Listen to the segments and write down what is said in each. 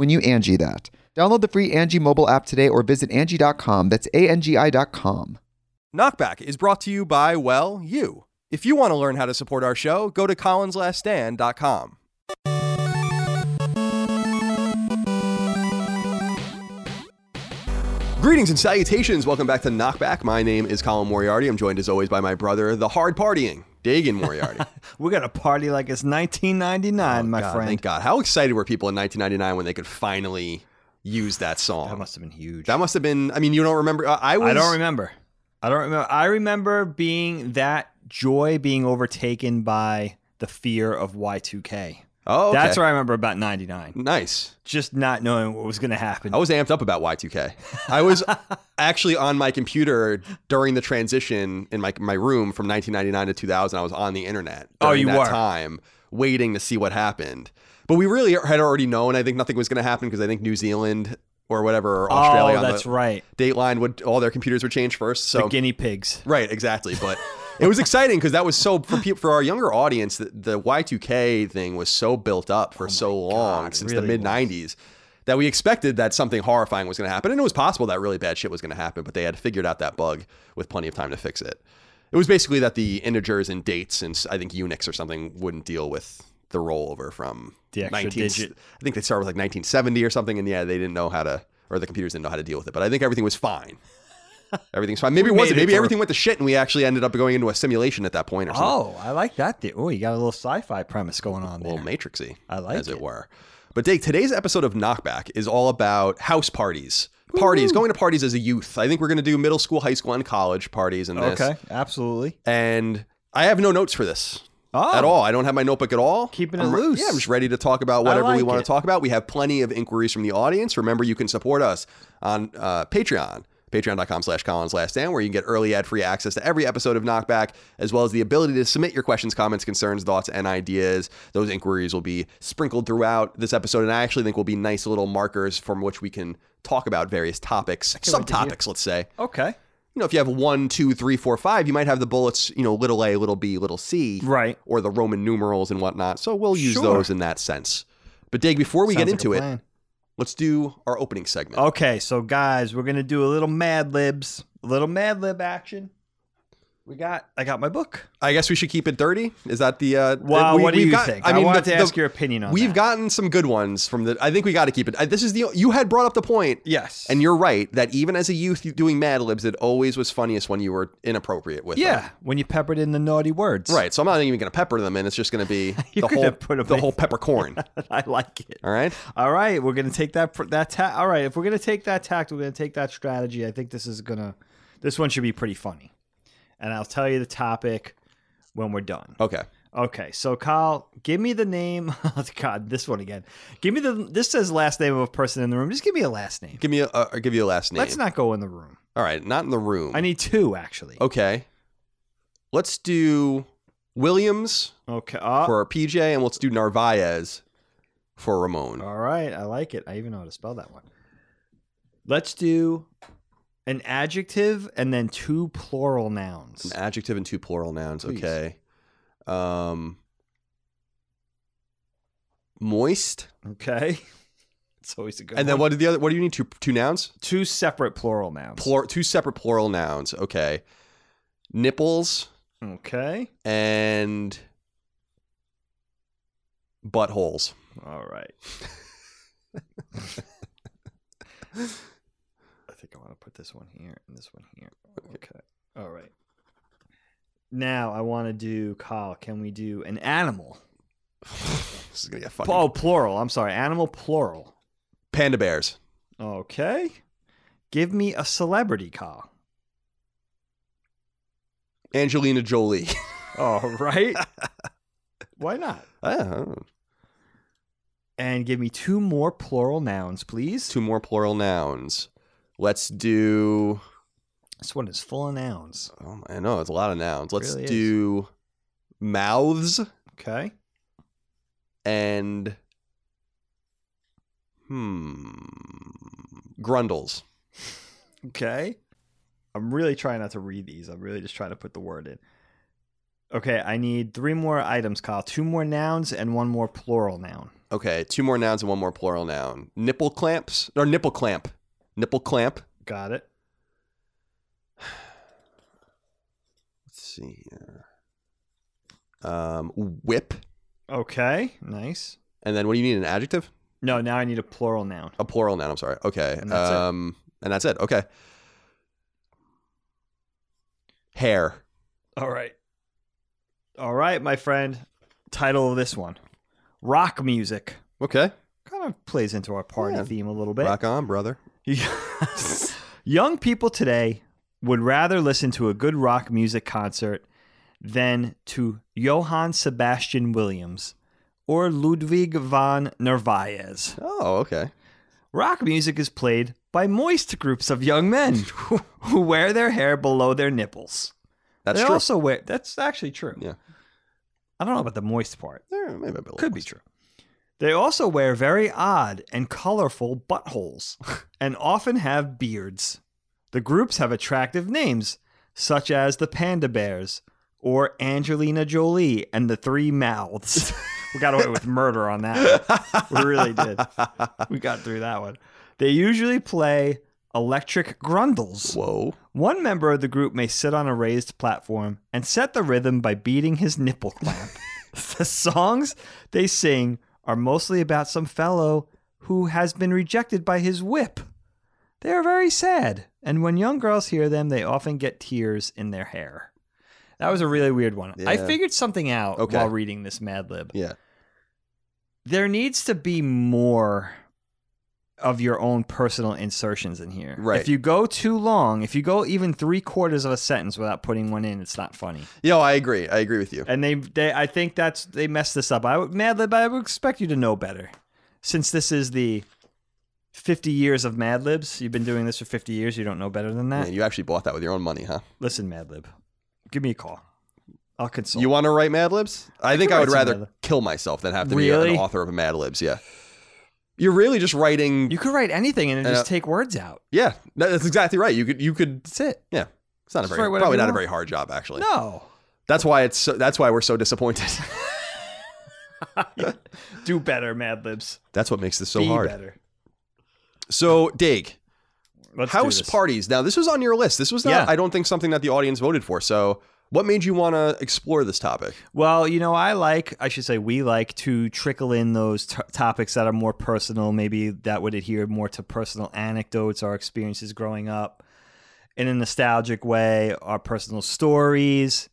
when you Angie that. Download the free Angie mobile app today or visit Angie.com. That's A-N-G-I dot. Knockback is brought to you by, well, you. If you want to learn how to support our show, go to colinslaststand.com. Greetings and salutations. Welcome back to Knockback. My name is Colin Moriarty. I'm joined as always by my brother, the hard partying, Dagan Moriarty. We're gonna party like it's 1999, my Oh, God, friend. Thank God. How excited were people in 1999 when they could finally use that song? That must have been huge. That must have been. I mean, you don't remember? uh, I was. I don't remember. I don't remember. I remember being that joy being overtaken by the fear of Y2K. Oh, okay. That's what I remember about 99. Nice. Just not knowing what was going to happen. I was amped up about Y2K. I was actually on my computer during the transition in my my room from 1999 to 2000. I was on the internet. Oh, you that were? time waiting to see what happened. But we really had already known. I think nothing was going to happen because I think New Zealand or whatever or Australia oh, on that's the right. Dateline would all their computers would change first. So the guinea pigs. Right, exactly. But it was exciting because that was so for people for our younger audience. The, the Y2K thing was so built up for oh so long Oh God, since really the mid '90s that we expected that something horrifying was going to happen, and it was possible that really bad shit was going to happen. But they had figured out that bug with plenty of time to fix it. It was basically that the integers and dates and I think Unix or something wouldn't deal with the rollover from The extra 19 digit. I think they started with like 1970 or something, and yeah, they didn't know how to, or the computers didn't know how to deal with it. But I think everything was fine. Everything's fine. Maybe it wasn't. Maybe everything went to shit, and we actually ended up going into a simulation at that point or something. Oh, I like that. Oh, you got a little sci-fi premise going on a little matrixy, I like as it, it. were. But Dave, today's episode of Knockback is all about house parties. Parties, going to parties as a youth. I think we're going to do middle school, high school, and college parties in this. okay, absolutely. And I have no notes for this Oh, at all. I don't have my notebook at all. Keeping it I'm loose. Yeah, I'm just ready to talk about whatever we want it. to talk about. We have plenty of inquiries from the audience. Remember, you can support us on uh, Patreon. Patreon.com slash Colin's Last Stand, where you can get early ad free access to every episode of Knockback, as well as the ability to submit your questions, comments, concerns, thoughts, and ideas. Those inquiries will be sprinkled throughout this episode, and I actually think will be nice little markers from which we can talk about various topics, can't wait to hear. subtopics, let's say Okay. you know, if you have one, two, three, four, five, you might have the bullets, you know, little a, little b, little c, Right. or the Roman numerals and whatnot. So we'll use Sure. those in that sense. But Dig, before we Sounds get like into it. Let's do our opening segment. Okay, so guys, we're gonna do a little Mad Libs, a little Mad Lib action. We got. I got my book. I guess we should keep it dirty. Is that the? Uh, Wow, we- what do we've you got- think? I I, mean, wanted the- to the- ask your opinion on it? We've that. gotten some good ones from the. I think we got to keep it. I, this is the. You had brought up the point, yes, and you're right that even as a youth doing Mad Libs, it always was funniest when you were inappropriate with them. yeah, when you peppered in the naughty words. Right. So I'm not even going to pepper them in. It's just going to be You're the gonna whole put 'em the whole peppercorn. I like it. All right. All right, we're gonna take that pr- that ta- All right, if we're gonna take that tact, we're gonna take that strategy. I think this is gonna. This one should be pretty funny, and I'll tell you the topic when we're done. Okay. Okay, so Kyle, give me the name. Oh God, this one again. Give me the. This says last name of a person in the room. Just give me a last name. Give me a, uh, or give you a last name. Let's not go in the room. All right, not in the room. I need two actually. Okay. Let's do Williams Okay. Uh, for PJ, and let's do Narvaez for Ramon. all right, I like it. I even know how to spell that one. Let's do An adjective and then two plural nouns. An adjective and two plural nouns. Please. Okay. Um, moist. Okay. It's always a good And then what did the other? What do you need? Two two nouns. Two separate plural nouns. Plur, two separate plural nouns. Okay. Nipples okay. and buttholes. All right. I think I want to put this one here and this one here. Okay. All right. Now I want to do Kyle. Can we do an animal? This is gonna get fucking Oh, plural. I'm sorry. Animal plural. panda bears. Okay. Give me a celebrity, Kyle. Angelina Jolie. All right. Why not? I don't know. And give me two more plural nouns, please. Two more plural nouns. Let's do. This one is full of nouns. Oh, I know it's a lot of nouns. Let's Really do mouths Okay. and hmm grundles. Okay. I'm really trying not to read these. I'm really just trying to put the word in. Okay, I need three more items, Kyle. Two more nouns and one more plural noun. Okay, two more nouns and one more plural noun. Nipple clamps or nipple clamp. Nipple clamp. Got it. Let's see here. Um, whip. Okay, nice. And then what do you need? An adjective? No, now I need a plural noun. A plural noun. I'm sorry. Okay. And that's it. um, and that's it. Okay. Hair. All right. All right, my friend. Title of this one Rock music. Okay. Kind of plays into our party Yeah. theme a little bit. Rock on, brother. Young people today would rather listen to a good rock music concert than to Johann Sebastian Williams or Ludwig van Narvaez. Oh, okay. Rock music is played by moist groups of young men who, wear their hair below their nipples. That's they true. also wear that's actually true. Yeah. I don't know about the moist part. Eh, maybe a bit Could be true. They also wear very odd and colorful buttholes and often have beards. The groups have attractive names, such as the Panda Bears or Angelina Jolie and the Three Mouths. we got away with murder on that. One. We really did. We got through that one. They usually play electric grundles. Whoa. One member of the group may sit on a raised platform and set the rhythm by beating his nipple clamp. the songs they sing are mostly about some fellow who has been rejected by his whip. They are very sad, and when young girls hear them, they often get tears in their hair. That was a really weird one. I figured something out Okay. while reading this Mad Lib. Yeah. There needs to be more of your own personal insertions in here. Right. If you go too long, if you go even three quarters of a sentence without putting one in, it's not funny. Yo, I agree. I agree with you. And they, they I think that's they messed this up. I would Mad Lib, I would expect you to know better, since this is the fifty years of Mad Libs. You've been doing this for fifty years. You don't know better than that. Man, you actually bought that with your own money, huh? Listen, Mad Lib, give me a call. I'll consult. You want to write Mad Libs? I, think I would rather kill myself than have to be Really? an author of a Mad Libs. Yeah. You're really just writing. You could write anything and just uh, take words out. yeah, that's exactly right. You could. You could. That's it. Yeah. It's not a very probably not a very hard job actually. No. That's why it's so, that's why we're so disappointed. Do better, Mad Libs. that's what makes this so Be hard. better. So, Dig, Let's house parties. Now, this was on your list. This was not Yeah. I don't think something that the audience voted for. So, what made you want to explore this topic? Well, you know, I like, I should say, we like to trickle in those t- topics that are more personal, maybe that would adhere more to personal anecdotes, our experiences growing up in a nostalgic way, our personal stories,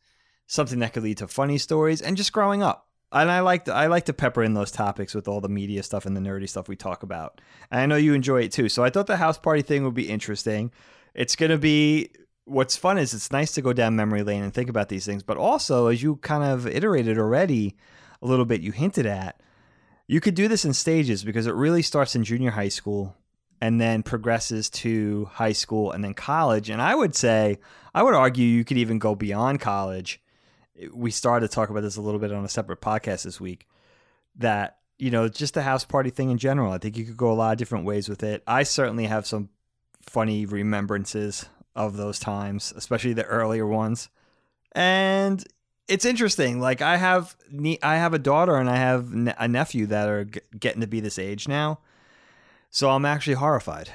something that could lead to funny stories, and just growing up. And I like to, I like to pepper in those topics with all the media stuff and the nerdy stuff we talk about. And I know you enjoy it too. So I thought the house party thing would be interesting. It's going to be what's fun is it's nice to go down memory lane and think about these things, but also as you kind of iterated already a little bit, you hinted at, you could do this in stages because it really starts in junior high school and then progresses to high school and then college. And I would say, I would argue you could even go beyond college. We started to talk about this a little bit on a separate podcast this week that, you know, just the house party thing in general. I think you could go a lot of different ways with it. I certainly have some funny remembrances of those times, especially the earlier ones. And it's interesting. Like I have ne- I have a daughter and I have a nephew that are g- getting to be this age now. So I'm actually horrified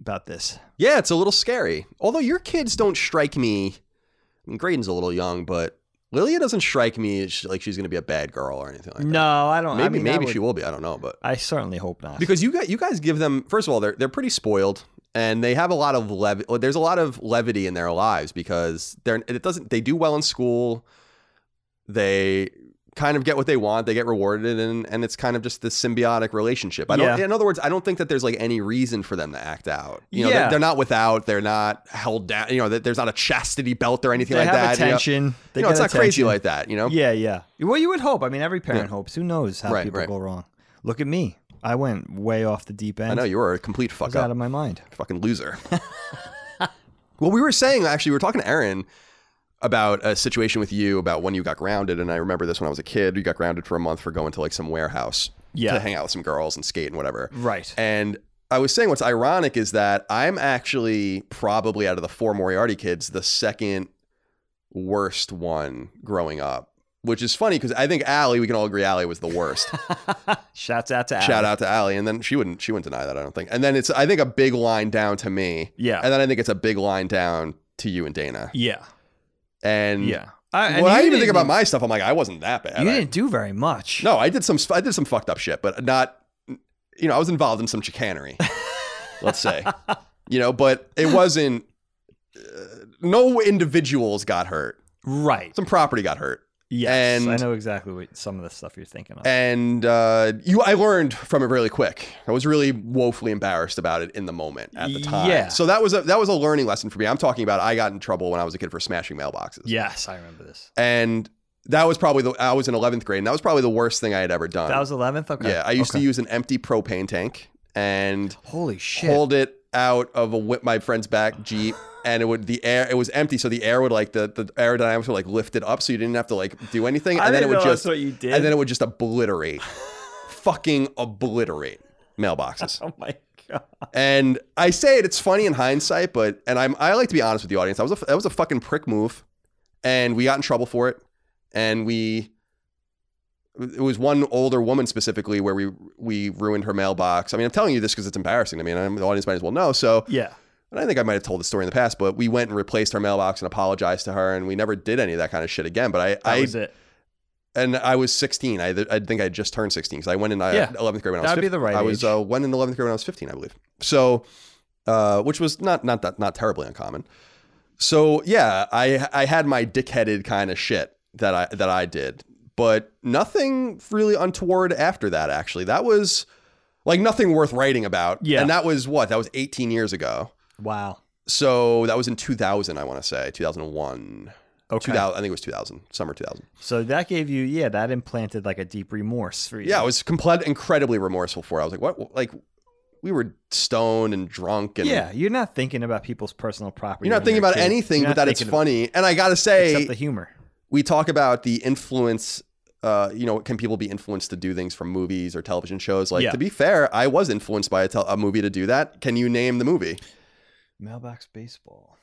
about this. Yeah, it's a little scary. Although your kids don't strike me. I mean, Graydon's a little young, but Lilia doesn't strike me as like she's going to be a bad girl or anything like that. No, I don't. Maybe I mean, maybe would- she will be. I don't know, but I certainly hope not. because you guys you guys give them first of all they're they're pretty spoiled and they have a lot of lev- there's a lot of levity in their lives because they're it doesn't they do well in school they kind of get what they want they get rewarded and and it's kind of just this symbiotic relationship i don't Yeah. in other words i don't think that there's like any reason for them to act out you know Yeah. they're, they're not without they're not held down you know there's not a chastity belt or anything they like have that you know? attention. They You know, it's get not crazy like that you know Yeah, yeah. Well, you would hope. I mean, every parent Yeah. hopes. Who knows how Right, people right. go wrong? Look at me. I went way off the deep end. i know you were a complete I fuck was up out of my mind. fucking loser. well, we were saying actually, we were talking to Aaron about a situation with you about when you got grounded, and I remember this when I was a kid. You got grounded for a month for going to like some warehouse Yeah. to hang out with some girls and skate and whatever. Right. And I was saying what's ironic is that I'm actually probably out of the four Moriarty kids the second worst one growing up. Which is funny because I think Allie, we can all agree Allie was the worst. Shouts out to Shout out to Allie. And then she wouldn't she wouldn't deny that, I don't think. And then it's I think a big line down to me. Yeah. And then I think it's a big line down to you and Dana. yeah. And Yeah. I, and when I even think about my stuff, I'm like, I wasn't that bad. You I- didn't do very much. no, I did some I did some fucked up shit, but not you know, I was involved in some chicanery. let's say. You know, but it wasn't uh, no individuals got hurt. Right. Some property got hurt. Yes. and- I know exactly what some of the stuff you're thinking of. And uh, you, I learned from it really quick. I was really woefully embarrassed about it in the moment at the time. Yeah. So that was a that was a learning lesson for me. I'm talking about I got in trouble when I was a kid for smashing mailboxes. yes, I remember this. And that was probably the I was in 11th grade, and that was probably the worst thing I had ever done. That was 11th. Okay. yeah. I used Okay. to use an empty propane tank and Holy shit. hold it out of a whip my friend's back jeep. And it would the air it was empty, so the air would like the, the aerodynamics would like lift it up, so you didn't have to like do anything, I and then it didn't would know just that's what you did. and then it would just obliterate, fucking obliterate mailboxes. oh my god. And I say it, it's funny in hindsight, but and I'm I like to be honest with the audience. That was a that was a fucking prick move, and we got in trouble for it, and we. It was one older woman specifically where we we ruined her mailbox. I mean, I'm telling you this because it's embarrassing. I mean, I'm, the audience might as well know. So, Yeah. and I think I might have told the story in the past, but we went and replaced her mailbox and apologized to her, and we never did any of that kind of shit again. But I, That I was it. and I was 16. I, I think I just turned 16 because I went in uh, Yeah. 11th grade when I was That'd be 15. the right I was uh, went in 11th grade when I was 15, I believe. So, uh, which was not not that not terribly uncommon. So yeah, I I had my dickheaded kind of shit that I that I did, but nothing really untoward after that. Actually, that was like nothing worth writing about. Yeah. and that was what that was 18 years ago. Wow. So that was in 2000, I want to say 2001. Okay. 2000, I think it was 2000, summer 2000. So that gave you, yeah, that implanted like a deep remorse for you. Yeah, I was complete, incredibly remorseful for. it. I was like, what? Like, we were stoned and drunk, and yeah, you're not thinking about people's personal property. you're not thinking about anything You're but that it's of- funny. And I gotta say, Except the humor. we talk about the influence. Uh, you know, can people be influenced to do things from movies or television shows? Like, Yeah. to be fair, I was influenced by a, tel- a movie to do that. Can you name the movie? Mailbox baseball.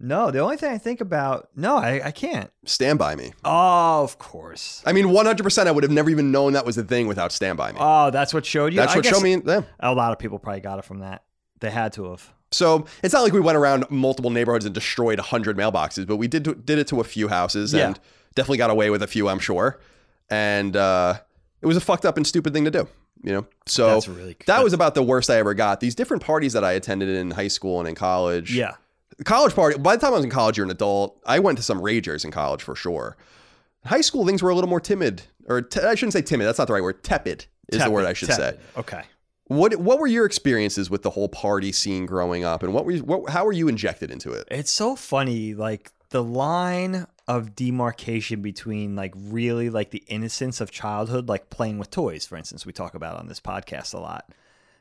No, the only thing I think about, no, I, I can't. Stand by Me. Oh, of course. I mean, 100%. I would have never even known that was a thing without Stand by Me. Oh, that's what showed you. That's I what showed me. Yeah. A lot of people probably got it from that. They had to have. So it's not like we went around multiple neighborhoods and destroyed hundred mailboxes, but we did did it to a few houses Yeah. and definitely got away with a few, I'm sure. And uh, it was a fucked up and stupid thing to do, you know. So That's really that was about the worst I ever got. These different parties that I attended in high school and in college. Yeah. college party. By the time I was in college, you're an adult. I went to some ragers in college for sure. High school things were a little more timid, or t- I shouldn't say timid. That's not the right word. Tepid is the word I should say. Okay. What What were your experiences with the whole party scene growing up, and what were you, what, how were you injected into it? It's so funny, like the line of demarcation between like really like the innocence of childhood, like playing with toys, for instance, we talk about on this podcast a lot,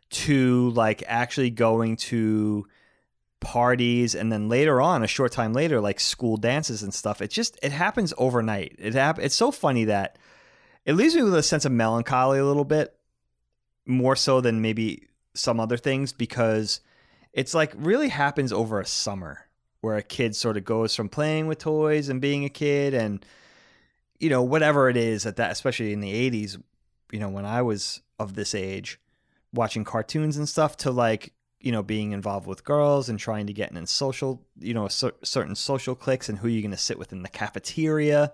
to like actually going to parties and then later on a short time later like school dances and stuff. It just it happens overnight. It hap- it's so funny that it leaves me with a sense of melancholy a little bit more so than maybe some other things because it's like really happens over a summer where a kid sort of goes from playing with toys and being a kid and you know whatever it is at that especially in the 80s you know when I was of this age watching cartoons and stuff to like you know being involved with girls and trying to get in social you know cer- certain social cliques and who you're going to sit with in the cafeteria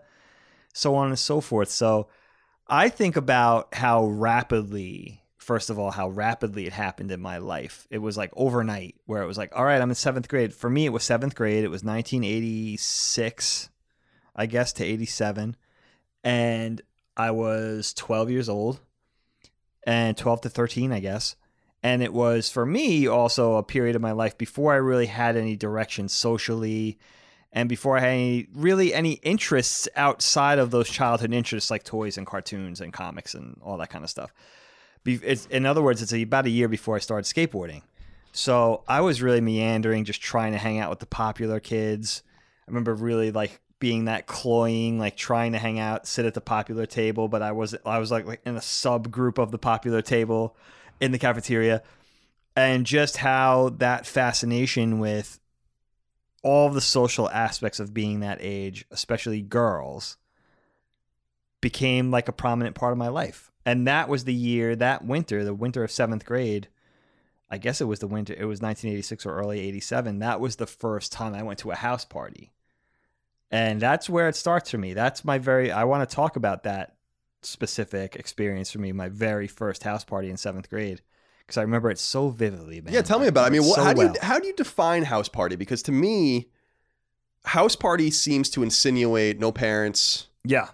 so on and so forth. So i think about how rapidly first of all how rapidly it happened in my life. It was like overnight where it was like all right i'm in seventh grade. For me it was seventh grade. It was 1986 i guess to 87 and i was 12 years old and 12 to 13 i guess. And it was for me also a period of my life before I really had any direction socially and before I had any really any interests outside of those childhood interests like toys and cartoons and comics and all that kind of stuff. It's, in other words, it's about a year before I started skateboarding. So I was really meandering, just trying to hang out with the popular kids. I remember really like being that cloying, like trying to hang out, sit at the popular table, but I was I was like, like in a subgroup of the popular table in the cafeteria and just how that fascination with all the social aspects of being that age, especially girls, became like a prominent part of my life. And that was the year, that winter, the winter of seventh grade. I guess it was the winter, it was 1986 or early 87. That was the first time I went to a house party. And that's where it starts for me. That's my very, I want to talk about that specific experience for me, my very first house party in seventh grade. Because I remember it so vividly, man. Yeah, tell me about. It. I mean, what, so how do you well. how do you define house party? Because to me, house party seems to insinuate no parents, Yeah,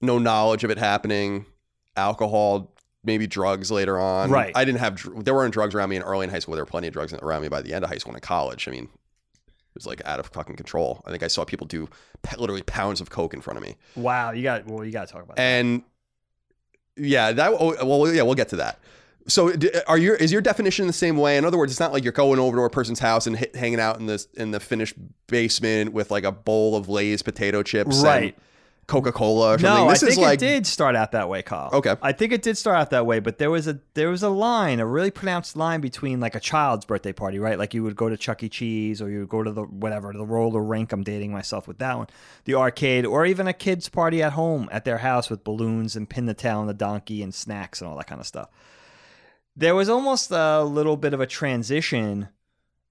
no knowledge of it happening, alcohol, maybe drugs later on. Right. I didn't have there weren't drugs around me in early in high school. There were plenty of drugs around me by the end of high school and college. I mean, it was like out of fucking control. I think I saw people do literally pounds of coke in front of me. wow. You got well. You got to talk about that. And yeah, that oh, well, yeah, we'll get to that. So, are your is your definition the same way? In other words, it's not like you're going over to a person's house and hit, hanging out in this in the finished basement with like a bowl of Lay's potato chips, Right. Coca Cola or something. No, this I think like it did start out that way, Kyle. Okay. I think it did start out that way, but there was a there was a line, a really pronounced line between like a child's birthday party, right? Like you would go to Chuck E. Cheese or you would go to the whatever, the roller rink. I'm dating myself with that one, the arcade, or even a kid's party at home at their house with balloons and pin the tail on the donkey and snacks and all that kind of stuff. There was almost a little bit of a transition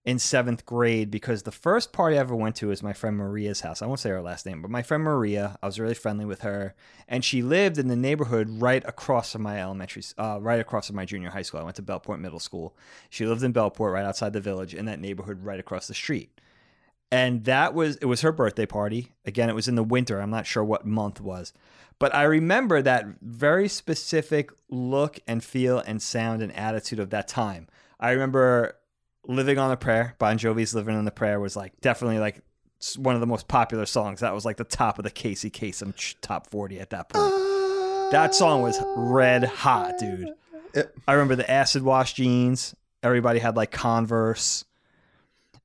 in seventh grade because the first party I ever went to was my friend Maria's house. I won't say her last name, but my friend Maria, I was really friendly with her, and she lived in the neighborhood right across from my elementary, uh, right across from my junior high school. I went to Bellport Middle School. She lived in Bellport, right outside the village, in that neighborhood right across the street. And that was it was her birthday party. Again, it was in the winter. I'm not sure what month was. But I remember that very specific look and feel and sound and attitude of that time. I remember Living on a Prayer, Bon Jovi's Living on the Prayer was like definitely like one of the most popular songs. That was like the top of the Casey Kasem ch- top 40 at that point. That song was red hot, dude. It- I remember the acid wash jeans. Everybody had like Converse.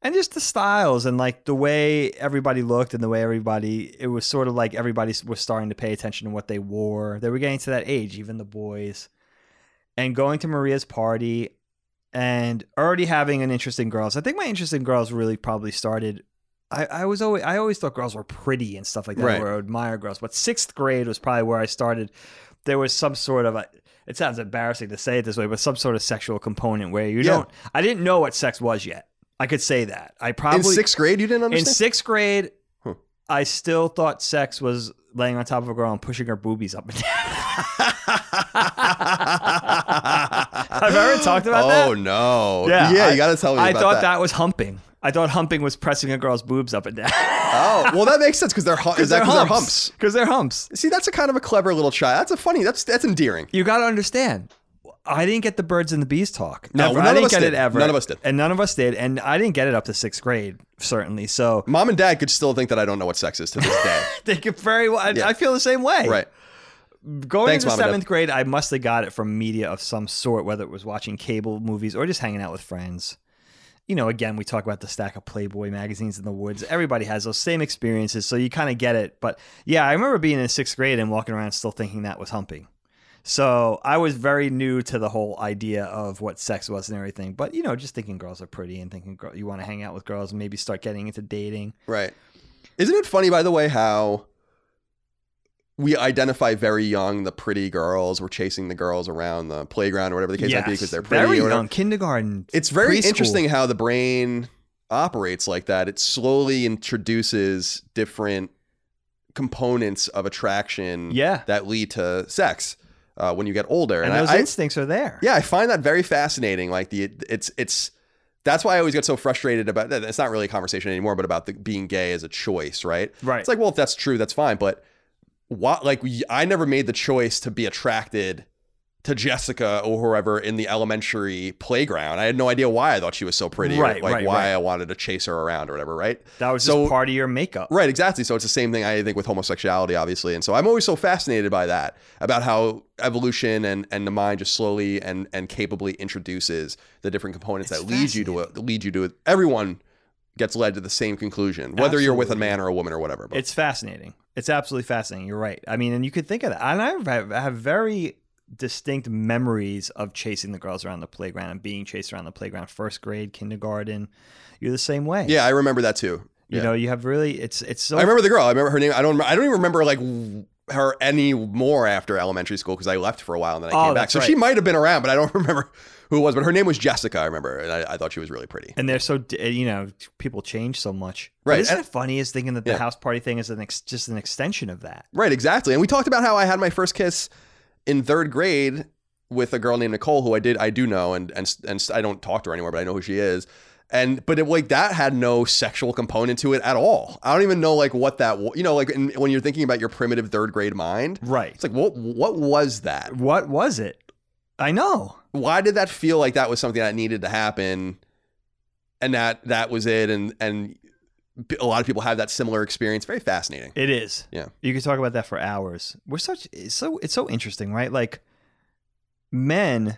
And just the styles and like the way everybody looked and the way everybody, it was sort of like everybody was starting to pay attention to what they wore. They were getting to that age, even the boys. And going to Maria's party and already having an interest in girls. I think my interest in girls really probably started. I, I was always I always thought girls were pretty and stuff like that, Right. or I would admire girls. But sixth grade was probably where I started. There was some sort of a. It sounds embarrassing to say it this way, but some sort of sexual component where you Yeah. don't. I didn't know what sex was yet. I could say that. I probably in sixth grade you didn't understand. in sixth grade, Huh. I still thought sex was laying on top of a girl and pushing her boobies up and down. Have I ever talked about that? Oh no! Yeah, yeah, I- you got to tell me. I thought that. that. was humping. I thought humping was pressing a girl's boobs up and down. Oh, well, that makes sense because they're hu- is that because they're humps? Because they're humps. See, that's a kind of a clever little child. That's a funny. That's that's endearing. You got to understand. I didn't get the birds and the bees talk. No, none I of didn't us get did. it ever. None of us did. and none of us did. And I didn't get it up to sixth grade, certainly. So Mom and dad could still think that I don't know what sex is to this day. they could very well. I- Yeah. I feel the same way. right. Going Thanks, into Mom and Dad. seventh grade, I must have got it from media of some sort, whether it was watching cable movies or just hanging out with friends. You know, again, we talk about the stack of Playboy magazines in the woods. Everybody has those same experiences, so you kind of get it. But yeah, I remember being in sixth grade and walking around still thinking that was humping. So I was very new to the whole idea of what sex was and everything. But you know, just thinking girls are pretty and thinking girl, you want to hang out with girls and maybe start getting into dating. Right. Isn't it funny, by the way, how we identify very young the pretty girls. We're chasing the girls around the playground or whatever the case might be because they're pretty. very young, kindergarten. It's very preschool. interesting how the brain operates like that. It slowly introduces different components of attraction Yeah, that lead to sex uh, when you get older. and I- those I, instincts are there. yeah, I find that very fascinating. Like the it's it's that's why I always get so frustrated about It's not really a conversation anymore, but about the, being gay as a choice, right? right. It's like, well, if that's true, that's fine. But what, like, I never made the choice to be attracted to Jessica or whoever in the elementary playground. I had no idea why I thought she was so pretty, or, Right, like right, why right. I wanted to chase her around or whatever, right? that was so- just part of your makeup. Right, exactly. So it's the same thing I think with homosexuality, obviously. And so I'm always so fascinated by that, about how evolution and, and the mind just slowly and, and capably introduces the different components It's that lead you to a, lead you to it. Everyone gets led to the same conclusion, whether you're with a man or a woman or whatever. But It's fascinating. It's absolutely fascinating. You're right. I mean, and you could think of that. And I have, I have very distinct memories of chasing the girls around the playground and being chased around the playground. First grade, kindergarten. You're the same way. yeah, I remember that too. You Yeah. know, you have really. It's it's so. I remember the girl. I remember her name. I don't. I don't even remember like her any more after elementary school because I left for a while and then I Oh, came back. So right. she might have been around, but I don't remember who it was. But her name was Jessica. I remember, and I, I thought she was really pretty. and they're so eh, you know people change so much. Right, But isn't and- it funny? Is thinking that the Yeah. house party thing is an ex- just an extension of that. Right, exactly. And we talked about how I had my first kiss in third grade with a girl named Nicole, who I did I do know, and and and I don't talk to her anymore, but I know who she is. And but it, like that had no sexual component to it at all. I don't even know like what that you know like in, when you're thinking about your primitive third grade mind, Right. it's like what what was that? What was it? I know. Why did that feel like that was something that needed to happen, and that that was it? And and a lot of people have that similar experience. Very fascinating. It is. Yeah. You could talk about that for hours. We're such it's so it's so interesting, right? Like men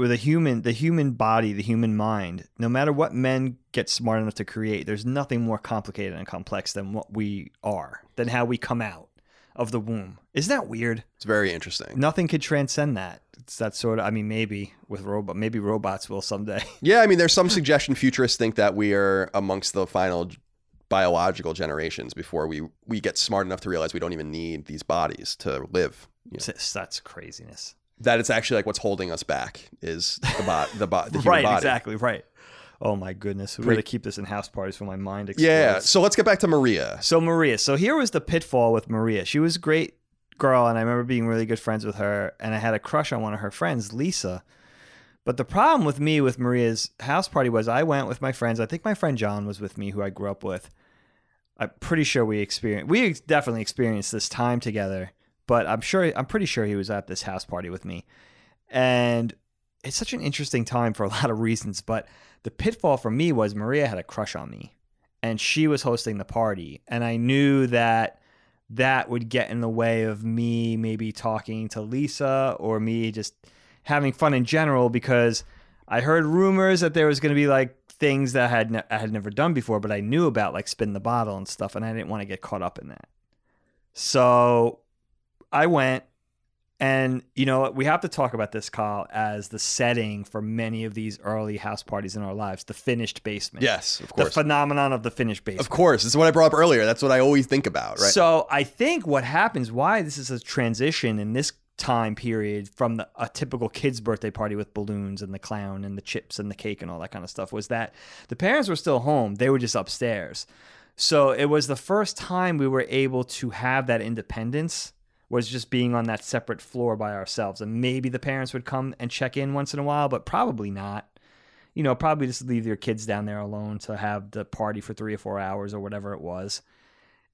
with a human the human body, the human mind, no matter what men get smart enough to create, there's nothing more complicated and complex than what we are, than how we come out of the womb. Isn't that weird? It's very interesting. Nothing could transcend that. It's that sort of I mean maybe with robot maybe robots will someday. Yeah, I mean, there's some suggestion futurists think that we are amongst the final biological generations before we we get smart enough to realize we don't even need these bodies to live. You know, That's craziness. That it's actually like what's holding us back is the bot, the bot, the human right, body. exactly, right. Oh my goodness. We Pre- gotta keep this in house parties for my mind explodes. Yeah. So let's get back to Maria. So Maria. So here was the pitfall with Maria. She was a great girl, and I remember being really good friends with her. And I had a crush on one of her friends, Lisa. But the problem with me with Maria's house party was I went with my friends. I think my friend John was with me, who I grew up with. I'm pretty sure we experienced we definitely experienced this time together. But I'm sure I'm pretty sure he was at this house party with me. And it's such an interesting time for a lot of reasons. But the pitfall for me was Maria had a crush on me and she was hosting the party and i knew that that would get in the way of me maybe talking to lisa or me just having fun in general because i heard rumors that there was going to be like things that I had ne- I had never done before but I knew about like spin the bottle and stuff and I didn't want to get caught up in that so I went and you know we have to talk about this Kyle as the setting for many of these early house parties in our lives the finished basement Yes, of course. the phenomenon of the finished basement. Of course. This is what I brought up earlier. That's what I always think about, right? So I think what happens, why this is a transition in this time period from the, a typical kid's birthday party with balloons and the clown and the chips and the cake and all that kind of stuff, was that the parents were still home. They were just upstairs. So it was the first time we were able to have that independence was just being on that separate floor by ourselves. And maybe the parents would come and check in once in a while, but probably not. You know, probably just leave your kids down there alone to have the party for three or four hours or whatever it was.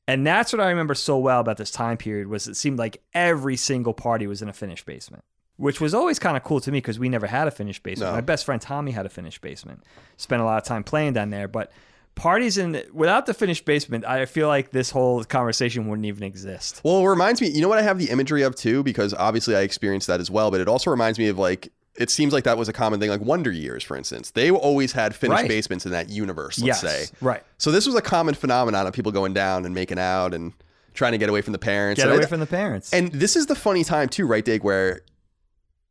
And that's what I remember so well about this time period was it seemed like every single party was in a finished basement, which was always kind of cool to me because we never had a finished basement. No. My best friend Tommy had a finished basement. Spent a lot of time playing down there, but parties in without the finished basement, I feel like this whole conversation wouldn't even exist. Well, it reminds me, you know what I have the imagery of too, because obviously I experienced that as well, but it also reminds me of like, it seems like that was a common thing, like Wonder Years, for instance. They always had finished Right. basements in that universe, let's yes, say. right. So this was a common phenomenon of people going down and making out and trying to get away from the parents. Get And I- away from the parents. And this is the funny time too, right, Dig, where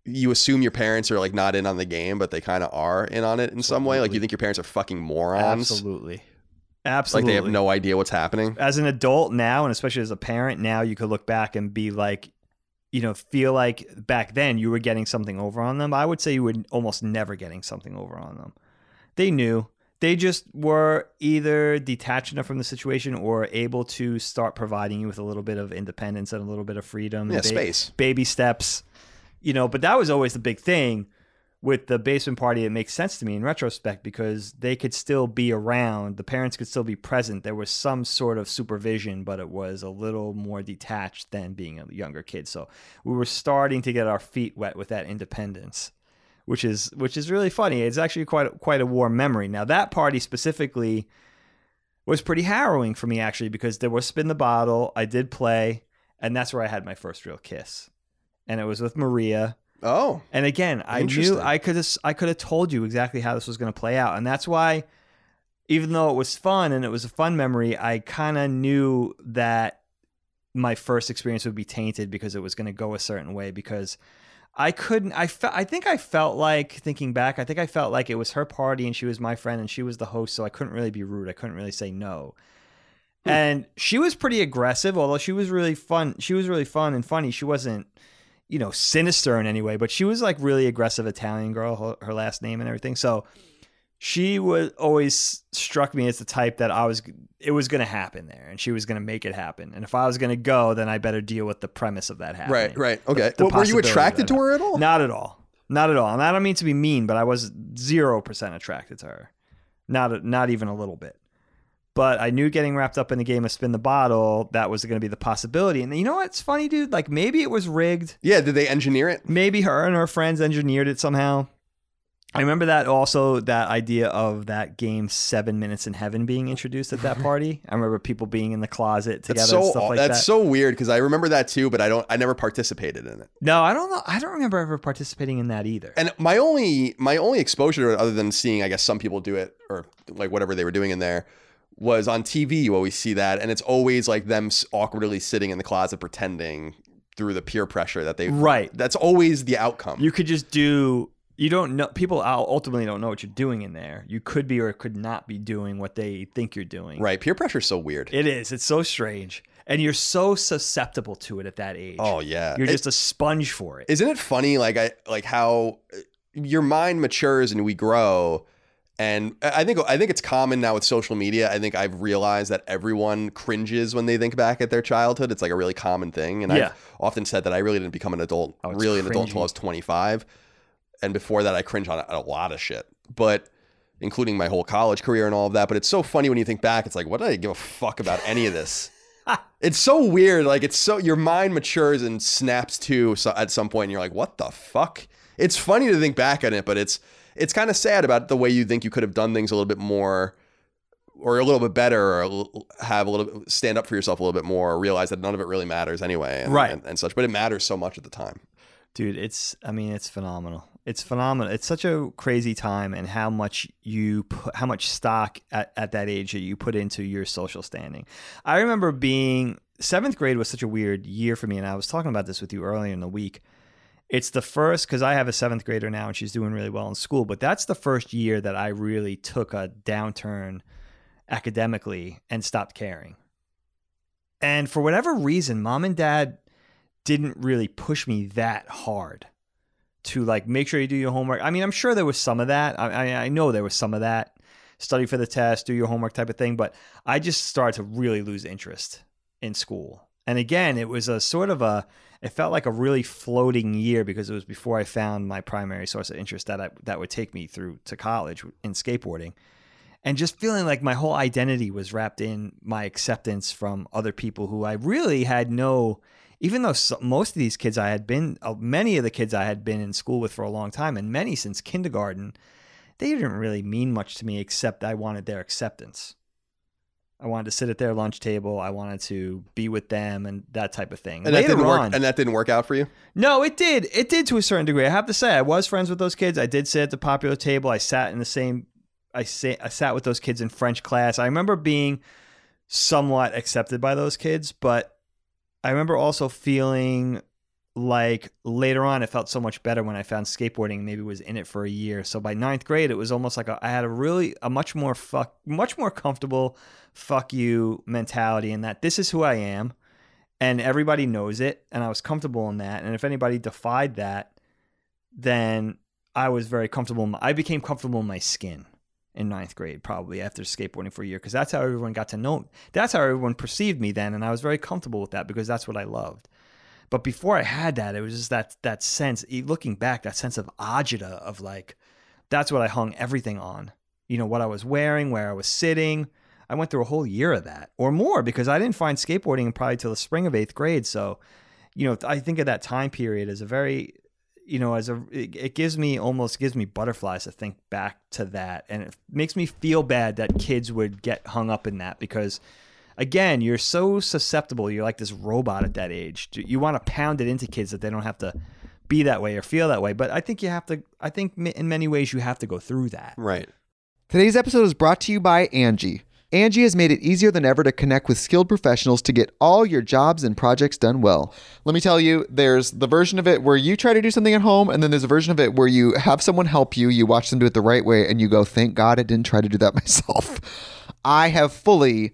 you assume your parents are like not in on the game, but they kind of are in on it in some way. Like you think your parents are fucking morons. Absolutely. Absolutely. Like they have no idea what's happening. as an adult now and especially as a parent now you could look back and be like you know feel like back then you were getting something over on them i would say you were almost never getting something over on them they knew they just were either detached enough from the situation or able to start providing you with a little bit of independence and a little bit of freedom Yeah, and ba- space. baby steps you know but that was always the big thing with the basement party. It makes sense to me in retrospect because they could still be around. The parents could still be present. There was some sort of supervision but it was a little more detached than being a younger kid. So we were starting to get our feet wet with that independence which is which is really funny. It's actually quite quite a warm memory. Now that party specifically was pretty harrowing for me actually because there was spin the bottle i did play and that's where i had my first real kiss and it was with maria Oh, and again, I knew I could have I could have told you exactly how this was going to play out, and that's why, even though it was fun and it was a fun memory, I kind of knew that my first experience would be tainted because it was going to go a certain way. Because I couldn't. I felt. I think I felt like thinking back. I think I felt like it was her party and she was my friend and she was the host, so I couldn't really be rude. I couldn't really say no. Hmm. And she was pretty aggressive, although she was really fun. She was really fun and funny. She wasn't you know, sinister in any way, but she was like really aggressive Italian girl, her, her last name and everything. So she was always struck me as the type that I was, it was going to happen there and she was going to make it happen. And if I was going to go, then I better deal with the premise of that happening. right, right. Okay. the Well, were you attracted to her at all? Not at all. Not at all. And I don't mean to be mean, but I was 0% attracted to her. Not, not even a little bit. But I knew getting wrapped up in the game of spin the bottle, that was going to be the possibility. And you know what's funny, dude? Like maybe it was rigged Yeah. Did they engineer it? maybe her and her friends engineered it somehow. I remember that also that idea of that game Seven Minutes in Heaven being introduced at that party. I remember people being in the closet together That's so and stuff like that's that. so weird because I remember that too, but I don't. I never participated in it. no, I don't know. I don't remember ever participating in that either. And my only my only exposure to it, other than seeing, I guess some people do it or like whatever they were doing in there, was on TV. You always see that, and it's always like them awkwardly sitting in the closet pretending through the peer pressure that they. right. That's always the outcome. You could just do. You don't know. People ultimately don't know what you're doing in there. You could be or could not be doing what they think you're doing. right. Peer pressure is so weird. It is. It's so strange, and you're so susceptible to it at that age. oh yeah. you're It- just a sponge for it. isn't it funny like i like how uh, your mind matures and we grow and i think i think it's common now with social media. I think i've realized that everyone cringes when they think back at their childhood. It's like a really common thing. And Yeah. i've often said that i really didn't become an adult Oh, really an adult until i was 25 and before that i cringe on a, a lot of shit. But including my whole college career and all of that. But it's so funny when you think back. It's like what did i give a fuck about any of this? It's so weird. Like it's so your mind matures and snaps to so at some point, and you're like, "What the fuck?" It's funny to think back on it, but it's it's kind of sad about the way you think you could have done things a little bit more, or a little bit better, or have a little stand up for yourself a little bit more, or realize that none of it really matters anyway, and, Right. and, and such. But it matters so much at the time. dude it's i mean it's phenomenal it's phenomenal it's such a crazy time and how much you put how much stock at, at that age that you put into your social standing i remember being seventh grade was such a weird year for me and i was talking about this with you earlier in the week it's the first because i have a seventh grader now and she's doing really well in school but that's the first year that i really took a downturn academically and stopped caring and for whatever reason mom and dad didn't really push me that hard to like make sure you do your homework. I mean, I'm sure there was some of that. I, I, know there was some of that. Study for the test, do your homework type of thing. But I just started to really lose interest in school. And again, it was a sort of a, it felt like a really floating year because it was before I found my primary source of interest that I, that would take me through to college in skateboarding. And just feeling like my whole identity was wrapped in my acceptance from other people who I really had no even though most of these kids I had been, uh, many of the kids I had been in school with for a long time, and many since kindergarten, they didn't really mean much to me except I wanted their acceptance. I wanted to sit at their lunch table. I wanted to be with them and that type of thing. And that didn't on, work. And that didn't work out for you. no, it did. It did to a certain degree. I have to say, I was friends with those kids. I did sit at the popular table. I sat in the same. I sat. I sat with those kids in French class. I remember being somewhat accepted by those kids, but I remember also feeling like later on, it felt so much better when I found skateboarding. Maybe was in it for a year. So by ninth grade, it was almost like a, I had a really a much more fuck, much more comfortable fuck you mentality in that this is who I am, and everybody knows it, and I was comfortable in that. And if anybody defied that, then I was very comfortable. I became comfortable in my skin in ninth grade, probably after skateboarding for a year, because that's how everyone got to know. That's how everyone perceived me then, and I was very comfortable with that because that's what I loved. But before I had that, it was just that that sense. Looking back, that sense of agita of like, that's what I hung everything on. You know what I was wearing, where I was sitting. I went through a whole year of that or more because I didn't find skateboarding probably till the spring of eighth grade. So, you know, I think of that time period as a very you know, as a it, it, gives me almost gives me butterflies to think back to that, and it makes me feel bad that kids would get hung up in that because, again, you're so susceptible. You're like this robot at that age. You want to pound it into kids that they don't have to be that way or feel that way. But I think you have to. I think in many ways you have to go through that. Right. Today's episode is brought to you by Angi Angi has made it easier than ever to connect with skilled professionals to get all your jobs and projects done well. Let me tell you, there's the version of it where you try to do something at home, and then there's a version of it where you have someone help you, you watch them do it the right way, and you go, thank God I didn't try to do that myself. I have fully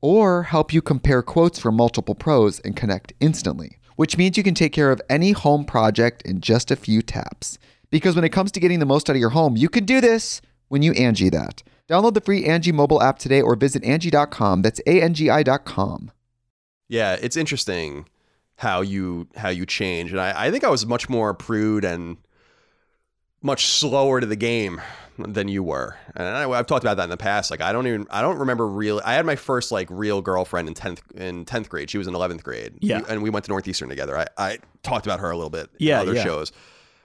or help you compare quotes from multiple pros and connect instantly, which means you can take care of any home project in just a few taps. Because when it comes to getting the most out of your home, you can do this when you Angi that. Download the free Angi mobile app today or visit Angi.com. That's A-N-G-I dot com. Yeah, it's interesting how you how you change. And I, I think I was much more prude and much slower to the game than you were. And I, have talked about that in the past. Like I don't even I don't remember real. I had my first like real girlfriend in tenth in tenth grade. She was in eleventh grade. Yeah, and we went to Northeastern together. I, I talked about her a little bit. Yeah, other yeah. shows.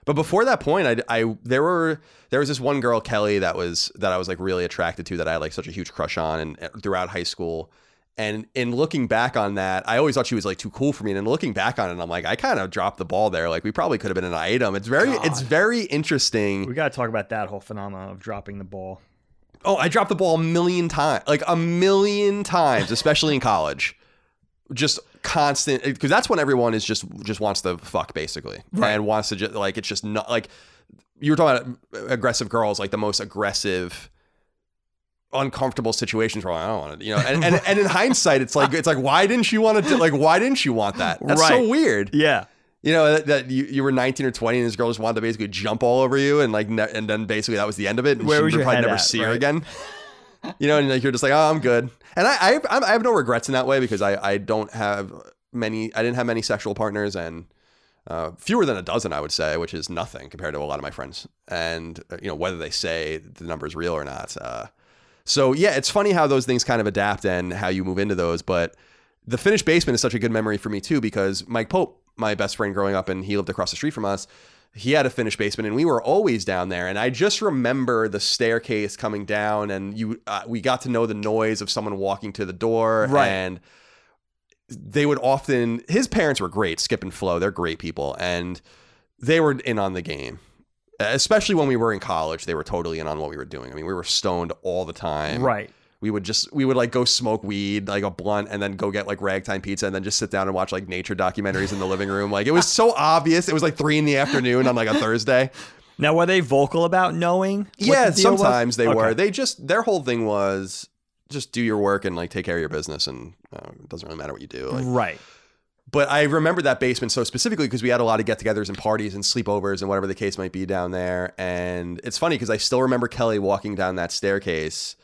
But before that point, I, I there were there was this one girl Kelly that was that I was like really attracted to that I had like such a huge crush on and uh, throughout high school. And in looking back on that, I always thought she was like too cool for me. And then looking back on it, I'm like, I kind of dropped the ball there. Like we probably could have been an item. It's very God. it's very interesting. We got to talk about that whole phenomenon of dropping the ball. Oh, I dropped the ball a million times, like a million times, especially in college. Just constant eh, because that's when everyone is just just wants to fuck basically Right. and wants to just like it's just not like you were talking about aggressive girls like the most aggressive uncomfortable situations where I don't want to you know and, and, and in hindsight it's like it's like why didn't you want to do, like why didn't you want that that's so weird Yeah. you know that, that you, you were 19 or 20 and this girl just wanted to basically jump all over you and like ne- and then basically that was the end of it and Where she was would your probably never at, see her again you know and like you're just like oh i'm good and i i, I have no regrets in that way because i i don't have many i didn't have many sexual partners and uh, fewer than a dozen, I would say, which is nothing compared to a lot of my friends. And uh, you know whether they say the number is real or not. Uh, so yeah, it's funny how those things kind of adapt and how you move into those. But the finished basement is such a good memory for me too because Mike Pope, my best friend growing up, and he lived across the street from us. He had a finished basement, and we were always down there. And I just remember the staircase coming down, and you, uh, we got to know the noise of someone walking to the door, Right. and they would often. His parents were great, Skip and Flo. They're great people, and they were in on the game. Especially when we were in college, they were totally in on what we were doing. I mean, we were stoned all the time Right. we would just we would like go smoke weed like a blunt and then go get like ragtime pizza and then just sit down and watch like nature documentaries in the living room like it was so obvious it was like three in the afternoon on like a thursday Now, were they vocal about knowing? yeah the deal was? sometimes they were they just their whole thing was just do your work and like take care of your business and uh, it doesn't really matter what you do like, right. But I remember that basement so specifically because we had a lot of get-togethers and parties and sleepovers and whatever the case might be down there. And it's funny because I still remember Kelly walking down that staircase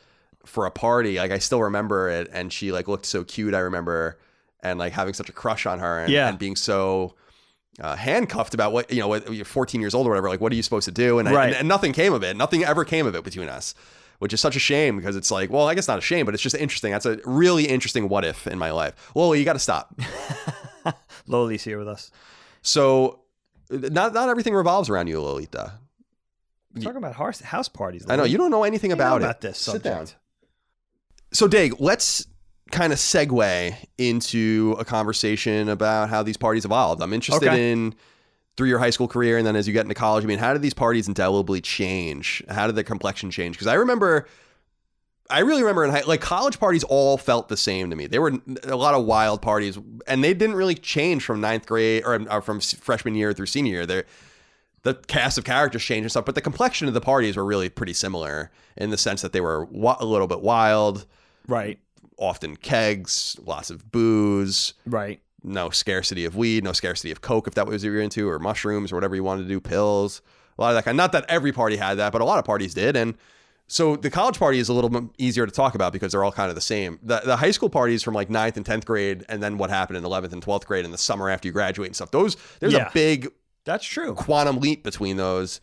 for a party. Like I still remember it, and she like looked so cute. I remember and like having such a crush on her and, Yeah. and being so uh, handcuffed about what you know. What, you're 14 years old or whatever. Like what are you supposed to do? And, I- and and nothing came of it. Nothing ever came of it between us. Which is such a shame because it's like, well, I guess not a shame, but it's just interesting. That's a really interesting what if in my life. Well, you got to stop. Loli's here with us. So, not not everything revolves around you, Lolita. We're talking about house, house parties. I know you don't know anything You know about, about it. this Sit down. So, Dig, let's kind of segue into a conversation about how these parties evolved. I'm interested Okay. in through your high school career and then as you get into college. I mean, how did these parties indelibly change? How did the complexion change? Because I remember. I really remember in high, like college parties all felt the same to me. They were a lot of wild parties, and they didn't really change from ninth grade or, or from freshman year through senior year. They're, the cast of characters changed and stuff, but the complexion of the parties were really pretty similar in the sense that they were wa- a little bit wild, Right. often kegs, lots of booze, Right. no scarcity of weed, no scarcity of coke if that was what you were into, or mushrooms or whatever you wanted to do, pills, a lot of that kind. Not that every party had that, but a lot of parties did, and so the college party is a little bit easier to talk about because they're all kind of the same. The, the high school parties from like 9th and 10th grade, and then what happened in 11th and 12th grade in the summer after you graduate and stuff. Those there's Yeah. a big That's true. quantum leap between those.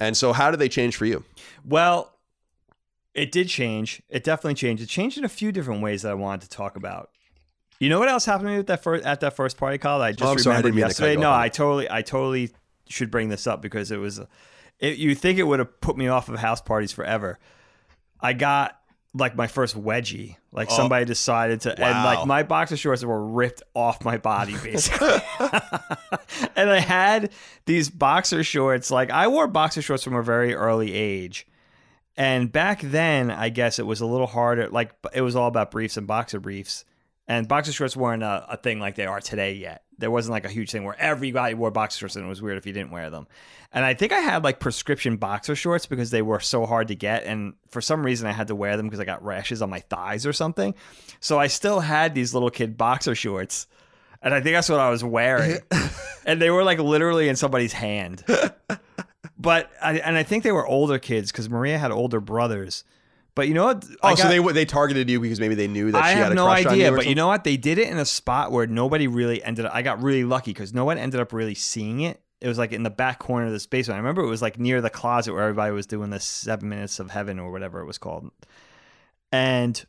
And so, how did they change for you? Well, it did change. It definitely changed. It changed in a few different ways that I wanted to talk about. You know what else happened to me at that first at that first party call? I oh, just Oh, I'm sorry, I remembered yesterday. you No. I totally, I totally should bring this up because it was. It, you think it would have put me off of house parties forever? I got like my first wedgie. Like Oh, somebody decided to, and like my boxer shorts were ripped off my body basically. and I had these boxer shorts. Like I wore boxer shorts from a very early age. And back then, I guess it was a little harder. Like it was all about briefs and boxer briefs. And boxer shorts weren't a, a thing like they are today yet. There wasn't like a huge thing where everybody wore boxer shorts and it was weird if you didn't wear them. And I think I had like prescription boxer shorts because they were so hard to get. And for some reason, I had to wear them because I got rashes on my thighs or something. So I still had these little kid boxer shorts. And I think that's what I was wearing. and they were like literally in somebody's hand. But I, and I think they were older kids because Maria had older brothers. But you know what? Oh, I so they they targeted you because maybe they knew that I she had a no crush on you. idea, but you know what? They did it in a spot where nobody really ended up. I got really lucky because no one ended up really seeing it. It was like in the back corner of this basement. I remember it was like near the closet where everybody was doing the seven minutes of heaven or whatever it was called. And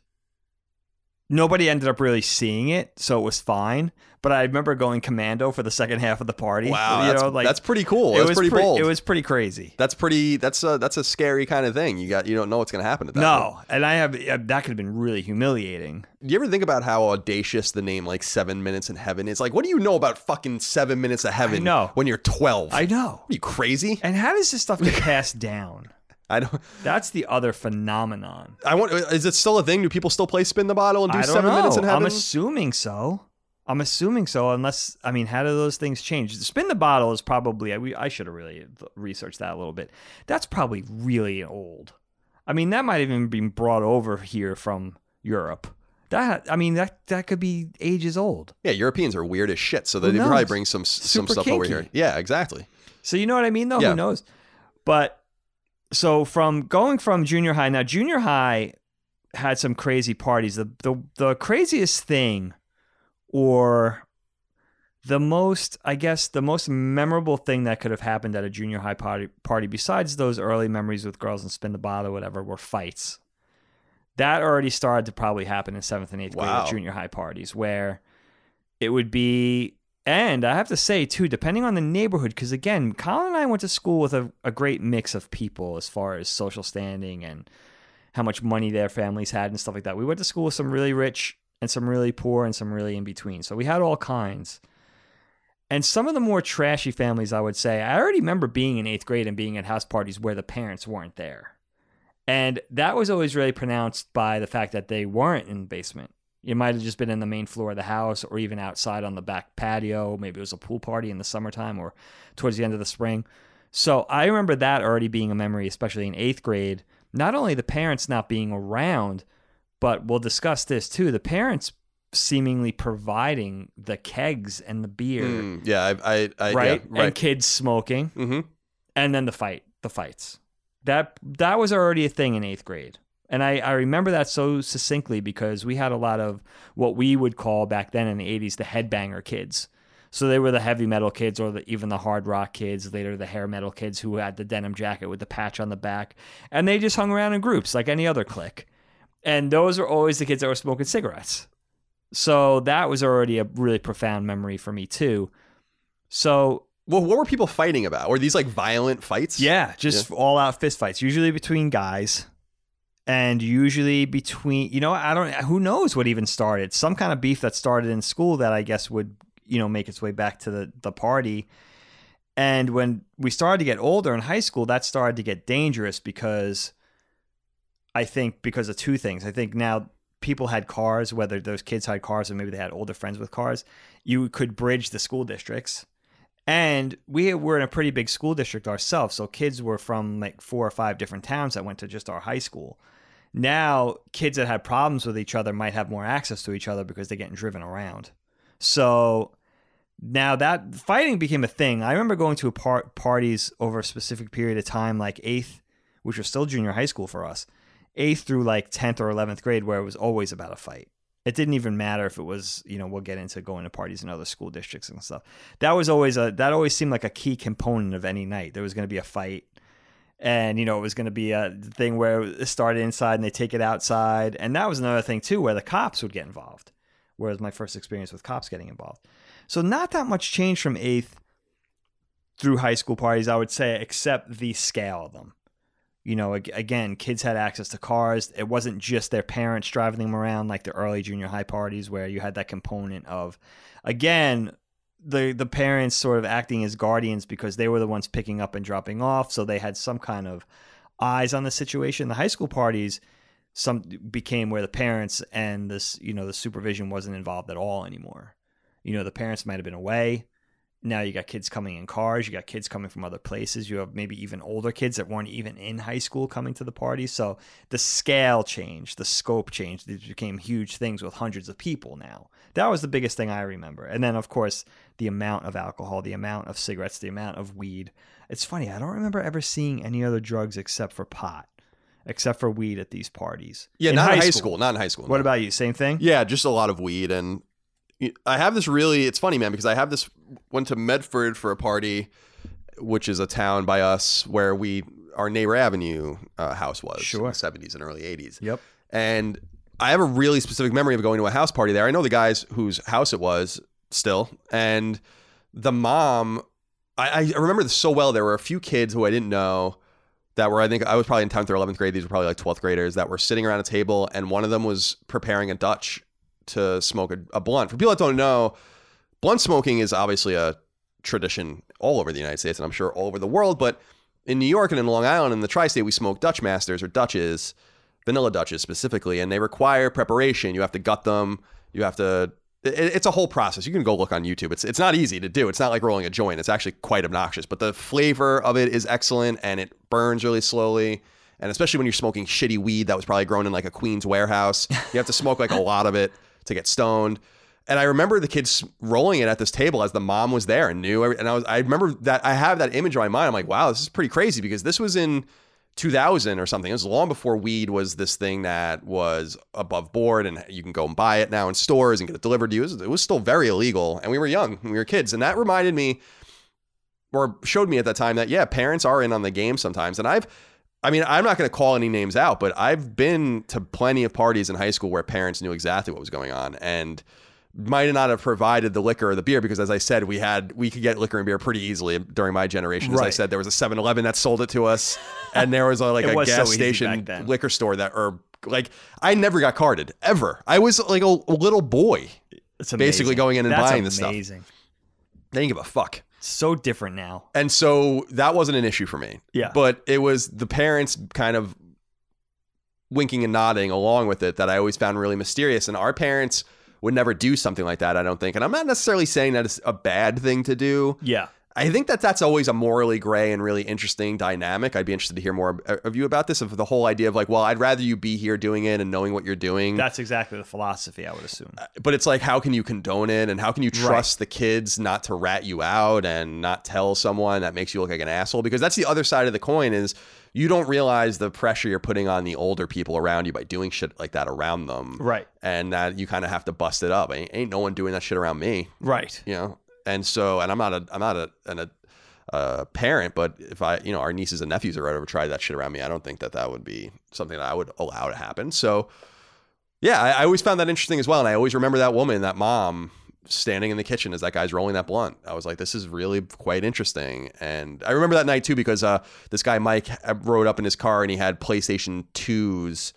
nobody ended up really seeing it, so it was fine. But I remember going commando for the second half of the party. Wow, you that's, know, like that's pretty cool. it That's was pretty pre- bold. It was pretty crazy. that's pretty. That's a that's a scary kind of thing. You got you don't know what's going to happen at that. point. No, and I have that could have been really humiliating. Do you ever think about how audacious the name like Seven Minutes in Heaven is? Like, what do you know about fucking Seven Minutes of Heaven? No, when you're 12. I know. Are you crazy? And how does this stuff get passed down? I don't. That's the other phenomenon. I want. Is it still a thing? Do people still play Spin the Bottle and do Seven know. Minutes in Heaven? I'm assuming so. I'm assuming so, unless I mean, how do those things change? Spin the bottle is probably. I, we, I should have really researched that a little bit. That's probably really old. I mean, that might even been brought over here from Europe. That I mean, that that could be ages old. yeah, Europeans are weird as shit, so they probably bring some some Super stuff over here. Yeah, exactly. So you know what I mean, though. Yeah. Who knows? But so from going from junior high now, junior high had some crazy parties. The the the craziest thing, or the most, I guess, the most memorable thing that could have happened at a junior high party, party besides those early memories with girls and spin the bottle, or whatever, were fights. That already started to probably happen in seventh and eighth grade Wow. at junior high parties, where it would be and I have to say too, depending on the neighborhood, because again, Colin and I went to school with a, a great mix of people as far as social standing and how much money their families had and stuff like that. We went to school with some really rich and some really poor and some really in between. So we had all kinds. And some of the more trashy families, I would say, I already remember being in eighth grade and being at house parties where the parents weren't there. And that was always really pronounced by the fact that they weren't in the basement. It might have just been in the main floor of the house or even outside on the back patio. Maybe it was a pool party in the summertime or towards the end of the spring. So I remember that already being a memory, especially in eighth grade. Not only the parents not being around, but we'll discuss this too. The parents seemingly providing the kegs and the beer, Mm, yeah, I, I, I right? Yeah, right. And kids smoking, hmm and then the fight, the fights. That that was already a thing in eighth grade. And I, I remember that so succinctly because we had a lot of what we would call back then in the 80s the headbanger kids. So they were the heavy metal kids or the, even the hard rock kids, later the hair metal kids who had the denim jacket with the patch on the back. And they just hung around in groups like any other clique. And those were always the kids that were smoking cigarettes. So that was already a really profound memory for me too. So Well, what were people fighting about? Were these like violent fights? yeah, just all out fist fights, usually between guys. And usually between, you know, I don't, who knows what even started? Some kind of beef that started in school that I guess would, you know, make its way back to the, the party. And when we started to get older in high school, that started to get dangerous because I think because of two things. I think now people had cars, whether those kids had cars or maybe they had older friends with cars, you could bridge the school districts. And we were in a pretty big school district ourselves. So kids were from like four or five different towns that went to just our high school. Now, kids that had problems with each other might have more access to each other because they're getting driven around. So now that fighting became a thing. I remember going to par- parties over a specific period of time, like eighth, which was still junior high school for us, eighth through like 10th or 11th grade, where it was always about a fight. It didn't even matter if it was, you know, we'll get into going to parties in other school districts and stuff. That was always a, that always seemed like a key component of any night. There was going to be a fight. And, you know, it was going to be a thing where it started inside and they take it outside. And that was another thing, too, where the cops would get involved. Whereas my first experience with cops getting involved. So not that much change from eighth through high school parties, I would say, except the scale of them. You know, again, kids had access to cars. It wasn't just their parents driving them around like the early junior high parties where you had that component of, again, the the parents sort of acting as guardians because they were the ones picking up and dropping off, so they had some kind of eyes on the situation. The high school parties some became where the parents and this you know the supervision wasn't involved at all anymore. You know the parents might have been away now you got kids coming in cars you got kids coming from other places you have maybe even older kids that weren't even in high school coming to the party so the scale changed the scope changed these became huge things with hundreds of people now that was the biggest thing i remember and then of course the amount of alcohol the amount of cigarettes the amount of weed it's funny i don't remember ever seeing any other drugs except for pot except for weed at these parties Yeah, In not in high school. Not in high school. what no. about you same thing Yeah, just a lot of weed and I have this really it's funny man because I have this went to Medford for a party which is a town by us where we our neighbor avenue uh, house was Sure. in the 70s and early 80s. Yep. And I have a really specific memory of going to a house party there. I know the guys whose house it was still and the mom I, I remember this so well. There were a few kids who I didn't know that were I think I was probably in 10th or 11th grade. These were probably like 12th graders that were sitting around a table, and one of them was preparing a Dutch to smoke a, a blunt. For people that don't know, blunt smoking is obviously a tradition all over the United States, and I'm sure all over the world. But in New York and in Long Island, and the tri-state, we smoke Dutch Masters or Dutches, vanilla Dutches specifically, and they require preparation. You have to gut them. You have to. it- It's a whole process. You can go look on YouTube. It's it's not easy to do. It's not like rolling a joint. It's actually quite obnoxious. But the flavor of it is excellent, and it burns really slowly. And especially when you're smoking shitty weed that was probably grown in like a Queens warehouse, you have to smoke like a lot of it to get stoned. And I remember the kids rolling it at this table as the mom was there and knew. And I was, I remember that I have that image in my mind. I'm like, wow, this is pretty crazy because this was in 2000 or something. It was long before weed was this thing that was above board and you can go and buy it now in stores and get it delivered to you. It was, it was still very illegal, and we were young, we were kids, and that reminded me or showed me at that time that yeah, parents are in on the game sometimes. And I've I mean, I'm not going to call any names out, but I've been to plenty of parties in high school where parents knew exactly what was going on and might not have provided the liquor or the beer because as I said, we had we could get liquor and beer pretty easily during my generation. As I said, there was a 7-Eleven that sold it to us and there was a, like a was gas easy station liquor store that or like I never got carded ever. I was like a, a little boy. Basically going in and That's buying this stuff. amazing. They didn't give a fuck. So different now. And so that wasn't an issue for me. Yeah. But it was the parents kind of winking and nodding along with it that I always found really mysterious. And our parents would never do something like that, I don't think. And I'm not necessarily saying that it's a bad thing to do. Yeah. I think that that's always a morally gray and really interesting dynamic. I'd be interested to hear more of you about this. Of the whole idea of like, well, I'd rather you be here doing it and knowing what you're doing. That's exactly the philosophy, I would assume. Uh, but it's like, how can you condone it, and how can you trust the kids not to rat you out and not tell someone that makes you look like an asshole? Because that's the other side of the coin is you don't realize the pressure you're putting on the older people around you by doing shit like that around them, Right. and that you kind of have to bust it up. Ain't, ain't no one doing that shit around me Right. you know and so and i'm not a i'm not a an, a, parent but if i you know our nieces and nephews are ever tried that shit around me i don't think that that would be something that i would allow to happen. So yeah I, I always found that interesting as well. And i always remember that woman that mom standing in the kitchen as that guy's rolling that blunt. I was like this is really quite interesting. And i remember that night too because uh this guy mike rode up in his car and he had playstation 2s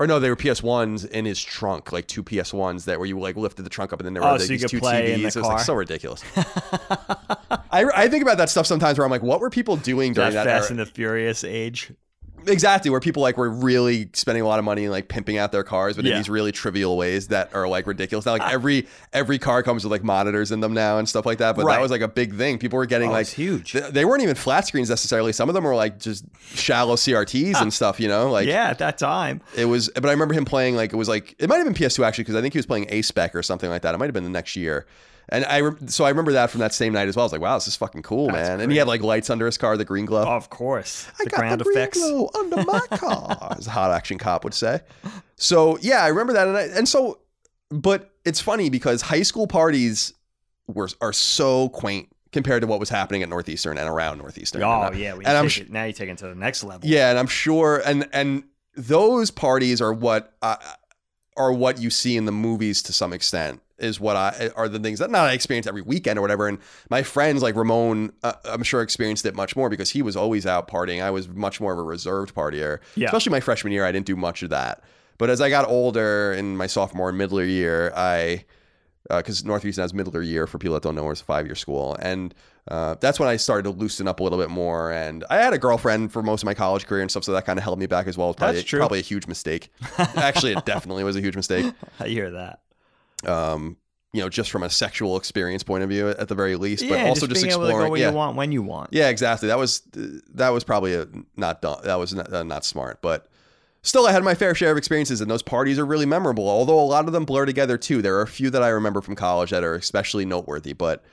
or no, they were PS ones in his trunk, like two PS ones that where you like lifted the trunk up and then there were Oh, like, so these two TVs. it was car? like so ridiculous. I, I think about that stuff sometimes where I'm like, what were people doing during That that, Fast era? and the Furious age. Exactly, where people like were really spending a lot of money and like pimping out their cars, but in these really trivial ways that are like ridiculous. Now, like ah. every every car comes with like monitors in them now and stuff like that. But Right. that was like a big thing. People were getting Oh, like huge. They, they weren't even flat screens necessarily. Some of them were like just shallow CRTs ah. and stuff. You know, like yeah, at that time. it was, but I remember him playing like it was like it might have been PS2 actually because I think he was playing A Spec or something like that. It might have been the next year, and I re- so I remember that from that same night as well. I was like, wow, this is fucking cool, That's man. And he had like lights under his car, the green glow. Of course. I the got ground the green effects. glow under my car, as a hot action cop would say. So yeah, I remember that, and I, and so, but it's funny because high school parties were are so quaint compared to what was happening at Northeastern and around Northeastern. Oh And I- yeah, we and I'm sh- it, now you take it to the next level. yeah, and I'm sure, and and those parties are what uh, are what you see in the movies to some extent. Is what I are the things that not I experience every weekend or whatever. And my friends like Ramon, uh, I'm sure experienced it much more because he was always out partying. I was much more of a reserved partier, Yeah. especially my freshman year. I didn't do much of that. But as I got older in my sophomore and middler year, I because Northeastern has middler year for people that don't know, it's a five year school, and uh, that's when I started to loosen up a little bit more. And I had a girlfriend for most of my college career and stuff, so that kind of held me back as well. It was probably, That's true. probably a huge mistake. Actually, it definitely was a huge mistake. I hear that. Um, you know, just from a sexual experience point of view, at the very least, yeah, but also just just, being able to go exploring. where Yeah, you want when you want. yeah, exactly. That was that was probably a, not done. That was not, uh, not smart, but still, I had my fair share of experiences, and those parties are really memorable. Although a lot of them blur together too. There are a few that I remember from college that are especially noteworthy, but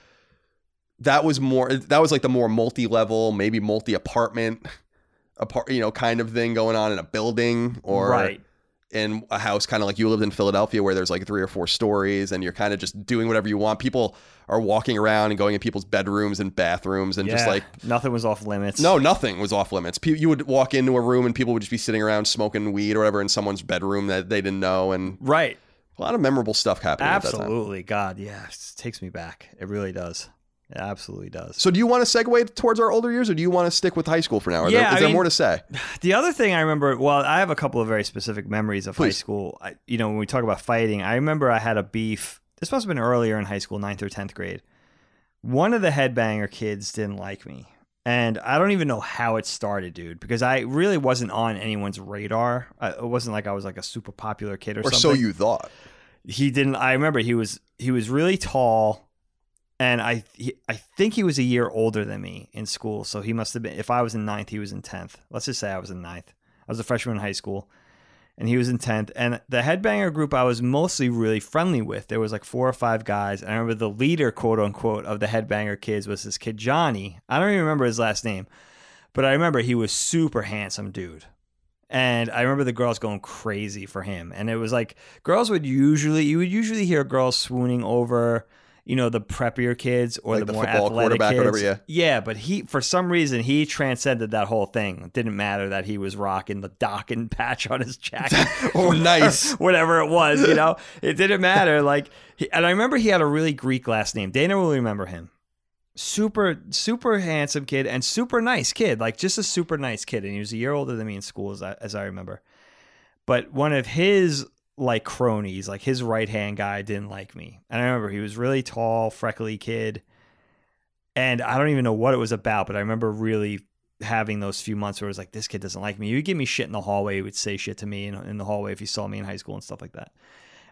that was more. That was like the more multi-level, maybe multi-apartment, apart, you know, kind of thing going on in a building or right. In a house kind of like you lived in Philadelphia where there's like three or four stories and you're kind of just doing whatever you want. People are walking around and going in people's bedrooms and bathrooms and yeah. just like nothing was off limits. no, nothing was off limits. You would walk into a room and people would just be sitting around smoking weed or whatever in someone's bedroom that they didn't know, and Right. a lot of memorable stuff happening at that time. Absolutely. God, yeah. It takes me back. It really does. It absolutely does. So, do you want to segue towards our older years, or do you want to stick with high school for now? Are Yeah, is I there mean- more to say? The other thing I remember, well, I have a couple of very specific memories of high school. I, you know, when we talk about fighting, I remember I had a beef. This must have been earlier in high school, ninth or tenth grade. One of the headbanger kids didn't like me, and I don't even know how it started, dude. Because I really wasn't on anyone's radar. I, it wasn't like I was like a super popular kid or, Or something so you thought? he didn't i remember he was he was really tall and i he, i think he was a year older than me in school. So he must have been if i was in ninth he was in 10th let's just say i was in ninth. I was a freshman in high school and he was in 10th and the headbanger group i was mostly really friendly with there was like four or five guys. And i remember the leader quote unquote of the headbanger kids was this kid johnny. I don't even remember his last name but i remember he was super handsome dude. And I remember the girls going crazy for him. And it was like girls would usually you would usually hear girls swooning over, you know, the preppier kids or Like the, the more football athletic quarterback or kids. whatever, yeah. but he for some reason he transcended that whole thing. It didn't matter that he was rocking the Dokken patch on his jacket. Oh, nice. Whatever it was, you know. It didn't matter. Like he, and I remember he had a really Greek last name. Dana will remember him super super handsome kid and super nice kid like just a super nice kid and he was a year older than me in school as I, as I remember but one of his like cronies like his right hand guy didn't like me. And I remember he was really tall freckly kid. And I don't even know what it was about but I remember really having those few months where it was like this kid doesn't like me. He would give me shit in the hallway he would say shit to me in, in the hallway if he saw me in high school and stuff like that.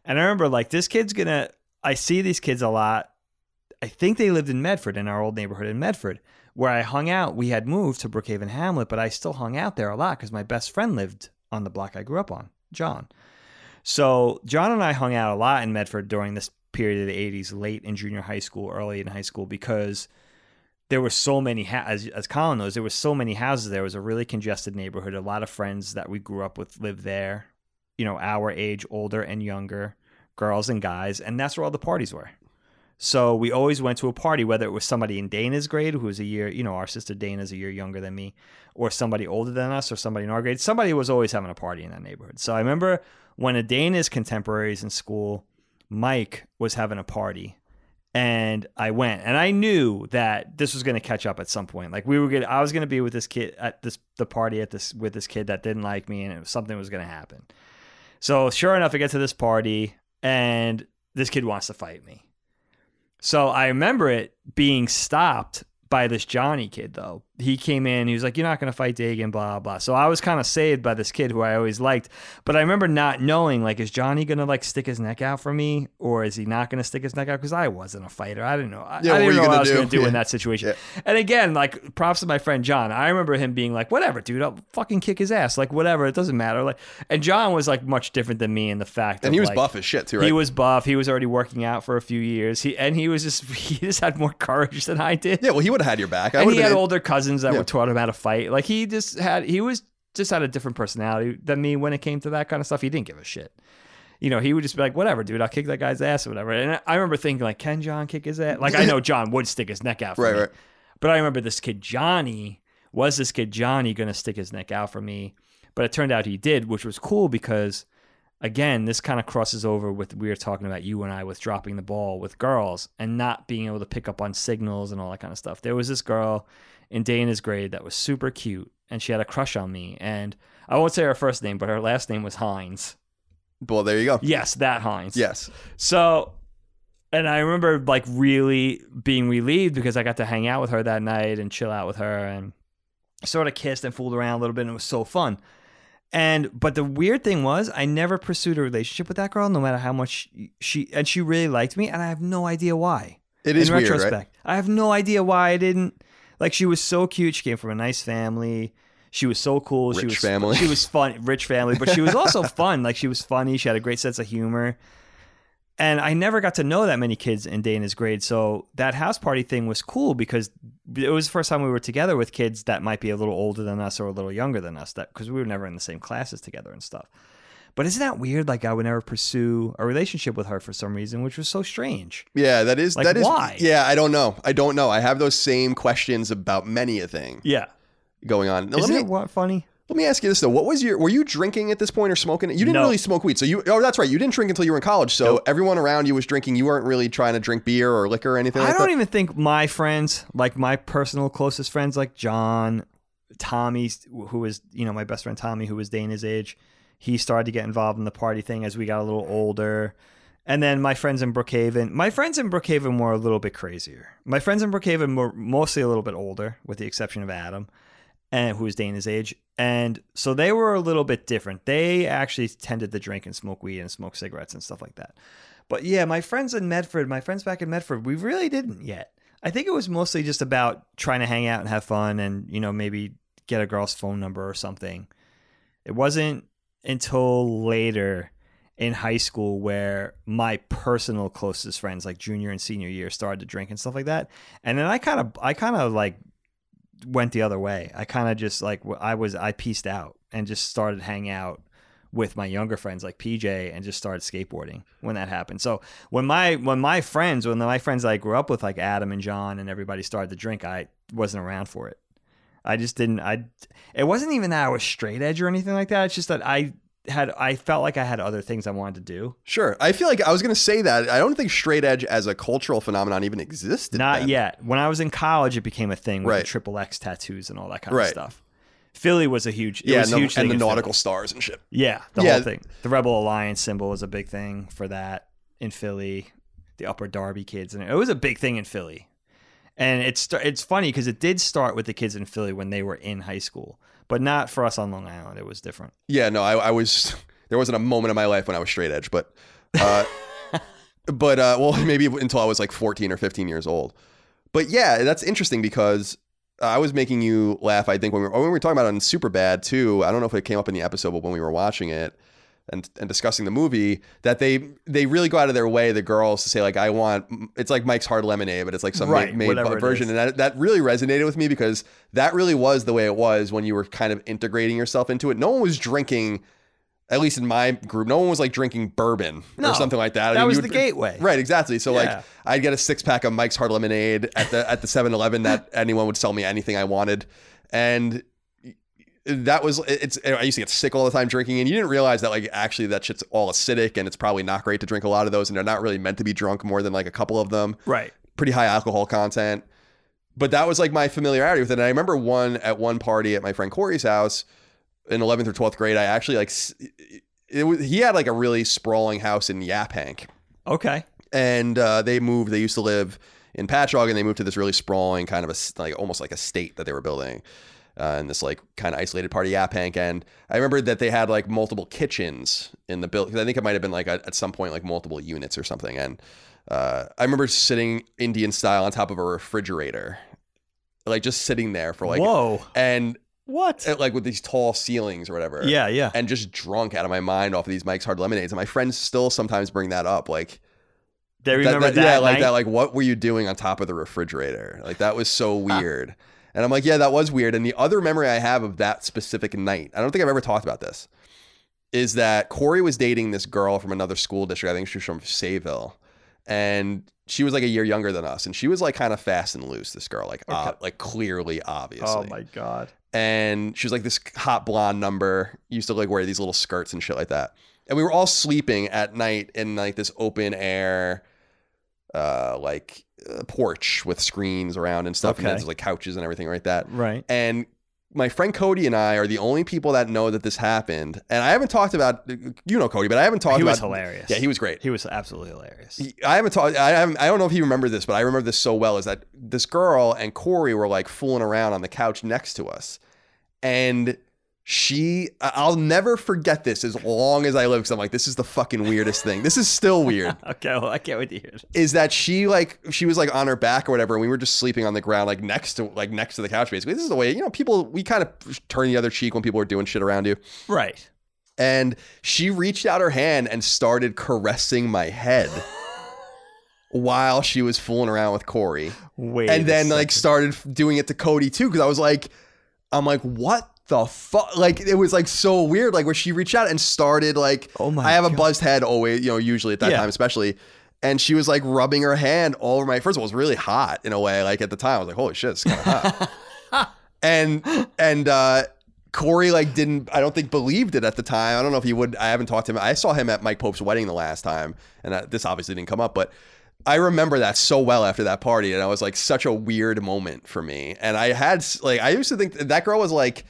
And I remember like this kid's gonna I see these kids a lot. I think they lived in Medford in our old neighborhood in Medford, where I hung out. We had moved to Brookhaven Hamlet, but I still hung out there a lot because my best friend lived on the block I grew up on, John. So John and I hung out a lot in Medford during this period of the 80s, late in junior high school, early in high school, because there were so many, ha- as, as Colin knows, there were so many houses there. It was a really congested neighborhood. A lot of friends that we grew up with lived there, you know, our age, older and younger, girls and guys. And that's where all the parties were. So we always went to a party, whether it was somebody in Dana's grade who was a year, you know, our sister Dana's a year younger than me, or somebody older than us, or somebody in our grade. Somebody was always having a party in that neighborhood. So I remember when a Dana's contemporaries in school, Mike was having a party, and I went, and I knew that this was going to catch up at some point. Like we were going, I was going to be with this kid at this the party at this with this kid that didn't like me, and it something was going to happen. So sure enough, I get to this party, and this kid wants to fight me. So I remember it being stopped by this Johnny kid though. He came in, he was like, You're not gonna fight Dagan, blah blah. So I was kind of saved by this kid who I always liked. But I remember not knowing, like, is Johnny gonna like stick his neck out for me? Or is he not gonna stick his neck out? Because I wasn't a fighter. I didn't know. I, Yeah, I didn't know what I was do? gonna do Yeah. in that situation. Yeah. And again, like props to my friend John. I remember him being like, Whatever, dude, I'll fucking kick his ass. Like, whatever, it doesn't matter. Like and John was like much different than me in the fact And of, he was like, buff as shit too, right? he was buff. He was already working out for a few years. He and he was just he just had more courage than I did. yeah, well, he would have had your back. I and would he have had older cousins that Yeah. were taught him how to fight. Like he just had he was just had a different personality than me when it came to that kind of stuff. He didn't give a shit. You know, he would just be like, "Whatever, dude. I'll kick that guy's ass or whatever." And I remember thinking, like, "Can John kick his ass?" Like I know John would stick his neck out for Right, me, right. but I remember this kid Johnny was this kid Johnny going to stick his neck out for me, but it turned out he did, which was cool because again, this kind of crosses over with we were talking about you and I with dropping the ball with girls and not being able to pick up on signals and all that kind of stuff. There was this girl in Dana's grade that was super cute and she had a crush on me and I won't say her first name, but her last name was Hines. Well, there you go. Yes, that Hines. Yes. So, and I remember like really being relieved because I got to hang out with her that night and chill out with her and sort of kissed and fooled around a little bit and it was so fun. And but the weird thing was I never pursued a relationship with that girl no matter how much she and she really liked me and I have no idea why. It is in weird, right? retrospect. I have no idea why I didn't like she was so cute. She came from a nice family. She was so cool. she Rich was family. She was fun, rich family, but she was also fun. Like she was funny. She had a great sense of humor. And I never got to know that many kids in Dana's grade. So that house party thing was cool because it was the first time we were together with kids that might be a little older than us or a little younger than us. That because we were never in the same classes together and stuff. But isn't that weird? Like I would never pursue a relationship with her for some reason, which was so strange. Yeah, that is Like, that is why? Yeah, I don't know. I don't know. I have those same questions about many a thing Yeah. going on. Now, let Isn't me it what funny? let me ask you this though. What was your were you drinking at this point or smoking? You didn't No. really smoke weed. So you Oh, that's right. You didn't drink until you were in college. So Nope. everyone around you was drinking. You weren't really trying to drink beer or liquor or anything I like don't that. even think my friends, like my personal closest friends, like John, Tommy, who was you know my best friend Tommy, who was Dana's age, he started to get involved in the party thing as we got a little older. And then my friends in Brookhaven, my friends in Brookhaven were a little bit crazier. My friends in Brookhaven were mostly a little bit older, with the exception of Adam, and who was Dana's age. And so they were a little bit different. They actually tended to drink and smoke weed and smoke cigarettes and stuff like that. But yeah, my friends in Medford, my friends back in Medford, we really didn't yet. I think it was mostly just about trying to hang out and have fun and, you know, maybe get a girl's phone number or something. It wasn't until later in high school where my personal closest friends like junior and senior year started to drink and stuff like that. And then I kind of I kind of like went the other way. I kind of just like I was I pieced out and just started hang out with my younger friends like PJ and just started skateboarding when that happened. So when my when my friends when my friends I grew up with like Adam and John and everybody started to drink, I wasn't around for it. I just didn't I it wasn't even that I was straight edge or anything like that. It's just that I had I felt like I had other things I wanted to do. Sure. I feel like I was going to say that. I don't think straight edge as a cultural phenomenon even existed. Not then. yet. When I was in college, it became a thing with Right. the triple X tattoos and all that kind Right. of stuff. Philly was a huge, it Yeah, was and a huge the, and thing the nautical Philly. stars and shit. Yeah, the Yeah. whole thing. The Rebel Alliance symbol was a big thing for that in Philly. The Upper Darby kids, and it was a big thing in Philly. And it's it's funny because it did start with the kids in Philly when they were in high school, but not for us on Long Island. It was different. Yeah, no, I, I was. There wasn't a moment in my life when I was straight edge, but uh, but uh, well, maybe until I was like 14 or 15 years old. But yeah, that's interesting because I was making you laugh. I think when we were, when we were talking about it on Superbad too. I don't know if it came up in the episode, but when we were watching it and and discussing the movie, that they they really go out of their way the girls to say like I want it's like Mike's Hard Lemonade, but it's like some Right, made, made version, and that that really resonated with me because that really was the way it was when you were kind of integrating yourself into it. No one was drinking. At least in my group, no one was like drinking bourbon No, or something like that. I that mean, was you the gateway. Right, exactly. So Yeah. like I'd get a six pack of Mike's Hard Lemonade at the at the 7-Eleven that anyone would sell me anything I wanted. And that was it's I used to get sick all the time drinking and you didn't realize that like actually that shit's all acidic and it's probably not great to drink a lot of those and they're not really meant to be drunk more than like a couple of them. Right. Pretty high alcohol content. But that was like my familiarity with it. And I remember one at one party at my friend Corey's house in 11th or 12th grade, I actually like it was he had like a really sprawling house in Yaphank Okay. and uh, they moved. They used to live in Patchogue, and they moved to this really sprawling kind of a like almost like a state that they were building, uh, in this like kind of isolated part of Yaphank. And I remember that they had like multiple kitchens in the building. I think it might have been like at at some point like multiple units or something. And uh, I remember sitting Indian style on top of a refrigerator, like just sitting there for like Whoa. and What? uh, like with these tall ceilings or whatever yeah, yeah. and just drunk out of my mind off of these Mike's Hard Lemonades. And my friends still sometimes bring that up, like They that- remember that, yeah, like night? that. Like, what were you doing on top of the refrigerator? Like, that was so weird. And I'm like, yeah, that was weird. And the other memory I have of that specific night, I don't think I've ever talked about this, is that Corey was dating this girl from another school district. I think she was from Sayville, and she was like a year younger than us, and she was like kind of fast and loose. This girl, like, uh, like clearly, obviously Oh my god. and she was like this hot blonde number used to like wear these little skirts and shit like that and we were all sleeping at night in like this open air uh like uh, porch with screens around and stuff and Okay. there's like couches and everything like that Right. and my friend Cody and I are the only people that know that this happened and I haven't talked about you know Cody but I haven't talked He about was hilarious. yeah he was great He was absolutely hilarious. he- I haven't talked. I haven't, I don't know if he remembered this, but I remember this so well. Is that this girl and Corey were like fooling around on the couch next to us, and she. I'll never forget this as long as I live because I'm like, this is the fucking weirdest thing. This is still weird. Okay, well, I can't wait to hear it. Is that she like she was like on her back or whatever, and we were just sleeping on the ground like next to like next to the couch basically. This is the way you know people. We kind of turn the other cheek when people are doing shit around you. Right. And she reached out her hand and started caressing my head while she was fooling around with Corey. Wait. and then like started doing it to Cody too because I was like, I'm like, what the fuck? Like it was like so weird. Like where she reached out and started like, Oh my I have a God. buzzed head always, you know, usually at that Yeah. time especially. And she was like rubbing her hand all over my. First of all, it was really hot in a way. Like at the time, I was like, "Holy shit, it's kind of hot." and and uh, Corey like didn't. I don't think believed it at the time. I don't know if he would. I haven't talked to him. I saw him at Mike Pope's wedding the last time, and that, this obviously didn't come up. But I remember that so well after that party, and I was like such a weird moment for me. And I had like I used to think that, that girl was like.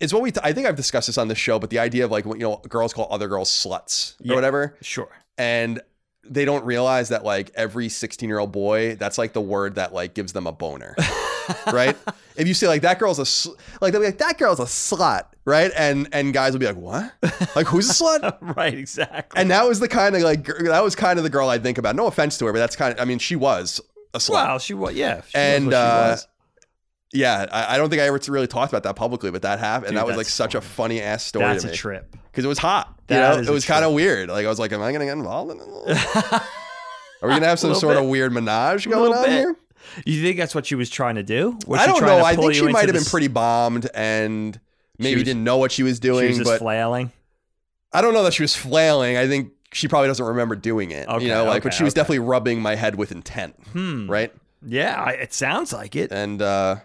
It's what we. I think I've discussed this on this show, but the idea of like what you know girls call other girls sluts or Yeah. whatever Sure. and they don't realize that like every 16 year old boy that's like the word that like gives them a boner right if you say like that girl's a sl-, like they'll be like that girl's a slut right and and guys will be like what like who's a slut right. Exactly. and that was the kind of like that was kind of the girl i'd think about no offense to her but that's kind of i mean she was a slut wow, she was. Yeah. She And, was what she uh, was. Yeah I, I don't think i ever really talked about that publicly but that happened and that was like such a funny ass story That's to a trip. because it was hot you That know it was kind of weird like i was like am i gonna get involved in it Are we gonna have some sort of weird menage going on bit. here? You think that's what she was trying to do? Was I she don't know. I think she might have been pretty bombed and maybe was- didn't know what she was She doing. was just but flailing. I don't know that she was flailing. I think she probably doesn't remember doing it. Okay, you know, like, but she was okay. definitely rubbing my head with intent, Hmm. right? Yeah, I, it sounds like it. And uh,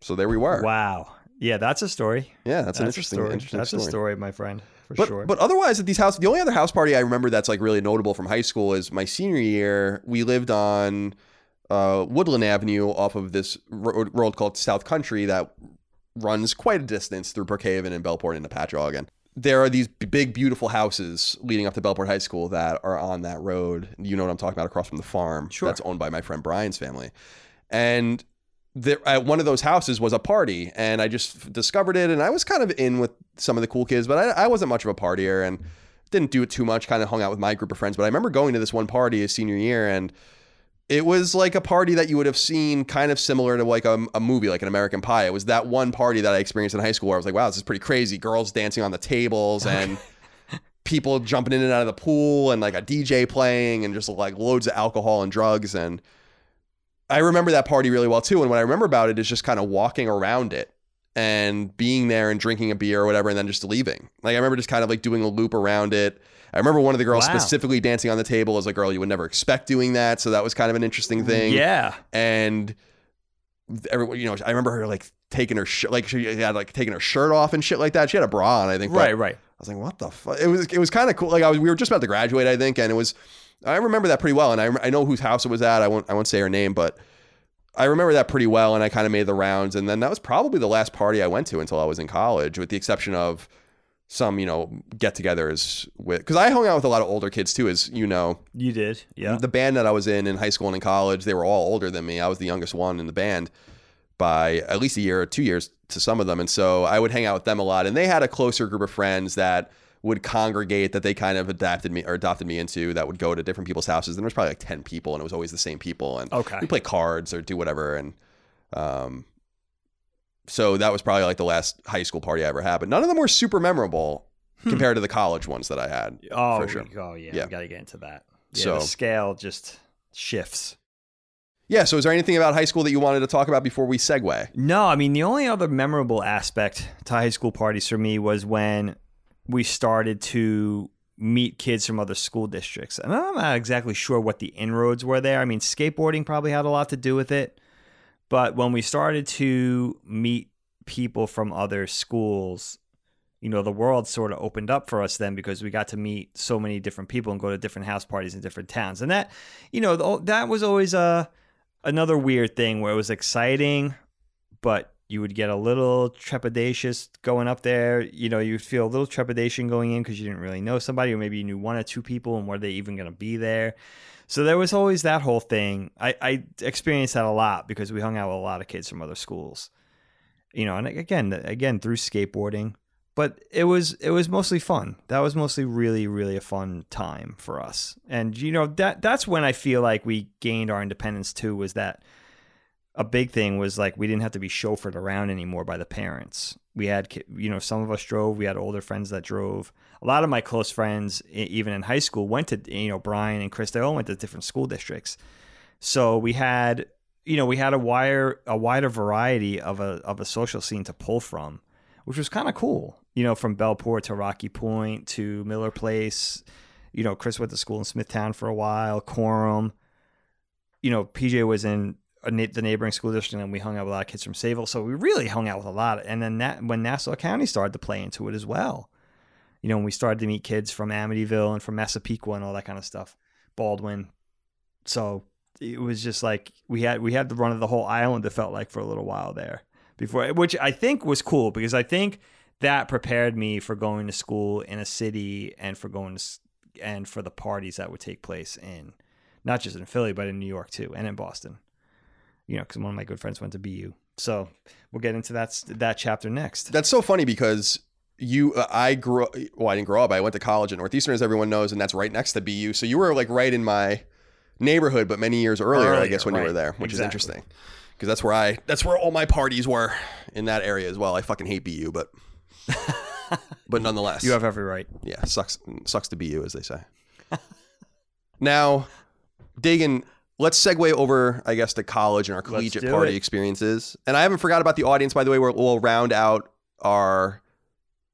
so there we were. Wow. Yeah, that's a story. Yeah, that's, an interesting, story. interesting That's story. a story, my friend, for But sure. but otherwise at these house, the only other house party I remember that's like really notable from high school is my senior year. We lived on uh, Woodland Avenue off of this road, road called South Country that runs quite a distance through Brookhaven and Bellport into Patchogue. And there are these big, beautiful houses leading up to Bellport High School that are on that road. You know what I'm talking about across from the farm Sure. that's owned by my friend Brian's family. And there, at uh, one of those houses was a party, and I just discovered it, and I was kind of in with some of the cool kids, but I, I wasn't much of a partier. And didn't do it too much. Kind of hung out with my group of friends. But I remember going to this one party his senior year, and it was like a party that you would have seen kind of similar to like a, a, movie, like an American Pie. It was that one party that I experienced in high school where I was like, wow, this is pretty crazy. Girls dancing on the tables and people jumping in and out of the pool and like a DJ playing and just like loads of alcohol and drugs. And I remember that party really well too. And what I remember about it is just kind of walking around it and being there and drinking a beer or whatever and then just leaving. Like I remember just kind of like doing a loop around it. I remember one of the girls Wow. specifically dancing on the table as a girl you would never expect doing that, so that was kind of an interesting thing. Yeah. And everyone, you know, I remember her like taking her shirt, like she had like taking her shirt off and shit like that. She had a bra on, I think. Right, right. I was like, what the fuck? It was it was kind of cool. Like I was, we were just about to graduate, I think, and it was. I remember that pretty well, and I I know whose house it was at. I won't I won't say her name, but I remember that pretty well, and I kind of made the rounds, and then that was probably the last party I went to until I was in college, with the exception of some you know get-togethers with because I hung out with a lot of older kids too, as you know. You did. Yeah. The band that I was in in high school and in college, they were all older than me. I was the youngest one in the band by at least a year or two years to some of them. And so I would hang out with them a lot. And they had a closer group of friends that would congregate that they kind of adapted me or adopted me into that would go to different people's houses. And there was probably like 10 people and it was always the same people. And Okay. we play cards or do whatever. And um, so that was probably like the last high school party I ever had. But none of them were super memorable compared to the college ones that I had. Oh, for sure. oh yeah, Yeah. we got to get into that. Yeah, So- the scale just shifts. Yeah. So is there anything about high school that you wanted to talk about before we segue? No, I mean the only other memorable aspect to high school parties for me was when we started to meet kids from other school districts. And I'm not exactly sure what the inroads were there. I mean, skateboarding probably had a lot to do with it. But when we started to meet people from other schools, you know, the world sort of opened up for us then because we got to meet so many different people and go to different house parties in different towns. And that, you know, that was always a another weird thing where it was exciting, but you would get a little trepidatious going up there. You know, you'd feel a little trepidation going in because you didn't really know somebody, or maybe you knew one or two people, and were they even going to be there? So there was always that whole thing. I, I experienced that a lot because we hung out with a lot of kids from other schools. You know, and again, again through skateboarding, but it was it was mostly fun. That was mostly really really a fun time for us. And you know that that's when I feel like we gained our independence too. Was that a big thing was like we didn't have to be chauffeured around anymore by the parents. We had, you know, some of us drove. We had older friends that drove. A lot of my close friends, even in high school, went to, you know, Brian and Chris. They all went to different school districts. So we had, you know, we had a wider a wider variety of a of a social scene to pull from, which was kind of cool. You know, from Bellport to Rocky Point to Miller Place. You know, Chris went to school in Smithtown for a while. Coram. You know, PJ was in the neighboring school district, and we hung out with a lot of kids from Sayville. So we really hung out with a lot. And then that when Nassau County started to play into it as well, you know, when we started to meet kids from Amityville and from Massapequa and all that kind of stuff, Baldwin. So it was just like we had we had the run of the whole island. It felt like for a little while there before, which I think was cool because I think that prepared me for going to school in a city and for going to and for the parties that would take place in not just in Philly but in New York too and in Boston you know, because one of my good friends went to BU. So we'll get into that that chapter next. That's so funny because you, uh, I grew up, well, I didn't grow up. I went to college at Northeastern, as everyone knows, and that's right next to BU. So you were like right in my neighborhood, but many years earlier, I guess, when you were there, which is interesting. Because that's where I, that's where all my parties were in that area as well. I fucking hate BU, but, but nonetheless, You have every right. yeah, sucks, sucks to be you, as they say. now, Dagan, let's segue over, I guess, to college and our collegiate party it. experiences. And I haven't forgot about the audience, by the way. We'll, we'll round out our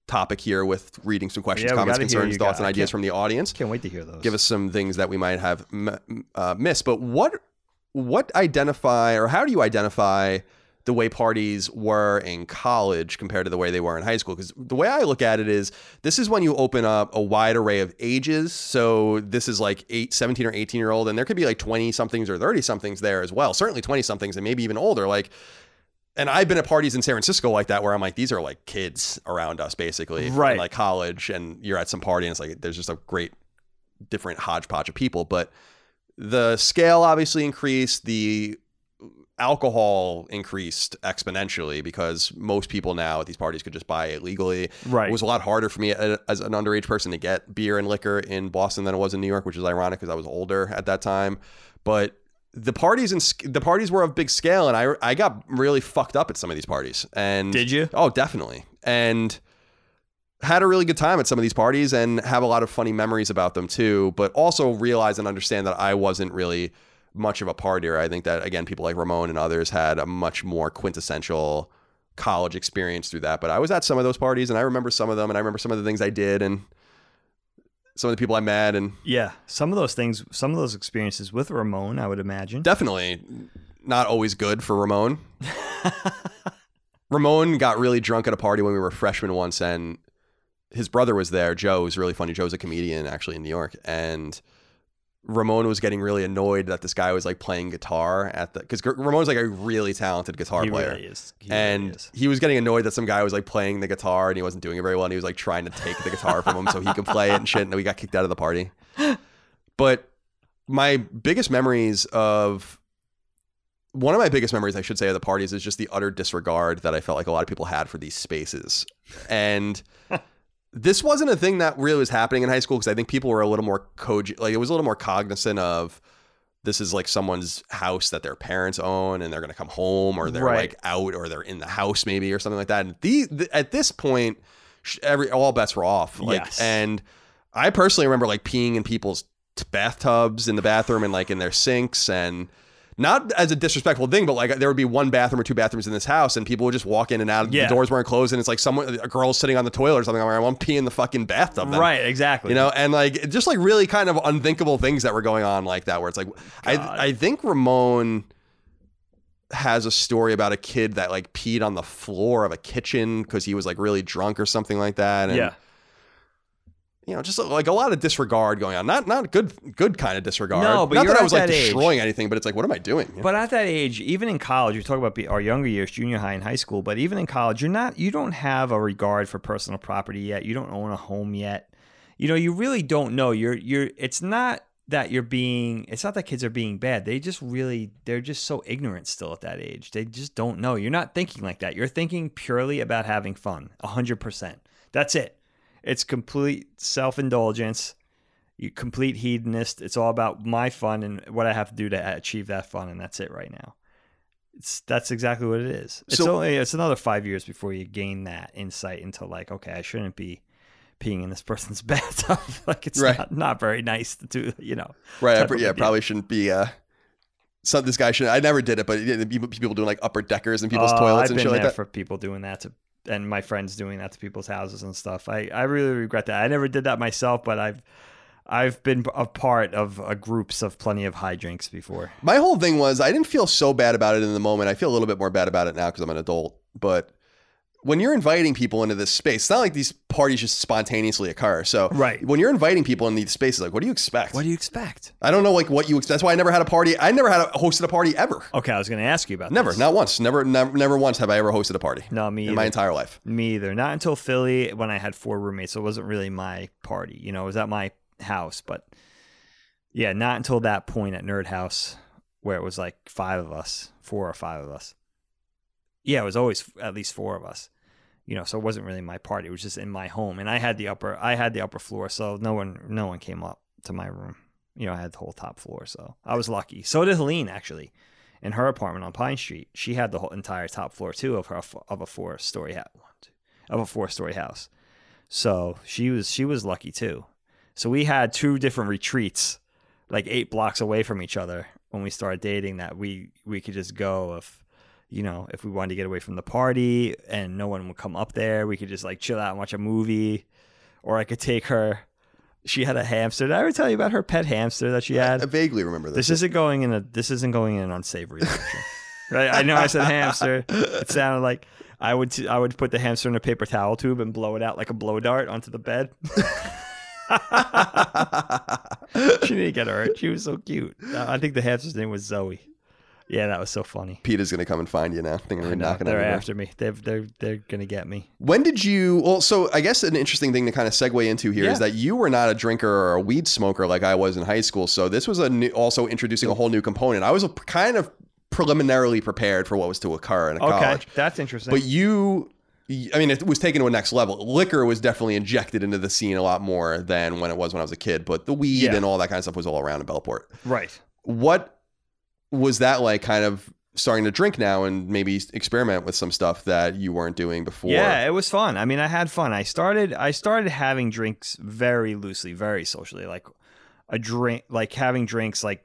topic here with reading some questions, Yeah, comments, concerns, thoughts, and ideas from the audience. Can't wait to hear those. Give us some things that we might have uh, missed. But what what identify or how do you identify the way parties were in college compared to the way they were in high school? Because the way I look at it is this is when you open up a wide array of ages. So this is like eight, 17 or 18 year old, and there could be like 20 somethings or 30 somethings there as well. Certainly 20 somethings and maybe even older. Like, and I've been at parties in San Francisco like that where I'm like, these are like kids around us basically, in, Right. like college, and you're at some party and it's like there's just a great different hodgepodge of people. But the scale obviously increased. The alcohol increased exponentially because most people now at these parties could just buy it legally. Right. It was a lot harder for me as an underage person to get beer and liquor in Boston than it was in New York, which is ironic because I was older at that time. But the parties and the parties were of big scale, and I I got really fucked up at some of these parties. And Did you? Oh, definitely. And had a really good time at some of these parties and have a lot of funny memories about them too. But also realize and understand that I wasn't really much of a partier. I think that again, people like Ramon and others had a much more quintessential college experience through that. But I was at some of those parties and I remember some of them and I remember some of the things I did and some of the people I met and Yeah, some of those things, some of those experiences with Ramon, I would imagine. definitely not always good for Ramon. Ramon got really drunk at a party when we were freshmen once, and his brother was there. Joe was really funny. Joe's a comedian actually in New York, and Ramon was getting really annoyed that this guy was like playing guitar at the because Ramon's like a really talented guitar he player. really is. He and really he was getting annoyed that some guy was like playing the guitar and he wasn't doing it very well and he was like trying to take the guitar from him so he could play it and shit and we got kicked out of the party but my biggest memories of one of my biggest memories i should say of the parties is just the utter disregard that i felt like a lot of people had for these spaces and this wasn't a thing that really was happening in high school because i think people were a little more cog- like it was a little more cognizant of this is like someone's house that their parents own and they're going to come home or they're Right. like out or they're in the house maybe or something like that and the, at this point every all bets were off like Yes. and i personally remember like peeing in people's t- bathtubs in the bathroom and like in their sinks and not as a disrespectful thing, but like there would be one bathroom or two bathrooms in this house, and people would just walk in and out. Yeah. The doors weren't closed, and it's like someone, a girl's sitting on the toilet or something. I'm like, I want to pee in the fucking bathtub. then. right, exactly. You know, and like just like really kind of unthinkable things that were going on like that, where it's like, I I think Ramon has a story about a kid that like peed on the floor of a kitchen because he was like really drunk or something like that. And, yeah, you know, just like a lot of disregard going on. Not not good good kind of disregard. No, but not you're that I was like that age. destroying anything, but it's like, what am I doing? You know? But at that age, even in college, you talk about our younger years, junior high and high school. But even in college, you're not, you don't have a regard for personal property yet. You don't own a home yet. You know, you really don't know. You're, you're. It's not that you're being. It's not that kids are being bad. They just really, they're just so ignorant still at that age. They just don't know. You're not thinking like that. You're thinking purely about having fun. A hundred percent. That's it. It's complete self indulgence you complete hedonist. It's all about my fun and what I have to do to achieve that fun, and that's it right now. It's that's exactly what it is. It's So- only it's another five years before you gain that insight into like, okay, I shouldn't be peeing in this person's bathtub. like it's Right. not, not very nice to do, you know. right? I, yeah, probably shouldn't be. uh some this guy should. I never did it, but people doing like upper deckers and people's Oh, toilets I've and shit like that. for people doing that to, and my friends doing that to people's houses and stuff. I, I really regret that. I never did that myself, but I've I've been a part of uh, groups of plenty of high drinks before. My whole thing was I didn't feel so bad about it in the moment. I feel a little bit more bad about it now because I'm an adult. But when you're inviting people into this space, it's not like these parties just spontaneously occur. So Right. when you're inviting people in these spaces, like what do you expect? What do you expect? I don't know like what you expect. That's why I never had a party. I never had a, hosted a party ever. Okay, I was going to ask you about Never, this. not once. Never, never, never once have I ever hosted a party No, me in my entire life. Me either. Not until Philly when I had four roommates. So it wasn't really my party. You know, it was at my house. But yeah, not until that point at Nerd House where it was like five of us, four or five of us. Yeah, it was always at least four of us. You know, so it wasn't really my party. It was just in my home, and I had the upper. I had the upper floor, so no one, no one came up to my room. You know, I had the whole top floor, so I was lucky. So did Helene actually, in her apartment on Pine Street. She had the whole entire top floor too of her of a four story house, of a four story house. So she was she was lucky too. So we had two different retreats, like eight blocks away from each other when we started dating. That we we could just go if you know if we wanted to get away from the party and no one would come up there. We could just like chill out and watch a movie, or I could take her. She had a hamster. Did I ever tell you about her pet hamster that she had? I vaguely remember this. This isn't going in a this isn't going in an unsavory direction. right? I know I said hamster. It sounded like I would t- I would put the hamster in a paper towel tube and blow it out like a blow dart onto the bed. she didn't get hurt. She was so cute. Uh, I think the hamster's name was Zoe. Yeah, that was so funny. Peter's gonna come and find you now. We're know, knocking they're on your door. after me. They're they're they're gonna get me. When did you? Well, so I guess an interesting thing to kind of segue into here is Yeah. that you were not a drinker or a weed smoker like I was in high school. So this was a new, also introducing a whole new component. I was a, kind of preliminarily prepared for what was to occur in a Okay, college. that's interesting. But you, I mean, it was taken to a next level. Liquor was definitely injected into the scene a lot more than when it was when I was a kid. But the weed Yeah. and all that kind of stuff was all around in Bellport. right. What was that like? Kind of starting to drink now and maybe experiment with some stuff that you weren't doing before. Yeah, it was fun. I mean, I had fun. I started I started having drinks very loosely, very socially, like a drink, like having drinks, like.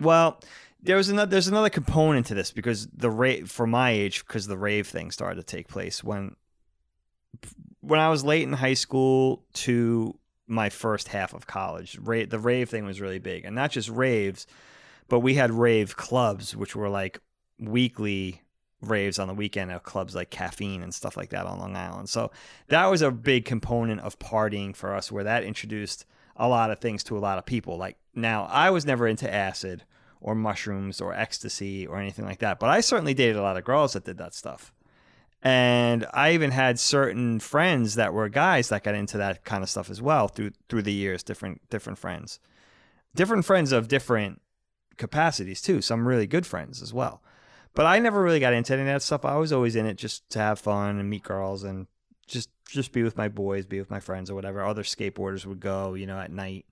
Well, there was another. There's another component to this because the rave for my age, because the rave thing started to take place when. When I was late in high school to my first half of college, ra- the rave thing was really big, and not just raves, but we had rave clubs, which were like weekly raves on the weekend at clubs like Caffeine and stuff like that on Long Island. So that was a big component of partying for us, where that introduced a lot of things to a lot of people. Like now, I was never into acid or mushrooms or ecstasy or anything like that, but I certainly dated a lot of girls that did that stuff. And I even had certain friends that were guys that got into that kind of stuff as well through through the years, different different friends. Different friends of different capacities too. Some really good friends as well. But I never really got into any of that stuff. I was always in it just to have fun and meet girls and just just be with my boys, be with my friends or whatever. Other skateboarders would go, you know, at night.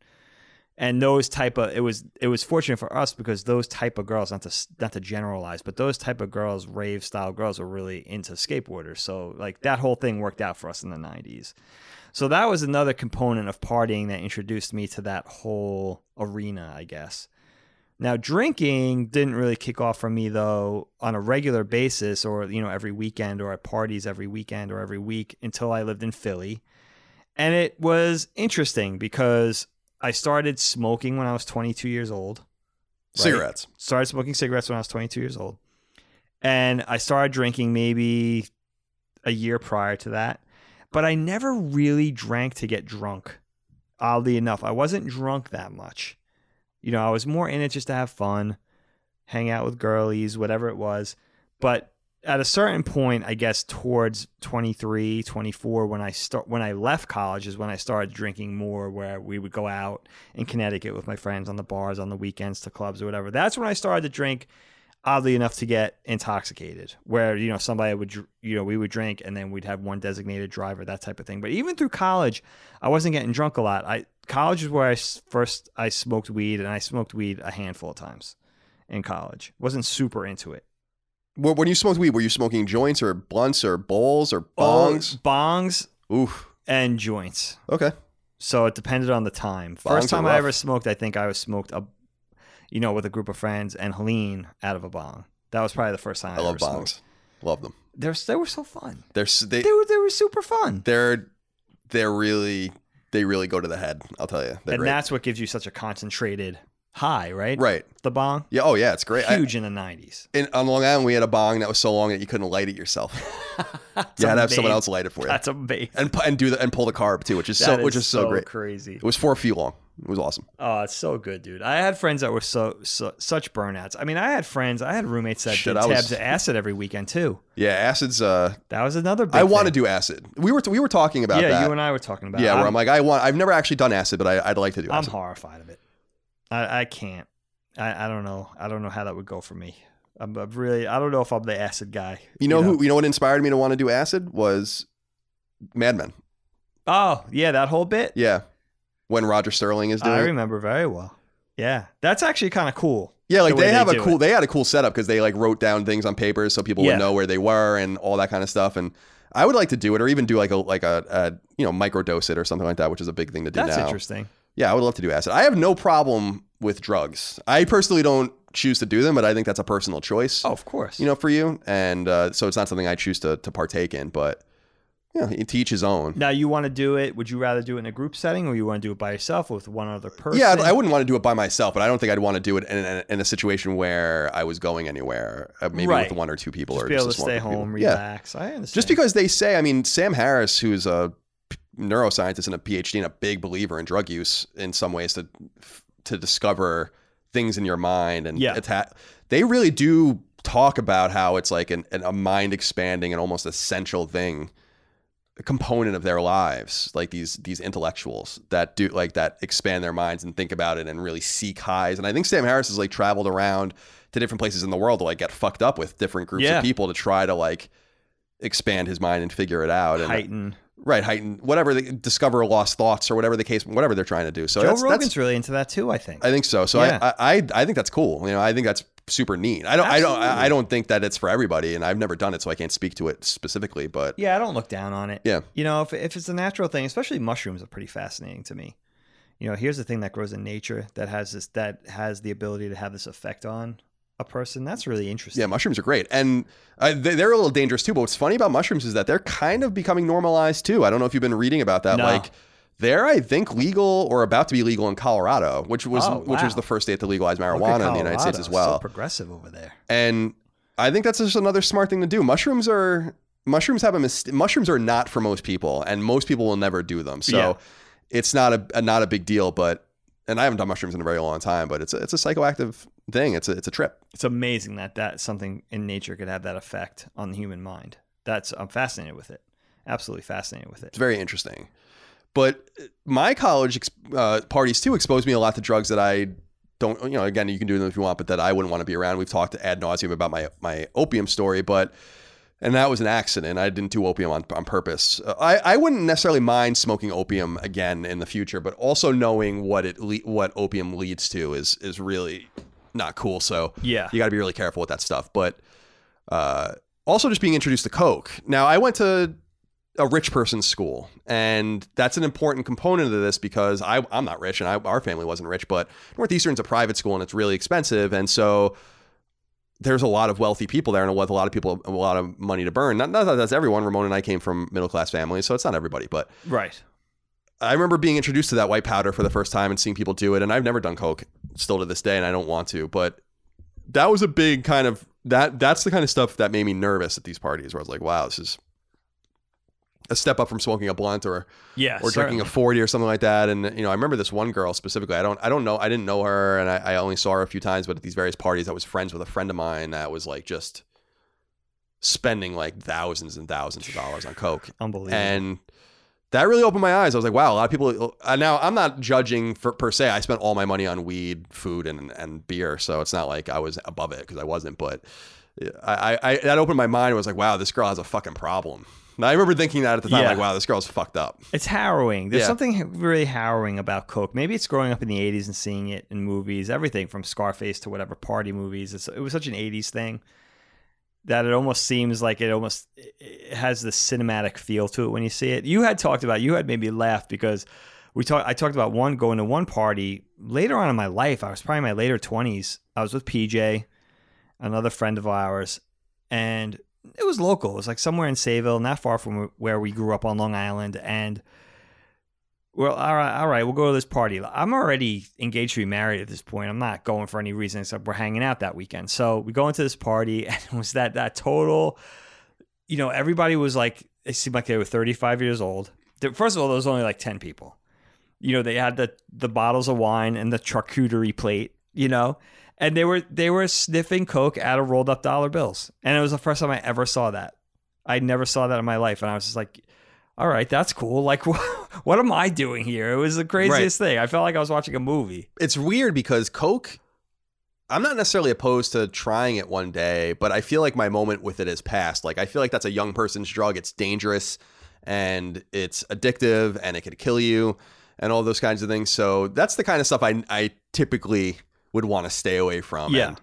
And those type of it was it was fortunate for us because those type of girls, not to not to generalize, but those type of girls, rave style girls, were really into skateboarders. So like that whole thing worked out for us in the '90s. So that was another component of partying that introduced me to that whole arena, I guess. Now, drinking didn't really kick off for me though on a regular basis or, you know, every weekend or at parties every weekend or every week until I lived in Philly. And it was interesting because I started smoking when I was 22 years old. right? Cigarettes. Started smoking cigarettes when I was 22 years old. And I started drinking maybe a year prior to that. But I never really drank to get drunk. Oddly enough, I wasn't drunk that much. You know, I was more in it just to have fun, hang out with girlies, whatever it was. But at a certain point, I guess towards 23, 24, when I start when I left college is when I started drinking more where we would go out in Connecticut with my friends on the bars on the weekends to clubs or whatever. That's when I started to drink oddly enough to get intoxicated where you know somebody would you know we would drink and then we'd have one designated driver that type of thing but even through college i wasn't getting drunk a lot i college is where I first i smoked weed and i smoked weed a handful of times in college wasn't super into it Wh- When you smoked weed, were you smoking joints or blunts or bowls or oh, bongs? Oh, bongs Oof. and joints Okay. so it depended on the time Bongs first time i ever smoked i think i was smoked a you know with a group of friends and helene out of a bong that was probably the first time i, I love ever smoked. bongs. Love them. They're, they were so fun They're they they were they were super fun they're they're really they really go to the head. I'll tell you. They're and great. that's what gives you such a concentrated high, right? right. The bong, Yeah. Oh yeah, it's great. I- huge in the nineties. in, on Long Island, we had a bong that was so long that you couldn't light it yourself. you had to have someone else light it for you, That's amazing. and and do the and pull the carb too, which is That so which is so, great. crazy. It was four feet long. It was awesome. Oh, it's so good, dude. I had friends that were so, so such burnouts. I mean, I had friends, I had roommates that Shit, did I was- tabs of acid every weekend too. Yeah, acid's. Uh, That was another. Big I want to do acid. We were we were talking about Yeah, that. you and I were talking about. yeah, it. where I'm, I'm like, I want. I've never actually done acid, but I, I'd like to do acid. I'm acid. horrified of it. I, I can't. I, I don't know. I don't know how that would go for me. I'm, I'm really. I don't know if I'm the acid guy. You know who? You know what inspired me to want to do acid was Mad Men. Oh yeah, that whole bit. Yeah, when Roger Sterling is doing. I it. remember very well. Yeah, that's actually kind of cool. Yeah, like the they they have a cool. it. They had a cool setup because they like wrote down things on paper so people Yeah. would know where they were and all that kind of stuff. And I would like to do it, or even do like a like a, a you know microdose it or something like that, which is a big thing to do now. That's now. interesting. Yeah, I would love to do acid. I have no problem with drugs. I personally don't choose to do them, but I think that's a personal choice. Oh, of course. you know, for you, and uh, so it's not something I choose to to partake in. But yeah, to each his own. now you want to do it? Would you rather do it in a group setting, or you want to do it by yourself with one other person? Yeah, I wouldn't want to do it by myself, but I don't think I'd want to do it in, in, in a situation where I was going anywhere, uh, maybe Right. with one or two people, just or be able to just stay home, people. Yeah, relax. I understand. just because they say, I mean, Sam Harris, who's a neuroscientist and a PhD and a big believer in drug use in some ways to to discover things in your mind and Yeah. atta- they really do talk about how it's like an, an, a mind expanding and almost essential thing a component of their lives like these these intellectuals that do like that expand their minds and think about it and really seek highs and i think sam harris has like traveled around to different places in the world to like get fucked up with different groups Yeah. of people to try to like expand his mind and figure it out and heighten. Right heighten whatever they discover lost thoughts or whatever the case whatever they're trying to do so Joe that's, Rogan's that's really into that too. I think. I think so so Yeah. I, I I think that's cool you know I think that's super neat I don't I don't I don't think that it's for everybody and I've never done it so I can't speak to it specifically but yeah, I don't look down on it. Yeah. You know, if if it's a natural thing, especially mushrooms are pretty fascinating to me. You know, here's the thing that grows in nature that has this that has the ability to have this effect on a person. That's really interesting. Yeah, mushrooms are great, and uh, they- they're a little dangerous too. But what's funny about mushrooms is that they're kind of becoming normalized too. I don't know if you've been reading about that. No. Like, they're I think legal or about to be legal in Colorado, which was Oh, which was the first state to legalize marijuana in the United States as well. So progressive over there. and I think that's just another smart thing to do. Mushrooms are mushrooms have a mis- mushrooms are not for most people, and most people will never do them. So Yeah. it's not a, a not a big deal. But and I haven't done mushrooms in a very long time, but it's a, it's a psychoactive thing. It's a it's a trip. It's amazing that that something in nature could have that effect on the human mind. That's I'm fascinated with it. Absolutely fascinated with it. It's very interesting. But my college uh, parties too exposed me a lot to drugs that I don't. You know, again, you can do them if you want, but that I wouldn't want to be around. We've talked ad nauseum about my my opium story, but and that was an accident. I didn't do opium on, on purpose. Uh, I, I wouldn't necessarily mind smoking opium again in the future, but also knowing what it le- what opium leads to is is really not cool. So Yeah. you got to be really careful with that stuff. But uh, also just being introduced to coke. Now I went to a rich person's school, and that's an important component of this because I, I'm not rich, and I, our family wasn't rich. But Northeastern's a private school, and it's really expensive, and so there's a lot of wealthy people there, and with a lot of people, a lot of money to burn. Not, not that that's everyone. Ramon and I came from middle class families, so it's not everybody, but Right. I remember being introduced to that white powder for the first time and seeing people do it. And I've never done coke still to this day, and I don't want to. But that was a big kind of that. That's the kind of stuff that made me nervous at these parties, where I was like, "Wow, this is a step up from smoking a blunt or Yeah. or drinking a forty or something like that." And you know, I remember this one girl specifically. I don't, I don't know, I didn't know her, and I, I only saw her a few times. But at these various parties, I was friends with a friend of mine that was like just spending like thousands and thousands of dollars on coke Unbelievable. and that really opened my eyes. I was like, wow, a lot of people. Uh, now, I'm not judging for, per se. I spent all my money on weed, food, and and beer, so it's not like I was above it because I wasn't. But I, I, I that opened my mind. It was like, wow, this girl has a fucking problem. And I remember thinking that at the time, Yeah. like, wow, this girl's fucked up. It's harrowing. There's Yeah. something really harrowing about Coke. Maybe it's growing up in the 80s and seeing it in movies, everything from Scarface to whatever party movies. It's, it was such an 80s thing that it almost seems like it almost it has the cinematic feel to it when you see it. You had talked about, you had made me laugh because we talked. I talked about one going to one party later on in my life. I was probably in my later 20s. I was with PJ, another friend of ours, and it was local. It was like somewhere in Sayville, not far from where we grew up on Long Island. And well, all right, all right, we'll go to this party. I'm already engaged to be married at this point. I'm not going for any reason except we're hanging out that weekend. So we go into this party, and it was that that total. You know, everybody was like, it seemed like they were 35 years old. First of all, there was only like 10 people. You know, they had the the bottles of wine and the charcuterie plate. You know, and they were they were sniffing coke out of rolled up dollar bills, and it was the first time I ever saw that. I never saw that in my life, and I was just like, "All right, that's cool." Like, what am I doing here? It was the craziest thing. I felt like I was watching a movie. It's weird because Coke. I'm not necessarily opposed to trying it one day, but I feel like my moment with it has passed. Like I feel like that's a young person's drug. It's dangerous and it's addictive and it could kill you and all those kinds of things. So that's the kind of stuff I I typically would want to stay away from. Yeah. And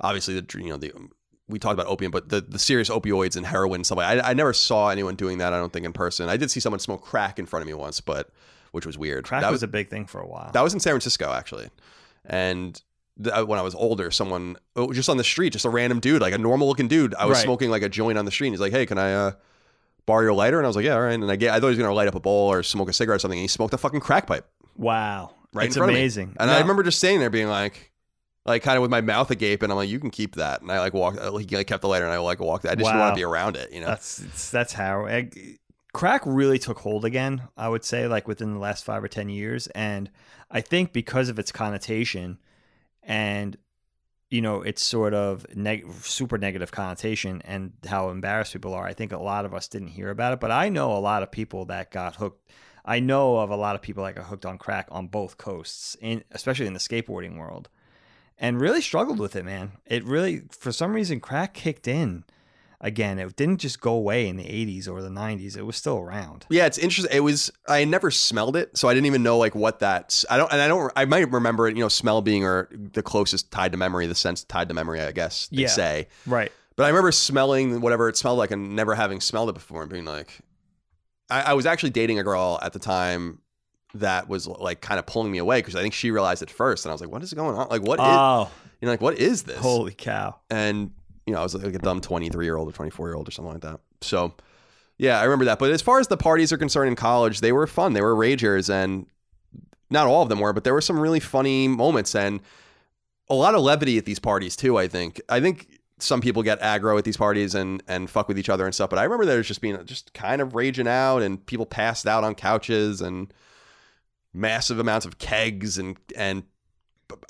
obviously the you know the we talked about opium, but the, the serious opioids and heroin and stuff like I, I never saw anyone doing that. I don't think in person. I did see someone smoke crack in front of me once, but which was weird. Crack that was, a big thing for a while. that was in San Francisco actually, and th- uh, when I was older, someone oh, just on the street, just a random dude, like a normal looking dude. I was Right. smoking like a joint on the street. And he's like, "Hey, can I uh, borrow your lighter?" And I was like, "Yeah, all right." And I get, I thought he was gonna light up a bowl or smoke a cigarette or something. And he smoked a fucking crack pipe wow, right it's amazing. And I remember just staying there, being like. Like kind of with my mouth agape, and I'm like, "You can keep that." And I like walked. uh, He like kept the lighter, and I like walked. I just didn't want to be around it, you know. That's that's how I- crack really took hold again. I would say like within the last five or ten years, and I think because of its connotation and you know its sort of neg- super negative connotation and how embarrassed people are. I think a lot of us didn't hear about it, but I know a lot of people that got hooked. I know of a lot of people that got hooked on crack on both coasts, in especially in the skateboarding world. And really struggled with it, man. It really, for some reason, crack kicked in again. It didn't just go away in the 80s or the 90s. It was still around. Yeah, it's interesting. It was I never smelled it, so I didn't even know like what that. I don't, and I don't. I might remember it. You know, smell being or the closest tied to memory, the sense tied to memory. I guess they Yeah. say. Right. But I remember smelling whatever it smelled like and never having smelled it before and being like, I, I was actually dating a girl at the time that was like kind of pulling me away because I think she realized it first, and I was like, "What is going on? Like, what is? Oh, you know, like what is this?" holy cow. and you know, I was like a dumb 23 year old or 24 year old or something like that. So, yeah, I remember that. But as far as the parties are concerned in college, they were fun. They were ragers, and not all of them were, but there were some really funny moments and a lot of levity at these parties too. I think. I think some people get aggro at these parties and and fuck with each other and stuff. But I remember there was just being just kind of raging out and people passed out on couches and massive amounts of kegs and and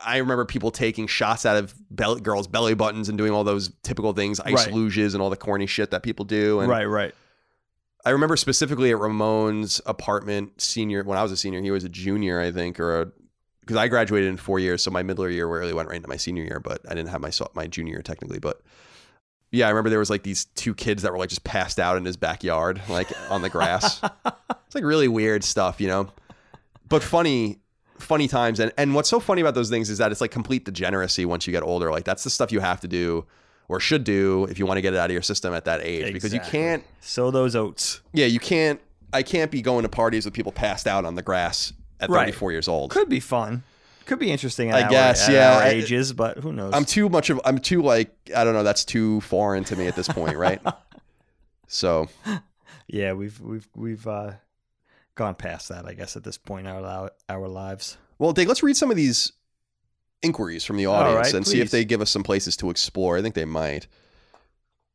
I remember people taking shots out of belly, girls' belly buttons and doing all those typical things, ice Right. luges and all the corny shit that people do. And right, right. I remember specifically at Ramon's apartment, senior when I was a senior, he was a junior, I think, or a because I graduated in four years, so my middle year really went right into my senior year, but I didn't have my my junior year technically. But yeah, I remember there was like these two kids that were like just passed out in his backyard, like on the grass. it's like really weird stuff, you know, but funny. Funny times, and and what's so funny about those things is that it's like complete degeneracy once you get older. Like that's the stuff you have to do or should do if you want to get it out of your system at that age, because you can't Sow those oats. yeah, you can't. I can't be going to parties with people passed out on the grass at Right. 34 years old. Could be fun. Could be interesting. At I our- guess, yeah. Our ages, but who knows? I'm too much of. I'm too like. I don't know. That's too foreign to me at this point, right? so yeah, we've we've we've uh, gone past that. I guess at this point in our our lives. well, Dave, let's read some of these inquiries from the audience right, and see if they give us some places to explore. I think they might.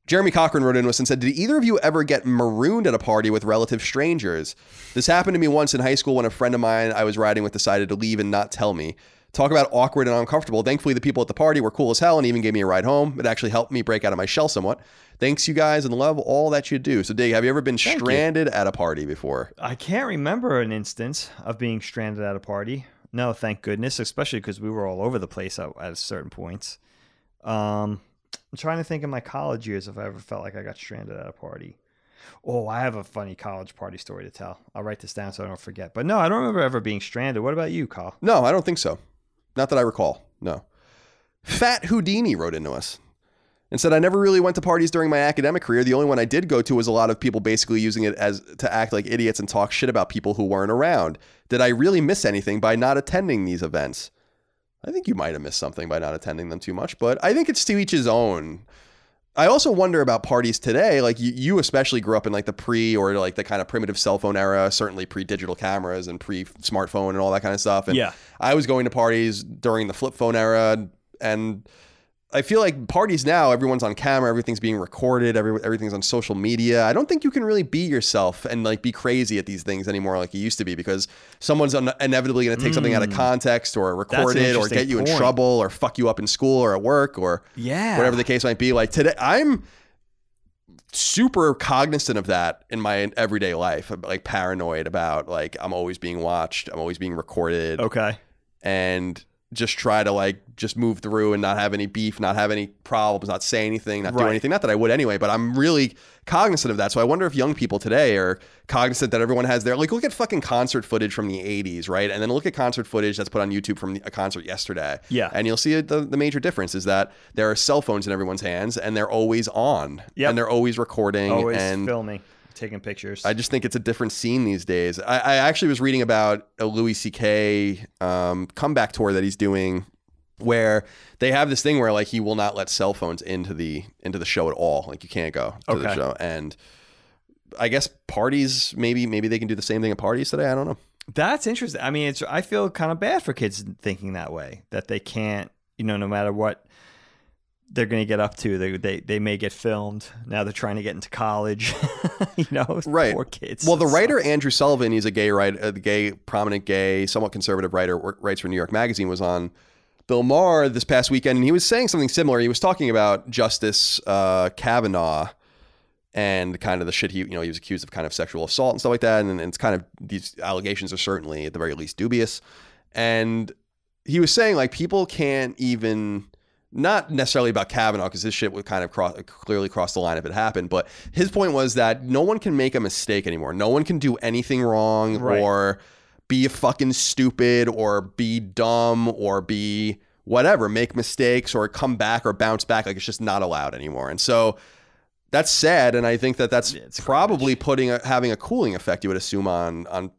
Jeremy Cochran wrote in us and said, Did either of you ever get marooned at a party with relative strangers? This happened to me once in high school when a friend of mine I was riding with decided to leave and not tell me. Talk about awkward and uncomfortable. Thankfully, the people at the party were cool as hell and even gave me a ride home. It actually helped me break out of my shell somewhat. Thanks, you guys, and love all that you do. So, Dig, have you ever been Thank you. stranded at a party before? I can't remember an instance of being stranded at a party. No, thank goodness, especially because we were all over the place at, at certain points. Um, I'm trying to think in my college years if I ever felt like I got stranded at a party. Oh, I have a funny college party story to tell. I'll write this down so I don't forget. But no, I don't remember ever being stranded. What about you, Carl? No, I don't think so. Not that I recall. No. Fat Houdini wrote into us and said, I never really went to parties during my academic career. The only one I did go to was a lot of people basically using it as to act like idiots and talk shit about people who weren't around. Did I really miss anything by not attending these events? I think you might have missed something by not attending them too much, but I think it's to each his own. I also wonder about parties today. Like you, you especially grew up in like the pre or like the kind of primitive cell phone era, certainly pre digital cameras and pre smartphone and all that kind of stuff. And Yeah. I was going to parties during the flip phone era, and I feel like parties now, everyone's on camera, everything's being recorded, every, everything's on social media. I don't think you can really be yourself and like be crazy at these things anymore like you used to be because someone's un- inevitably going to take something out of context or record Mm. it or get you in trouble or fuck you up in school or at work or Yeah. whatever the case might be. Like today, I'm super cognizant of that in my everyday life. I'm, like paranoid about like I'm always being watched, I'm always being recorded, Okay. and just try to like just move through and not have any beef, not have any problems, not say anything, not do anything. Not that I would anyway, but I'm really cognizant of that. So I wonder if young people today are cognizant that everyone has their like look at fucking concert footage from the 80s, right? And then look at concert footage that's put on YouTube from a concert yesterday. Yeah. And you'll see the, the major difference is that there are cell phones in everyone's hands and they're always on. Yep. And they're always recording Always and filming, taking pictures. I just think it's a different scene these days. I, I actually was reading about a Louis C.K. Um, comeback tour that he's doing, where they have this thing where like he will not let cell phones into the into the show at all. Like you can't go to the show. And I guess parties maybe maybe they can do the same thing at parties today. I don't know. That's interesting. I mean, it's I feel kind of bad for kids thinking that way that they can't, you know, no matter what they're going to get up to, they, they they may get filmed. Now they're trying to get into college, you know, Right. Poor kids. Well, the It writer. Andrew Sullivan, he's a gay writer, a gay, prominent gay, somewhat conservative writer, writes for New York Magazine, was on Bill Maher this past weekend, and he was saying something similar. He was talking about Justice uh, Kavanaugh and kind of the shit he, you know, he was accused of kind of sexual assault and stuff like that, and, and it's kind of these allegations are certainly at the very least dubious, and he was saying like people can't even not necessarily about Kavanaugh because this shit would kind of cross, clearly cross the line if it happened. But his point was that no one can make a mistake anymore. No one can do anything wrong Right. or be fucking stupid or be dumb or be whatever, make mistakes or come back or bounce back. Like it's just not allowed anymore. And so that's sad. And I think that that's It's probably putting a, having a cooling effect. You would assume on on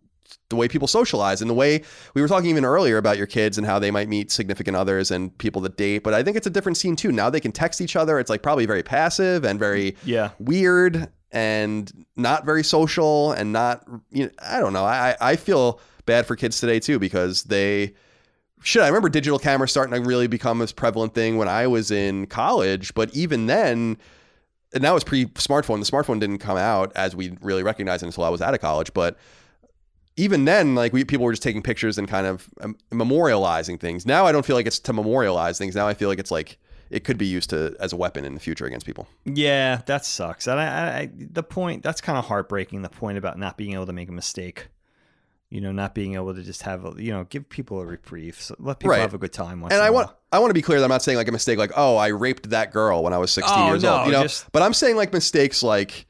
the way people socialize and the way we were talking even earlier about your kids and how they might meet significant others and people that date. But I think it's a different scene too. Now they can text each other. It's like probably very passive and very Yeah. weird and not very social and not you know I don't know. I I feel bad for kids today too because they shit, I remember digital cameras starting to really become this prevalent thing when I was in college, but even then and that was pre-smartphone. The smartphone didn't come out as we really recognized it until I was out of college, but even then, like we people were just taking pictures and kind of um, memorializing things. Now I don't feel like it's to memorialize things. Now I feel like it's like it could be used to as a weapon in the future against people. Yeah, that sucks. And I, I, the point that's kind of heartbreaking. The point about not being able to make a mistake, you know, not being able to just have a, you know, give people a reprieve, so let people Right. have a good time. Once and I want. I want to be clear that I'm not saying like a mistake like oh I raped that girl when I was 16 Oh, years no, old, you know. just- but I'm saying like mistakes like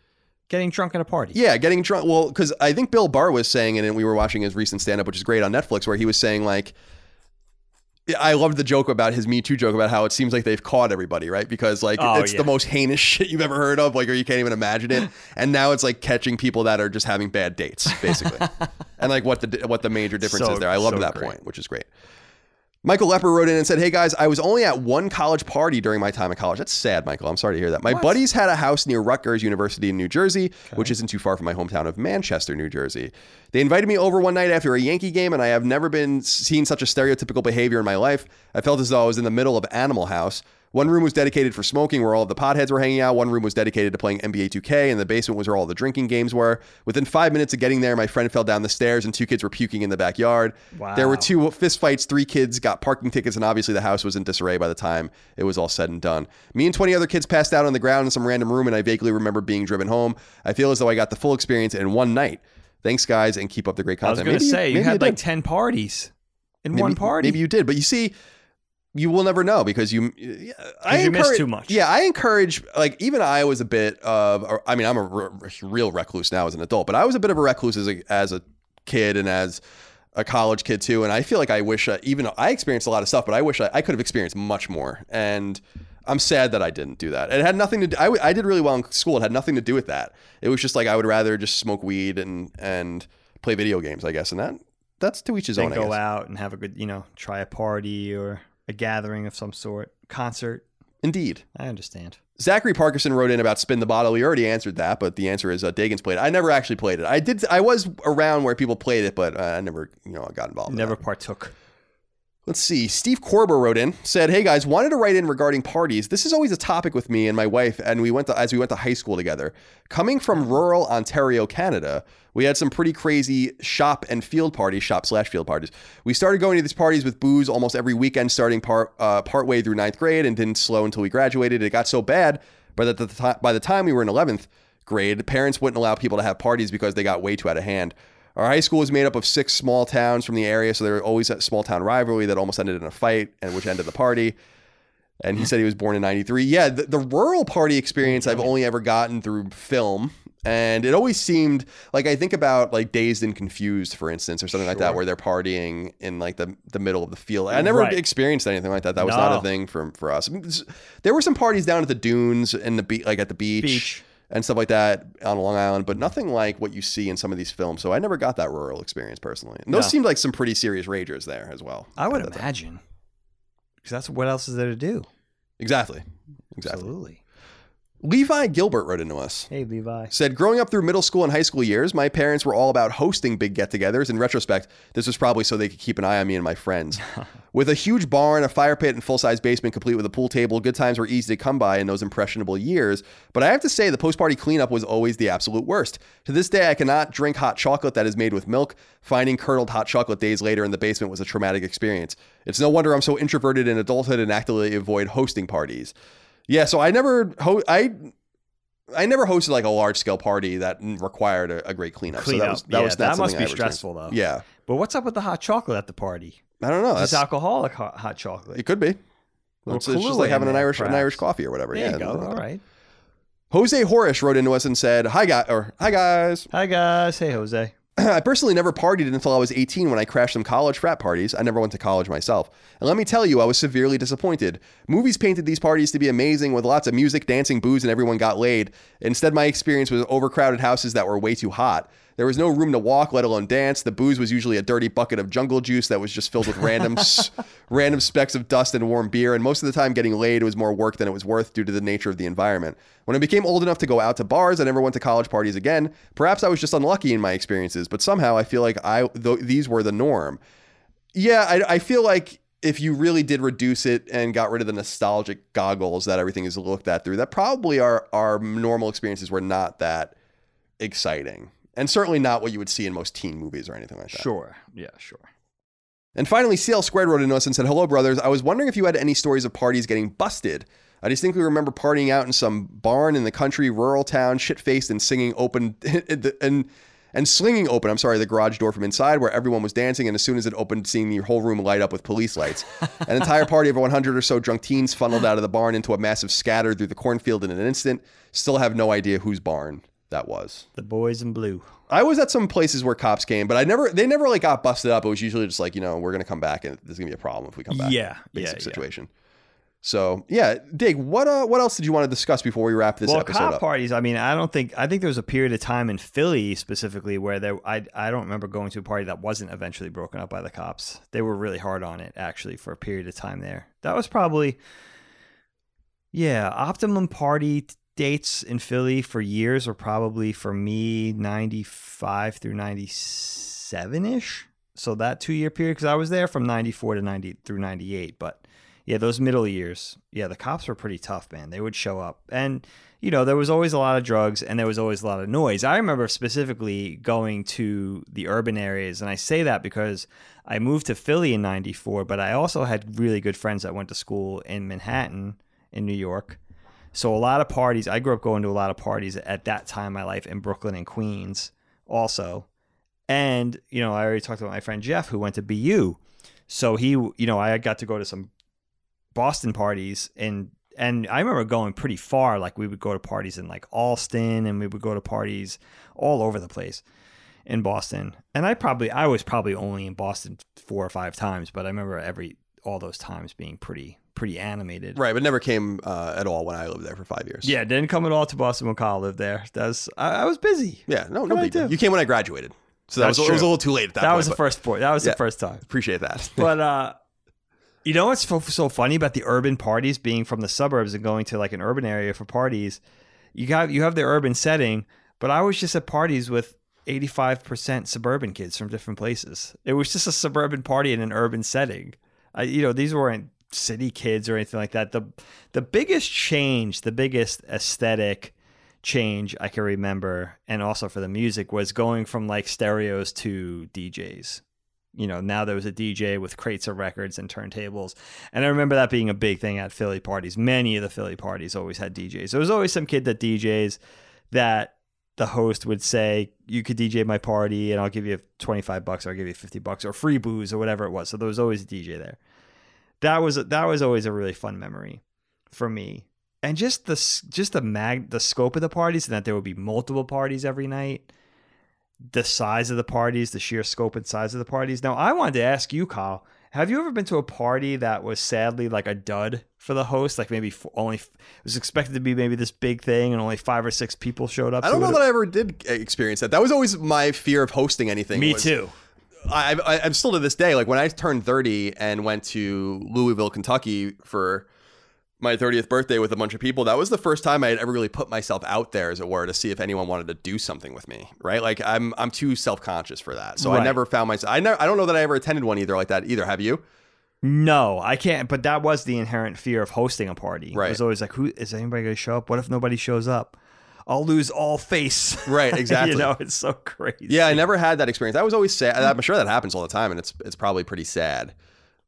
getting drunk at a party. yeah, getting drunk. Well, because I think Bill Burr was saying and we were watching his recent stand up, which is great on Netflix, where he was saying like. I loved the joke about his Me Too joke about how it seems like they've caught everybody, right? Because like Oh, it's yeah. the most heinous shit you've ever heard of, like, or you can't even imagine it. And now it's like catching people that are just having bad dates, basically, and like what the what the major difference So- is there. I love so that great. point, which is great. Michael Lepper wrote in and said, Hey guys, I was only at one college party during my time at college. That's sad, Michael. I'm sorry to hear that. My What? buddies had a house near Rutgers University in New Jersey, which isn't too far from my hometown of Manchester, New Jersey. They invited me over one night after a Yankee game, and I have never been seen such a stereotypical behavior in my life. I felt as though I was in the middle of Animal House. One room was dedicated for smoking, where all of the potheads were hanging out. One room was dedicated to playing NBA 2K, and the basement was where all the drinking games were. Within five minutes of getting there, my friend fell down the stairs, and two kids were puking in the backyard. There were two fist fights, three kids got parking tickets, and obviously the house was in disarray by the time it was all said and done. Me and 20 other kids passed out on the ground in some random room, and I vaguely remember being driven home. I feel as though I got the full experience in one night. Thanks, guys, and keep up the great content. I was going to say you had like did. ten parties in Maybe- one party. Maybe you did, but you see, you will never know because you. I you encourage- too much. Yeah, I encourage. Like even I was a bit of. I mean, I'm a r- real recluse now as an adult, but I was a bit of a recluse as a as a kid and as a college kid too. And I feel like I wish, uh, even I experienced a lot of stuff, but I wish I, I could have experienced much more. And I'm sad that I didn't do that. It had nothing to do. I, w- I did really well in school. It had nothing to do with that. It was just like I would rather just smoke weed and and play video games, I guess. And that that's to each his own. I go out and have a good, you know, try a party or a gathering of some sort, concert. Indeed. I understand. Zachary Parkinson wrote in about spin the bottle. We already answered that, but the answer is uh, Dagan's played it. I never actually played it. I did. I was around where people played it, but uh, I never, you know, got involved. Never that. partook. Let's see. Steve Korber wrote in, said, "Hey guys, wanted to write in regarding parties. This is always a topic with me and my wife, and we went to as we went to high school together. Coming from rural Ontario, Canada, we had some pretty crazy shop and field parties, shop slash field parties. We started going to these parties with booze almost every weekend, starting part uh, part way through ninth grade, and didn't slow until we graduated. It got so bad, but at the ti- by the time we were in eleventh grade, parents wouldn't allow people to have parties because they got way too out of hand." Our high school was made up of six small towns from the area, so there were always a small town rivalry that almost ended in a fight, and which ended the party. And he said he was born in '93. Yeah, the, the rural party experience I've only ever gotten through film, and it always seemed like I think about like Dazed and Confused, for instance, or something like that, Sure. where they're partying in like the the middle of the field. I never Right. experienced anything like that. That was not a No. thing for for us. There were some parties down at the dunes and the be- like at the beach Beach. And stuff like that on Long Island, but nothing like what you see in some of these films. So I never got that rural experience personally. And those No. seemed like some pretty serious ragers there as well. I would At that time. imagine. Because that's what else is there to do? Exactly. Exactly. Absolutely. Levi Gilbert wrote into us. Hey, Levi. Said, growing up through middle school and high school years, my parents were all about hosting big get togethers. In retrospect, this was probably so they could keep an eye on me and my friends. With a huge barn, a fire pit, and full size basement complete with a pool table, good times were easy to come by in those impressionable years. But I have to say, the post party cleanup was always the absolute worst. To this day, I cannot drink hot chocolate that is made with milk. Finding curdled hot chocolate days later in the basement was a traumatic experience. It's no wonder I'm so introverted in adulthood and actively avoid hosting parties. Yeah, so I never ho- I I never hosted like a large scale party that required a, a great cleanup. So that Cleanup. was that Yeah, was that must be I ever experienced. stressful, though. Yeah. But what's up with the hot chocolate at the party? I don't know. It's alcoholic hot, hot chocolate. it could be. It's, it's just like having an Irish an. Irish coffee or whatever. There yeah. you go. All right. Jose Horish wrote into us and said, "Hi guys," or "Hi guys." Hi guys. Hey Jose. I personally never partied until I was 18 when I crashed some college frat parties. I never went to college myself. And let me tell you, I was severely disappointed. Movies painted these parties to be amazing with lots of music, dancing, booze, and everyone got laid. Instead, my experience was overcrowded houses that were way too hot. There was no room to walk, let alone dance. The booze was usually a dirty bucket of jungle juice that was just filled with random s- random specks of dust and warm beer. And most of the time, getting laid was more work than it was worth due to the nature of the environment. When I became old enough to go out to bars, I never went to college parties again. Perhaps I was just unlucky in my experiences, but somehow I feel like I th- these were the norm. Yeah, I, I feel like if you really did reduce it and got rid of the nostalgic goggles that everything is looked at through, that probably our our normal experiences were not that exciting, and certainly not what you would see in most teen movies or anything like that. Sure. Yeah. Sure. And finally, CL Squared wrote into us and said, Hello, brothers. I was wondering if you had any stories of parties getting busted. I distinctly remember partying out in some barn in the country, rural town, shit faced, and singing open and and slinging open. I'm sorry, the garage door from inside, where everyone was dancing. And as soon as it opened, seeing the whole room light up with police lights. An entire party of 100 or so drunk teens funneled out of the barn into a massive scatter through the cornfield in an instant. Still have no idea whose barn that was. The boys in blue. I was at some places where cops came, but I never they never like got busted up. It was usually just like, you know, we're gonna come back and there's gonna be a problem if we come back. Yeah, Basic yeah, yeah. situation. So yeah, Dig, what uh what else did you want to discuss before we wrap this well, episode cop up? parties. I mean, I don't think I think there was a period of time in Philly specifically where there I I don't remember going to a party that wasn't eventually broken up by the cops. They were really hard on it actually for a period of time there. That was probably yeah, optimum party dates in Philly for years were probably for me 95 through 97ish. So that 2 year period cuz I was there from 94 to 90 through 98, but yeah, those middle years. Yeah, the cops were pretty tough, man. They would show up. And, you know, there was always a lot of drugs and there was always a lot of noise. I remember specifically going to the urban areas. And I say that because I moved to Philly in 94, but I also had really good friends that went to school in Manhattan, in New York. So a lot of parties, I grew up going to a lot of parties at that time in my life in Brooklyn and Queens also. And, you know, I already talked about my friend Jeff who went to BU. So he, you know, I got to go to some Boston parties and and I remember going pretty far. Like we would go to parties in like Allston and we would go to parties all over the place in Boston. And I probably I was probably only in Boston four or five times, but I remember every all those times being pretty pretty animated. Right, but never came uh, at all when I lived there for five years. Yeah, didn't come at all to Boston when Kyle lived there. That's I, I was busy. Yeah, no, no big deal. You came when I graduated. So that That's was, it was a little too late at that, That, point. was the first point. That was Yeah. the first time. Appreciate that. but uh you know what's so, so funny about the urban parties being from the suburbs and going to like an urban area for parties you got you have the urban setting but i was just at parties with 85% suburban kids from different places it was just a suburban party in an urban setting I, you know these weren't city kids or anything like that the the biggest change the biggest aesthetic change i can remember and also for the music was going from like stereos to djs you know, now there was a DJ with crates of records and turntables. And I remember that being a big thing at Philly parties. Many of the Philly parties always had DJs. There was always some kid that DJs that the host would say, You could DJ my party and I'll give you 25 bucks or I'll give you 50 bucks or free booze or whatever it was. So there was always a DJ there. That was that was always a really fun memory for me. And just the just the mag the scope of the parties and that there would be multiple parties every night the size of the parties, the sheer scope and size of the parties. Now, I wanted to ask you, Kyle, have you ever been to a party that was sadly like a dud for the host? Like maybe only it was expected to be maybe this big thing, and only five or six people showed up. I don't know that I ever did uh, experience that. That was always my fear of hosting anything. Me was- too. I, I, I'm still to this day, like when I turned 30 and went to Louisville, Kentucky for my 30th birthday with a bunch of people, that was the first time I had ever really put myself out there, as it were, to see if anyone wanted to do something with me. Right? Like I'm I'm too self conscious for that, so I never found myself. I never. I don't know that I ever attended one either like that either. Have you? No, I can't. But that was the inherent fear of hosting a party. Right. It was always like, who is anybody going to show up? What if nobody shows up? I'll lose all face. Right, exactly. you know, it's so crazy. Yeah, I never had that experience. I was always sad. I'm sure that happens all the time, and it's it's probably pretty sad.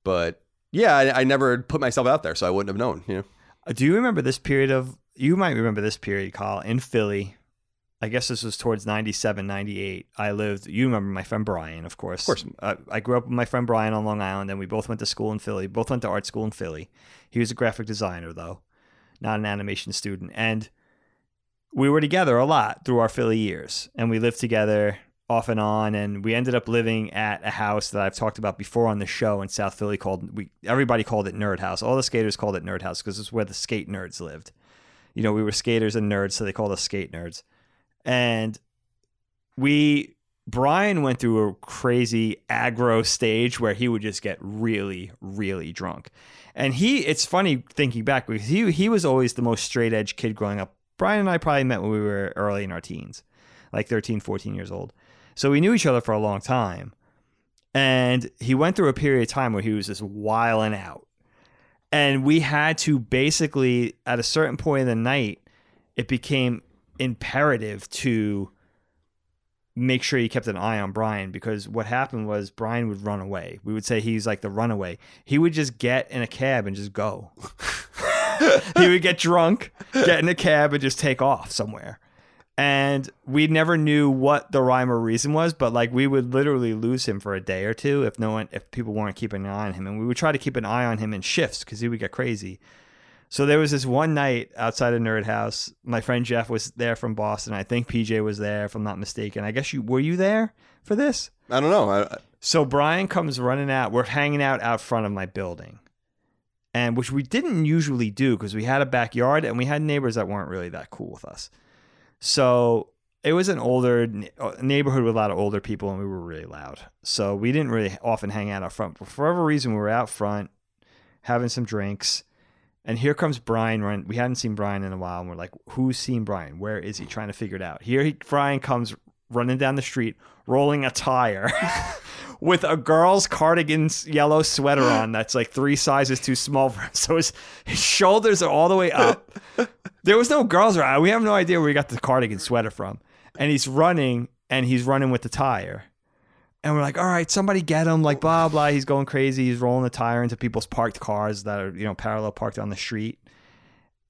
But yeah, I, I never put myself out there, so I wouldn't have known. You know. Uh, Do you remember this period of? You might remember this period, Kyle, in Philly. I guess this was towards 97, 98. I lived, you remember my friend Brian, of course. Of course. Uh, I grew up with my friend Brian on Long Island, and we both went to school in Philly. Both went to art school in Philly. He was a graphic designer, though, not an animation student. And we were together a lot through our Philly years, and we lived together off and on. And we ended up living at a house that I've talked about before on the show in South Philly called, we everybody called it Nerd House. All the skaters called it Nerd House because it's where the skate nerds lived. You know, we were skaters and nerds, so they called us skate nerds and we Brian went through a crazy aggro stage where he would just get really, really drunk. And he it's funny thinking back because he he was always the most straight edge kid growing up. Brian and I probably met when we were early in our teens, like 13, 14 years old. So we knew each other for a long time. And he went through a period of time where he was just wiling out. And we had to basically, at a certain point in the night, it became imperative to make sure you kept an eye on Brian because what happened was Brian would run away. We would say he's like the runaway. He would just get in a cab and just go. he would get drunk, get in a cab, and just take off somewhere. And we never knew what the rhyme or reason was, but like we would literally lose him for a day or two if no one, if people weren't keeping an eye on him, and we would try to keep an eye on him in shifts because he would get crazy. So there was this one night outside of Nerd House. My friend Jeff was there from Boston. I think PJ was there, if I'm not mistaken. I guess you were you there for this? I don't know. I, So Brian comes running out. We're hanging out out front of my building, and which we didn't usually do because we had a backyard and we had neighbors that weren't really that cool with us. So it was an older uh, neighborhood with a lot of older people, and we were really loud. So we didn't really often hang out out front. But for whatever reason, we were out front having some drinks. And here comes Brian. We hadn't seen Brian in a while, and we're like, "Who's seen Brian? Where is he?" Trying to figure it out. Here, he, Brian comes running down the street, rolling a tire, with a girl's cardigan yellow sweater on that's like three sizes too small for him. So his his shoulders are all the way up. There was no girls around. We have no idea where he got the cardigan sweater from. And he's running, and he's running with the tire. And we're like, all right, somebody get him. Like, blah, blah. He's going crazy. He's rolling the tire into people's parked cars that are, you know, parallel parked on the street.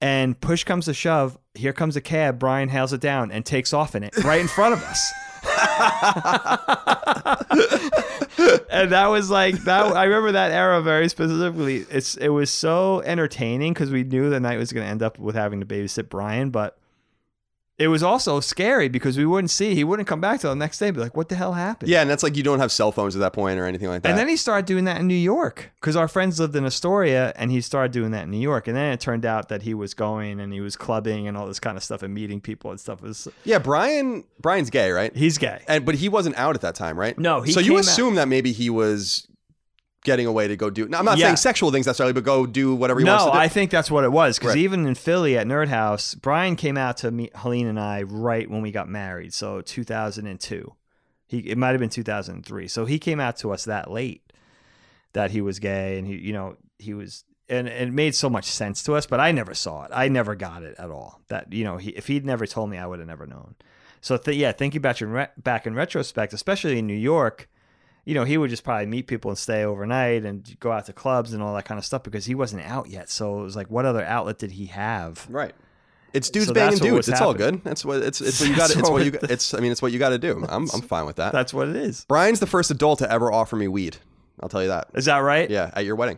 And push comes to shove. Here comes a cab. Brian hails it down and takes off in it right in front of us. and that was like that. I remember that era very specifically. It's it was so entertaining because we knew the night was going to end up with having to babysit Brian, but it was also scary because we wouldn't see. He wouldn't come back till the next day. Be like, what the hell happened? yeah, and that's like you don't have cell phones at that point or anything like that. And then he started doing that in New York because our friends lived in Astoria and he started doing that in New York. And then it turned out that he was going and he was clubbing and all this kind of stuff and meeting people and stuff. It was, yeah, Brian. Brian's gay, right? he's gay. And but he wasn't out at that time, right? No, he so you came out- assume that maybe he was getting away to go do. Now, I'm not Yeah. saying sexual things necessarily, but go do whatever he wants No, to do. I think that's what it was because Right. even in Philly at Nerd House, Brian came out to meet Helene and I right when we got married. So 2002. He it might have been 2003. So he came out to us that late that he was gay and he you know he was and, and it made so much sense to us, but I never saw it. I never got it at all. That you know, he, if he'd never told me, I would have never known. So th- yeah, thinking back in re- back in retrospect, especially in New York, you know, he would just probably meet people and stay overnight and go out to clubs and all that kind of stuff because he wasn't out yet. So it was like, what other outlet did he have? right. It's dudes So banging dudes. It's all good. That's what it's. It's what you got. It's what you. it- It's. I mean, it's what you got to do. I'm. I'm fine with that. That's what it is. Brian's the first adult to ever offer me weed. I'll tell you that. Is that right? Yeah, at your wedding.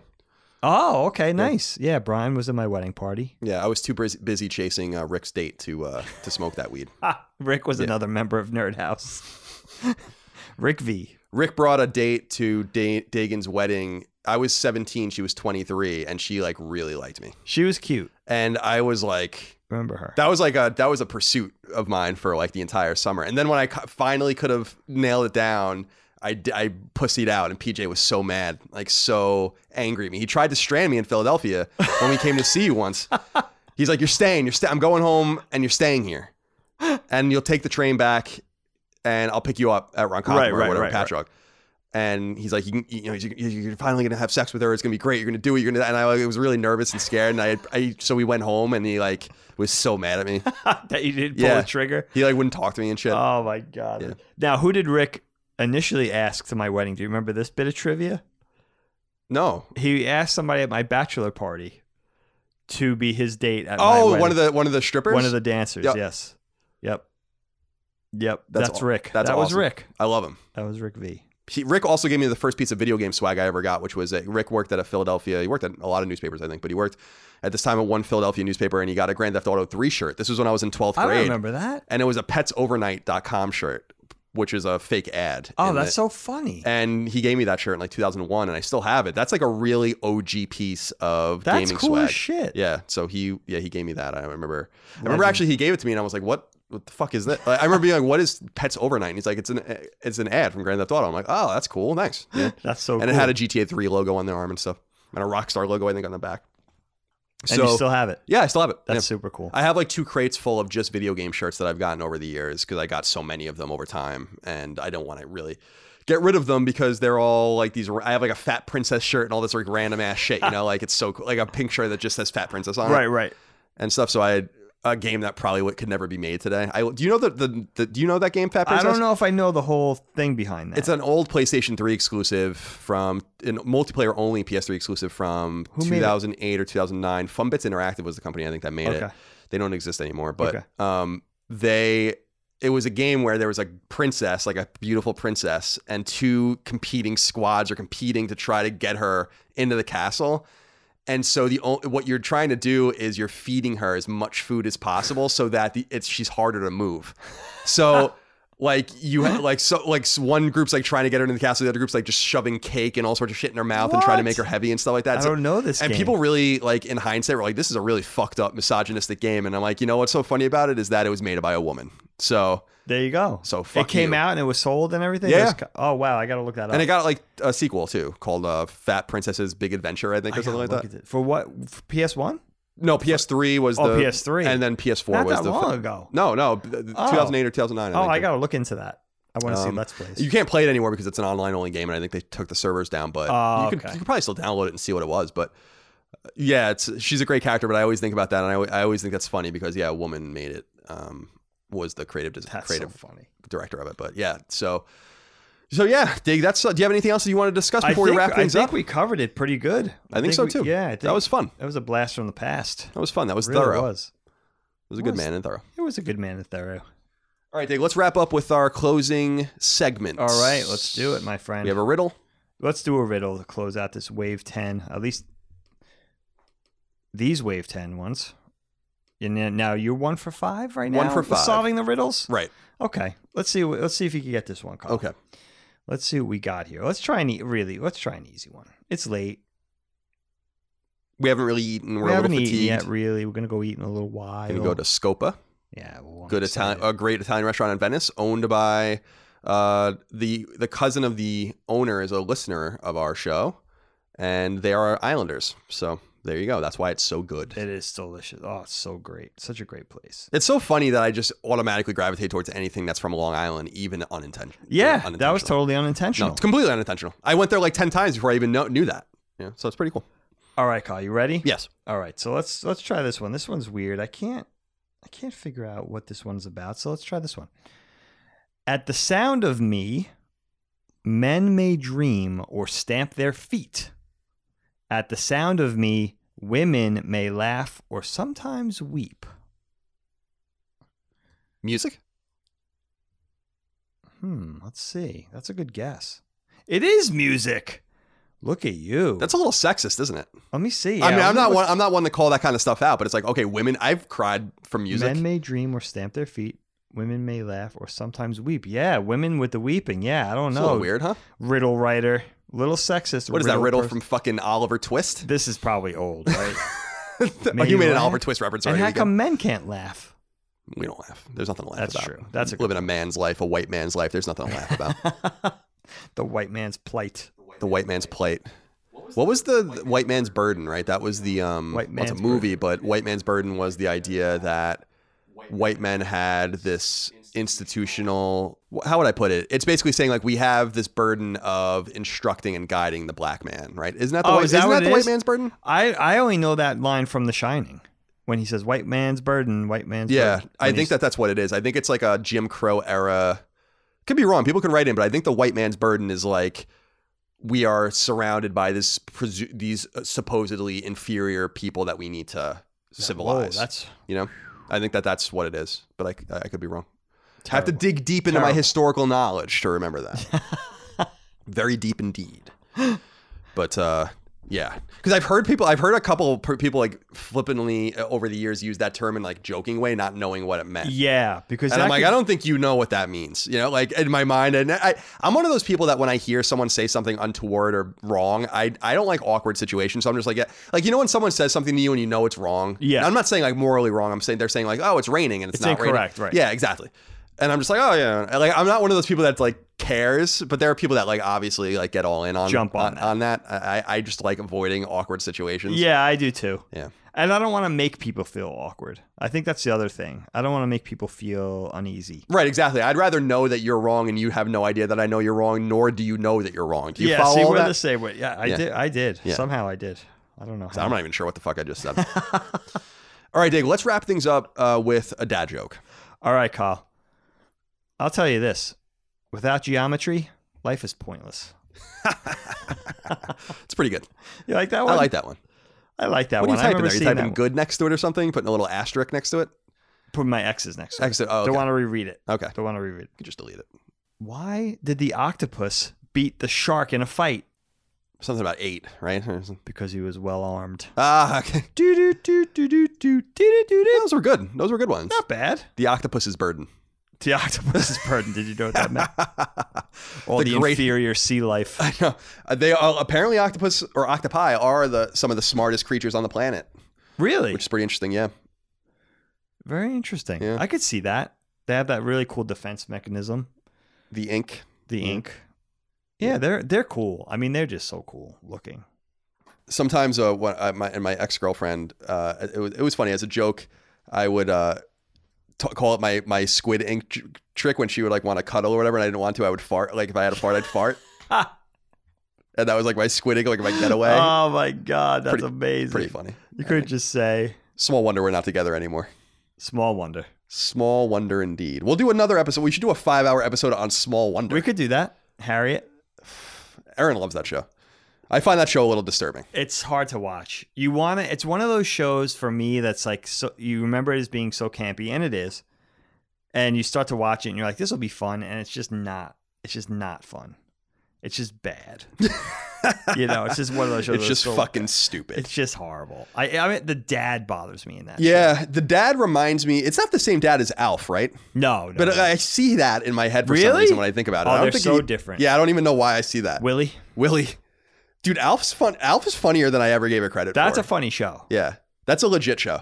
Oh, okay, nice. Yeah, Brian was at my wedding party. Yeah, I was too busy chasing uh, Rick's date to uh, to smoke that weed. Rick was another member of Nerd House. Rick V. Rick brought a date to da- Dagan's wedding. I was 17, she was 23, and she like really liked me. She was cute. And I was like, Remember her? that was like a that was a pursuit of mine for like the entire summer. And then when I cu- finally could have nailed it down, I, I pussied out, and PJ was so mad, like so angry at me. He tried to strand me in Philadelphia when we came to see you once. He's like, "You're staying. You're sta- I'm going home, and you're staying here, and you'll take the train back, and I'll pick you up at Ronkonkoma Right, or right, whatever, right, right. And he's like, you, can, you know, you're, finally gonna have sex with her. It's gonna be great. You're gonna do it. You're gonna. And I like, was really nervous and scared. And I, I, so we went home, and he like was so mad at me. that you didn't pull Yeah. the trigger. He like wouldn't talk to me and shit. Oh my god. Yeah. Now, who did Rick initially ask to my wedding? Do you remember this bit of trivia? no. He asked somebody at my bachelor party to be his date at my Oh, one of the one of the strippers. one of the dancers. Yep. Yes. Yep. Yep, That's that's, Rick. that's that was. Rick. I love him. That was Rick V. He, Rick also gave me the first piece of video game swag I ever got, which was a, Rick worked at a Philadelphia. He worked at a lot of newspapers, I think, but he worked at this time at one Philadelphia newspaper, and he got a Grand Theft Auto 3 shirt. This was when I was in 12th I grade, don't remember that. and it was a petsovernight.com shirt, which is a fake ad. Oh, that's so funny. And he gave me that shirt in like 2001, and I still have it. That's like a really OG piece of That's gaming cool swag. as shit. Yeah. So he, yeah, he gave me that. I remember. I remember actually he gave it to me, and I was like, "What? What the fuck is that?" Like, I remember being like, "What is Pets Overnight?" And he's like, "It's an, it's an ad from Grand Theft Auto." I'm like, "Oh, that's cool. Thanks." Yeah. That's so and cool. it had a GTA 3 logo on the arm and stuff, and a Rockstar logo, I think, on the back. and So you still have it. yeah, I still have it. That's Yeah. super cool. I have like two crates full of just video game shirts that I've gotten over the years because I got so many of them over time, and I don't want to really get rid of them because they're all like these. I have like a Fat Princess shirt and all this like random ass shit, you know, like it's so cool, like a pink shirt that just says Fat Princess on it right, right. and stuff. So I had a game that probably would, could never be made today. I do you know the, the, the do you know that game Fat I don't know if I know the whole thing behind that. It's an old PlayStation 3 exclusive from an multiplayer only PS3 exclusive from Who 2008 or 2009. Funbits Interactive was the company I think that made it. They don't exist anymore, but Okay. um, they it was a game where there was a princess, like a beautiful princess, and two competing squads are competing to try to get her into the castle. And so the what you're trying to do is you're feeding her as much food as possible so that the, it's she's harder to move. So like you ha- like so like one group's like trying to get her into the castle, the other group's like just shoving cake and all sorts of shit in her mouth and trying to make her heavy and stuff like that. I So- don't know this and game. people really like in hindsight were like, "This is a really fucked up misogynistic game." And I'm like, you know what's so funny about it is that it was made by a woman. So there you go. So it came you. out and it was sold and everything. Yeah. Was oh wow, I got to look that up. and it got like a sequel too called uh, "Fat Princess's Big Adventure," I think, I or something like that. For what? For PS1? No, PS3 was Oh, the PS3. and then PS4 Not was that the long ago. No, no, Oh. 2008 or 2009. Oh. I got to look into that. I want to see Um, Let's Plays. You can't play it anymore because it's an online only game, and I think they took the servers down. But Oh, you, can, okay. you can probably still download it and see what it was. But uh, yeah, it's she's a great character. But I always think about that, and I, I always think that's funny because yeah, a woman made it. Um, was the creative That's creative so funny. director of it. But yeah, so so yeah, Dig. That's. Uh, do you have anything else that you want to discuss before think, we wrap things up? I think up? we covered it pretty good. I think so, we- too. Yeah, I think that was fun. that was a blast from the past. That was fun. That was It really thorough. was. It was a good was. man and thorough. It was a good man and thorough. All right, Dig. Let's wrap up with our closing segment. All right, let's do it, my friend. We have a riddle. Let's do a riddle to close out this wave 10. At least these wave 10 ones. And now you're one for five right now. One for five. Solving the riddles. Right. Okay. Let's see. Let's see if you can get this one. Okay. Let's see what we got here. Let's try an e- really. Let's try an easy one. It's late. We haven't really eaten. We're we a haven't little eaten fatigued. yet. Really, we're gonna go eat in a little while. Gonna go to Scopa, yeah. Well, good. Italian, a great Italian restaurant in Venice, owned by uh, the the cousin of the owner is a listener of our show, and they are Islanders. So there you go. That's why it's so good. It is delicious. Oh, it's so great. Such a great place. It's so funny that I just automatically gravitate towards anything that's from Long Island, even unintentional. Yeah, that was unintentional. totally no, unintentional. it's completely unintentional. I went there like ten times before I even know, knew that. Yeah, so it's pretty cool. All right, Carl, you ready? Yes. All right, so let's let's try this one. This one's weird. I can't I can't figure out what this one's about. So let's try this one. At the sound of me, men may dream or stamp their feet. At the sound of me, women may laugh or sometimes weep. Music. Hmm, let's see. That's a good guess. It is music. Look at you. That's a little sexist, isn't it? Let me see. I mean, I'm not one. I'm not one to call that kind of stuff out, but it's like, okay, women. I've cried from music. Men may dream or stamp their feet. Women may laugh or sometimes weep. Yeah, women with the weeping. Yeah, I don't It's a know. little weird, huh? Riddle writer, little sexist. What is that riddle from fucking Oliver Twist? This is probably old, right? oh, you made an laugh? Oliver Twist reference and how come men can't laugh? we don't laugh? There's nothing to laugh That's about. That's true. That's a living a man's life, a white man's life. There's nothing to laugh about. the white man's plight. the white man's plate. What was the, the white man's burden? Right, that was the um. White well, it's a man's movie, but white man's burden was the idea that white men had this institutional. How would I put it? It's basically saying like we have this burden of instructing and guiding the black man. Right? Isn't that the Oh, white, is that isn't that the white man's burden? I I only know that line from The Shining when he says "white man's burden, white man's Yeah, burden." I think that that's what it is. I think it's like a Jim Crow era. Could be wrong. People can write in, but I think the white man's burden is like we are surrounded by this these uh, supposedly inferior people that we need to Whoa, civilize. that's you know, I think that that's what it is, but I, I could be wrong. Have to dig deep into my historical knowledge to remember that. Very deep indeed. But uh, yeah, because I've heard people, I've heard a couple people like flippantly uh, over the years use that term in like joking way, not knowing what it meant. Yeah, because And I'm like, I don't think you know what that means. You know, like in my mind, and I, I'm one of those people that when I hear someone say something untoward or wrong, I, I don't like awkward situations. So I'm just like, yeah, like you know when someone says something to you and you know it's wrong. Yeah. I'm not saying like morally wrong. I'm saying they're saying like, oh, it's raining and it's, It's not raining. right. Yeah, exactly. And I'm just like, oh yeah, like I'm not one of those people that like cares, but there are people that like obviously like get all in on Jump on on, that. that. I, I just like avoiding awkward situations. Yeah, I do too. Yeah. And I don't want to make people feel awkward. I think that's the other thing. I don't want to make people feel uneasy. Right, exactly. I'd rather know that you're wrong and you have no idea that I know you're wrong, nor do you know that you're wrong. Do you yeah, follow see, we're that? the same way. Yeah, I Yeah. did. I did. Yeah. Somehow I did. I don't know. How. I'm not even sure what the fuck I just said. All right, Dig, let's wrap things up uh, with a dad joke. All right, Kyle. I'll tell you this: without geometry, life is pointless. It's pretty good. You like that one? I like that one. I like that What are you typing there? You typing good next to it or something? Putting a little asterisk next to it? Put my X's next to it. Exit. Oh, okay. Don't want to reread it. okay. Don't want to reread it. You can just delete it. Why did the octopus beat the shark in a fight? Something about eight, right? Because he was well armed. Ah, okay. Do do do do do do do do do. Those were good. Those were good ones. Not bad. The octopus's burden. The octopus's burden. Did you know what that meant? All The the, great- inferior sea life. I know. Uh, They are apparently octopus or octopi are the some of the smartest creatures on the planet, Really? which is pretty interesting. Yeah. Very interesting. Yeah. I could see that. They have that really cool defense mechanism. The ink. The Yeah. ink. Yeah, they're they're cool. I mean, they're just so cool looking. sometimes uh, when I, my and my ex girlfriend, uh, it was it was funny as a joke. I would uh, t- call it my my squid ink tr- trick when she would like want to cuddle or whatever, and I didn't want to. I would fart. Like if I had a fart, I'd fart, and that was like my squid ink, like my getaway. Oh my god, that's Pretty- amazing. Pretty funny. You could just say Small wonder we're not together anymore. small wonder. Small wonder indeed. We'll do another episode. We should do a five hour episode on Small Wonder. We could do that. Harriet. Aaron loves that show. I find that show a little disturbing. It's hard to watch. You want to. It's one of those shows for me that's like so. You remember it as being so campy, and it is. And you start to watch it, and you're like, "This will be fun," and it's just not. It's just not fun. It's just bad. you know, it's just one of those shows. It's just so- fucking stupid. It's just horrible. I. I mean, the dad bothers me in that. show. yeah, the dad reminds me. It's not the same dad as Alf, right? No. no But no. I see that in my head for some reason when I think about it. Oh, I don't they're think so he- different. Yeah, I don't even know why I see that. Willie. Willie, dude, Alf's fun. Alf is funnier than I ever gave it credit for. That's for. a funny show. yeah, that's a legit show.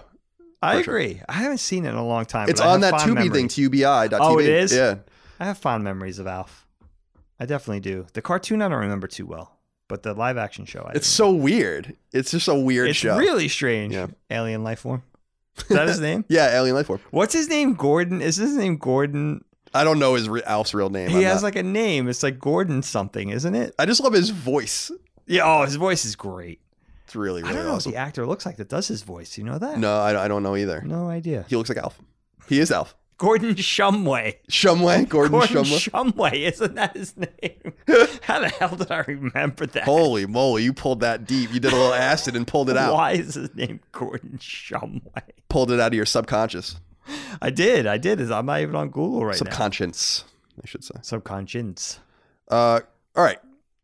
I For sure. agree. I haven't seen it in a long time. It's but I on have that fond Tubi memories. thing, tubi.tv. Oh, it is? Yeah, I have fond memories of Alf. I definitely do. The cartoon I don't remember too well, but the live action show I. it's do. so weird. It's just a weird It's show. really strange. Yeah. Alien life form. Is that his name? yeah, Alien Life Form. What's his name? Gordon. Is his name Gordon? I don't know his re- Alf's real name. He I'm has not- like a name. It's like Gordon something, isn't it? I just love his voice. Yeah. Oh, his voice is great. It's really, I really don't know awesome. what the actor looks like that does his voice. You know that? No, I, I don't know either. No idea. He looks like Alf. He is Alf. Gordon Shumway. Shumway, Gordon, Gordon Shumway. Shumway, isn't that his name? How the hell did I remember that? Holy moly, you pulled that deep. You did a little acid and pulled it out. Why is his name Gordon Shumway? Pulled it out of your subconscious. I did. I did. I'm not even on Google right now. Subconscious, I should say. Subconscious. Uh, all right.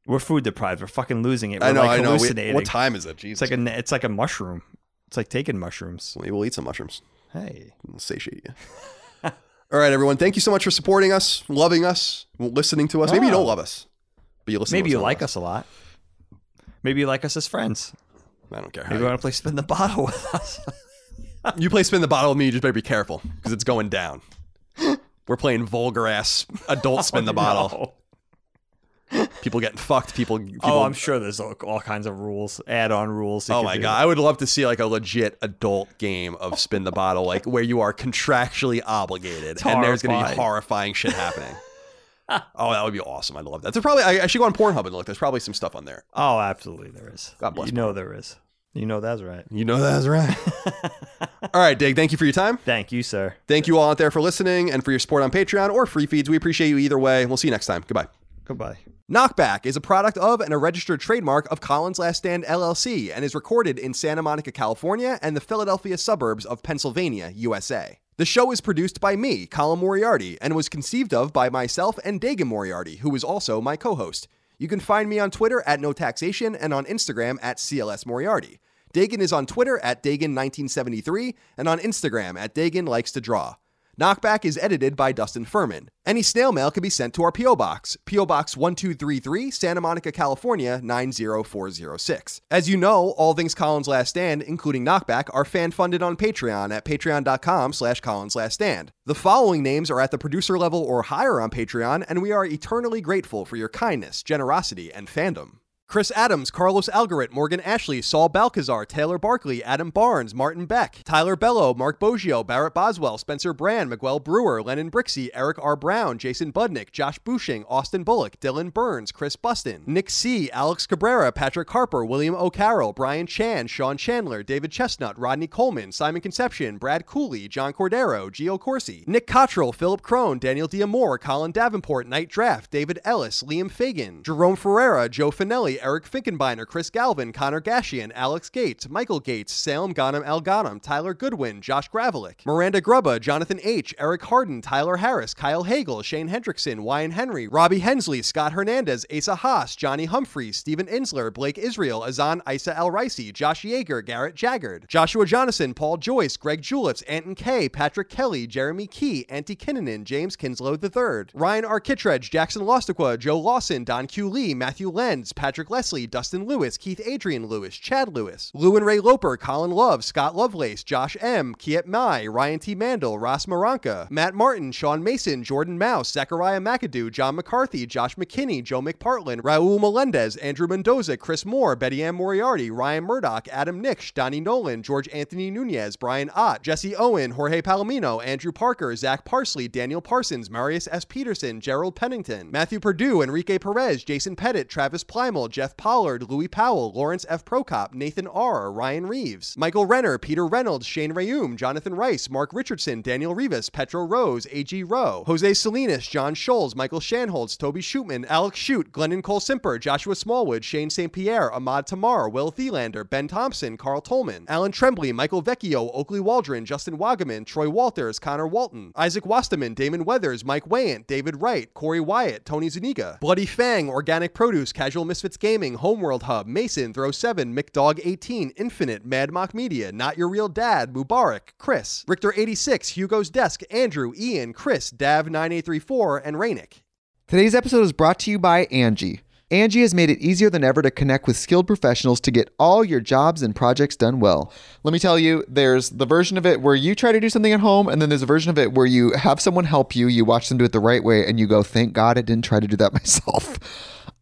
We're food deprived. We're fucking losing it. We're I know, like I know. We- hallucinating. what time is it? Jesus. It's like a. It's like a mushroom. It's like taking mushrooms. Maybe we'll eat some mushrooms. Hey. We'll satiate you. all right, everyone. Thank you so much for supporting us, loving us, listening to us. Maybe you Oh. don't love us, but you listen. To us. Maybe you like us a lot. Maybe you like us as friends. I don't care. Maybe you want to play spin the bottle with us. you, play spin the bottle with me. You just better be careful because it's going down. We're playing vulgar ass adult oh, spin the bottle. No. People getting fucked. People. Oh, people Oh, I'm sure there's all, all kinds of rules, add-on rules. Oh my do. god! I would love to see like a legit adult game of spin the bottle, like where you are contractually obligated, and there's going to be horrifying. shit happening. oh, that would be awesome! I'd love that. There's probably I, I should go on Pornhub and look. There's probably some stuff on there. Oh, absolutely, there is. God bless You know there is. You know that's right. You know that's right. all right, Dig. Thank you for your time. Thank you, sir. Thank you all out there for listening and for your support on Patreon or free feeds. We appreciate you either way. We'll see you next time. Goodbye. Goodbye. Knockback is a product of and a registered trademark of Colin's Last Stand LLC and is recorded in Santa Monica, California and the Philadelphia suburbs of Pennsylvania, USA. The show is produced by me, Colin Moriarty, and was conceived of by myself and Dagan Moriarty, who is also my co host. You can find me on Twitter at No Taxation and on Instagram at CLS Moriarty. Dagan is on Twitter at Dagan1973 and on Instagram at Dagan Likes to Draw. Knockback is edited by Dustin Furman. Any snail mail can be sent to our P.O. Box, P.O. Box 1233, Santa Monica, California 90406. As you know, all things Colin's Last Stand, including Knockback, are fan-funded on Patreon at patreon.com slash Collins Stand. The following names are at the producer level or higher on Patreon, and we are eternally grateful for your kindness, generosity, and fandom. Chris Adams, Carlos Algarit, Morgan Ashley, Saul Balcazar, Taylor Barkley, Adam Barnes, Martin Beck, Tyler Bello, Mark Boggio, Barrett Boswell, Spencer Brand, Miguel Brewer, Lennon Brixey, Eric R. Brown, Jason Budnick, Josh Bushing, Austin Bullock, Dylan Burns, Chris Buston, Nick C., Alex Cabrera, Patrick Harper, William O'Carroll, Brian Chan, Sean Chandler, David Chestnut, Rodney Coleman, Simon Conception, Brad Cooley, John Cordero, Gio Corsi, Nick Cottrell, Philip Crone, Daniel Diamore, Colin Davenport, Night Draft, David Ellis, Liam Fagan, Jerome Ferreira, Joe Finelli, Eric Finkenbeiner, Chris Galvin, Connor Gashian, Alex Gates, Michael Gates, Salem Ghanem Al Ghanem, Tyler Goodwin, Josh Gravelick, Miranda Grubba, Jonathan H., Eric Harden, Tyler Harris, Kyle Hagel, Shane Hendrickson, Wyan Henry, Robbie Hensley, Scott Hernandez, Asa Haas, Johnny Humphreys, Stephen Insler, Blake Israel, Azan Isa Al Ricey, Josh Yeager, Garrett Jaggard, Joshua Jonathan, Paul Joyce, Greg Julips, Anton K., Patrick Kelly, Jeremy Key, Antti Kinnanen, James Kinslow III, Ryan R. Kittredge, Jackson Lostiqua, Joe Lawson, Don Q. Lee, Matthew Lenz, Patrick Leslie, Dustin Lewis, Keith Adrian Lewis, Chad Lewis, Lou and Ray Loper, Colin Love, Scott Lovelace, Josh M., Kiet Mai, Ryan T. Mandel, Ross Maranka, Matt Martin, Sean Mason, Jordan Mouse, Zachariah McAdoo, John McCarthy, Josh McKinney, Joe McPartland, Raul Melendez, Andrew Mendoza, Chris Moore, Betty Ann Moriarty, Ryan Murdoch, Adam Nix, Donnie Nolan, George Anthony Nunez, Brian Ott, Jesse Owen, Jorge Palomino, Andrew Parker, Zach Parsley, Daniel Parsons, Marius S. Peterson, Gerald Pennington, Matthew Purdue, Enrique Perez, Jason Pettit, Travis Plymel, Jeff Pollard, Louis Powell, Lawrence F. Prokop, Nathan R., Ryan Reeves, Michael Renner, Peter Reynolds, Shane Rayum, Jonathan Rice, Mark Richardson, Daniel Rivas, Petro Rose, A.G. Rowe, Jose Salinas, John Scholes, Michael Shanholz, Toby Schutman, Alex Shute, Glennon Cole Simper, Joshua Smallwood, Shane St. Pierre, Ahmad Tamar, Will Thielander, Ben Thompson, Carl Tolman, Alan Tremblay, Michael Vecchio, Oakley Waldron, Justin Wagaman, Troy Walters, Connor Walton, Isaac Wasterman, Damon Weathers, Mike Wayant, David Wright, Corey Wyatt, Tony Zuniga, Bloody Fang, Organic Produce, Casual Misfits Gaming, Homeworld Hub, Mason, Throw 7, McDog 18, Infinite, Mad Mock Media, Not Your Real Dad, Mubarak, Chris, Richter 86, Hugo's Desk, Andrew, Ian, Chris, Dav 9834, and Rainick. Today's episode is brought to you by Angi. Angi has made it easier than ever to connect with skilled professionals to get all your jobs and projects done well. Let me tell you, there's the version of it where you try to do something at home, and then there's a version of it where you have someone help you, you watch them do it the right way, and you go, thank God I didn't try to do that myself.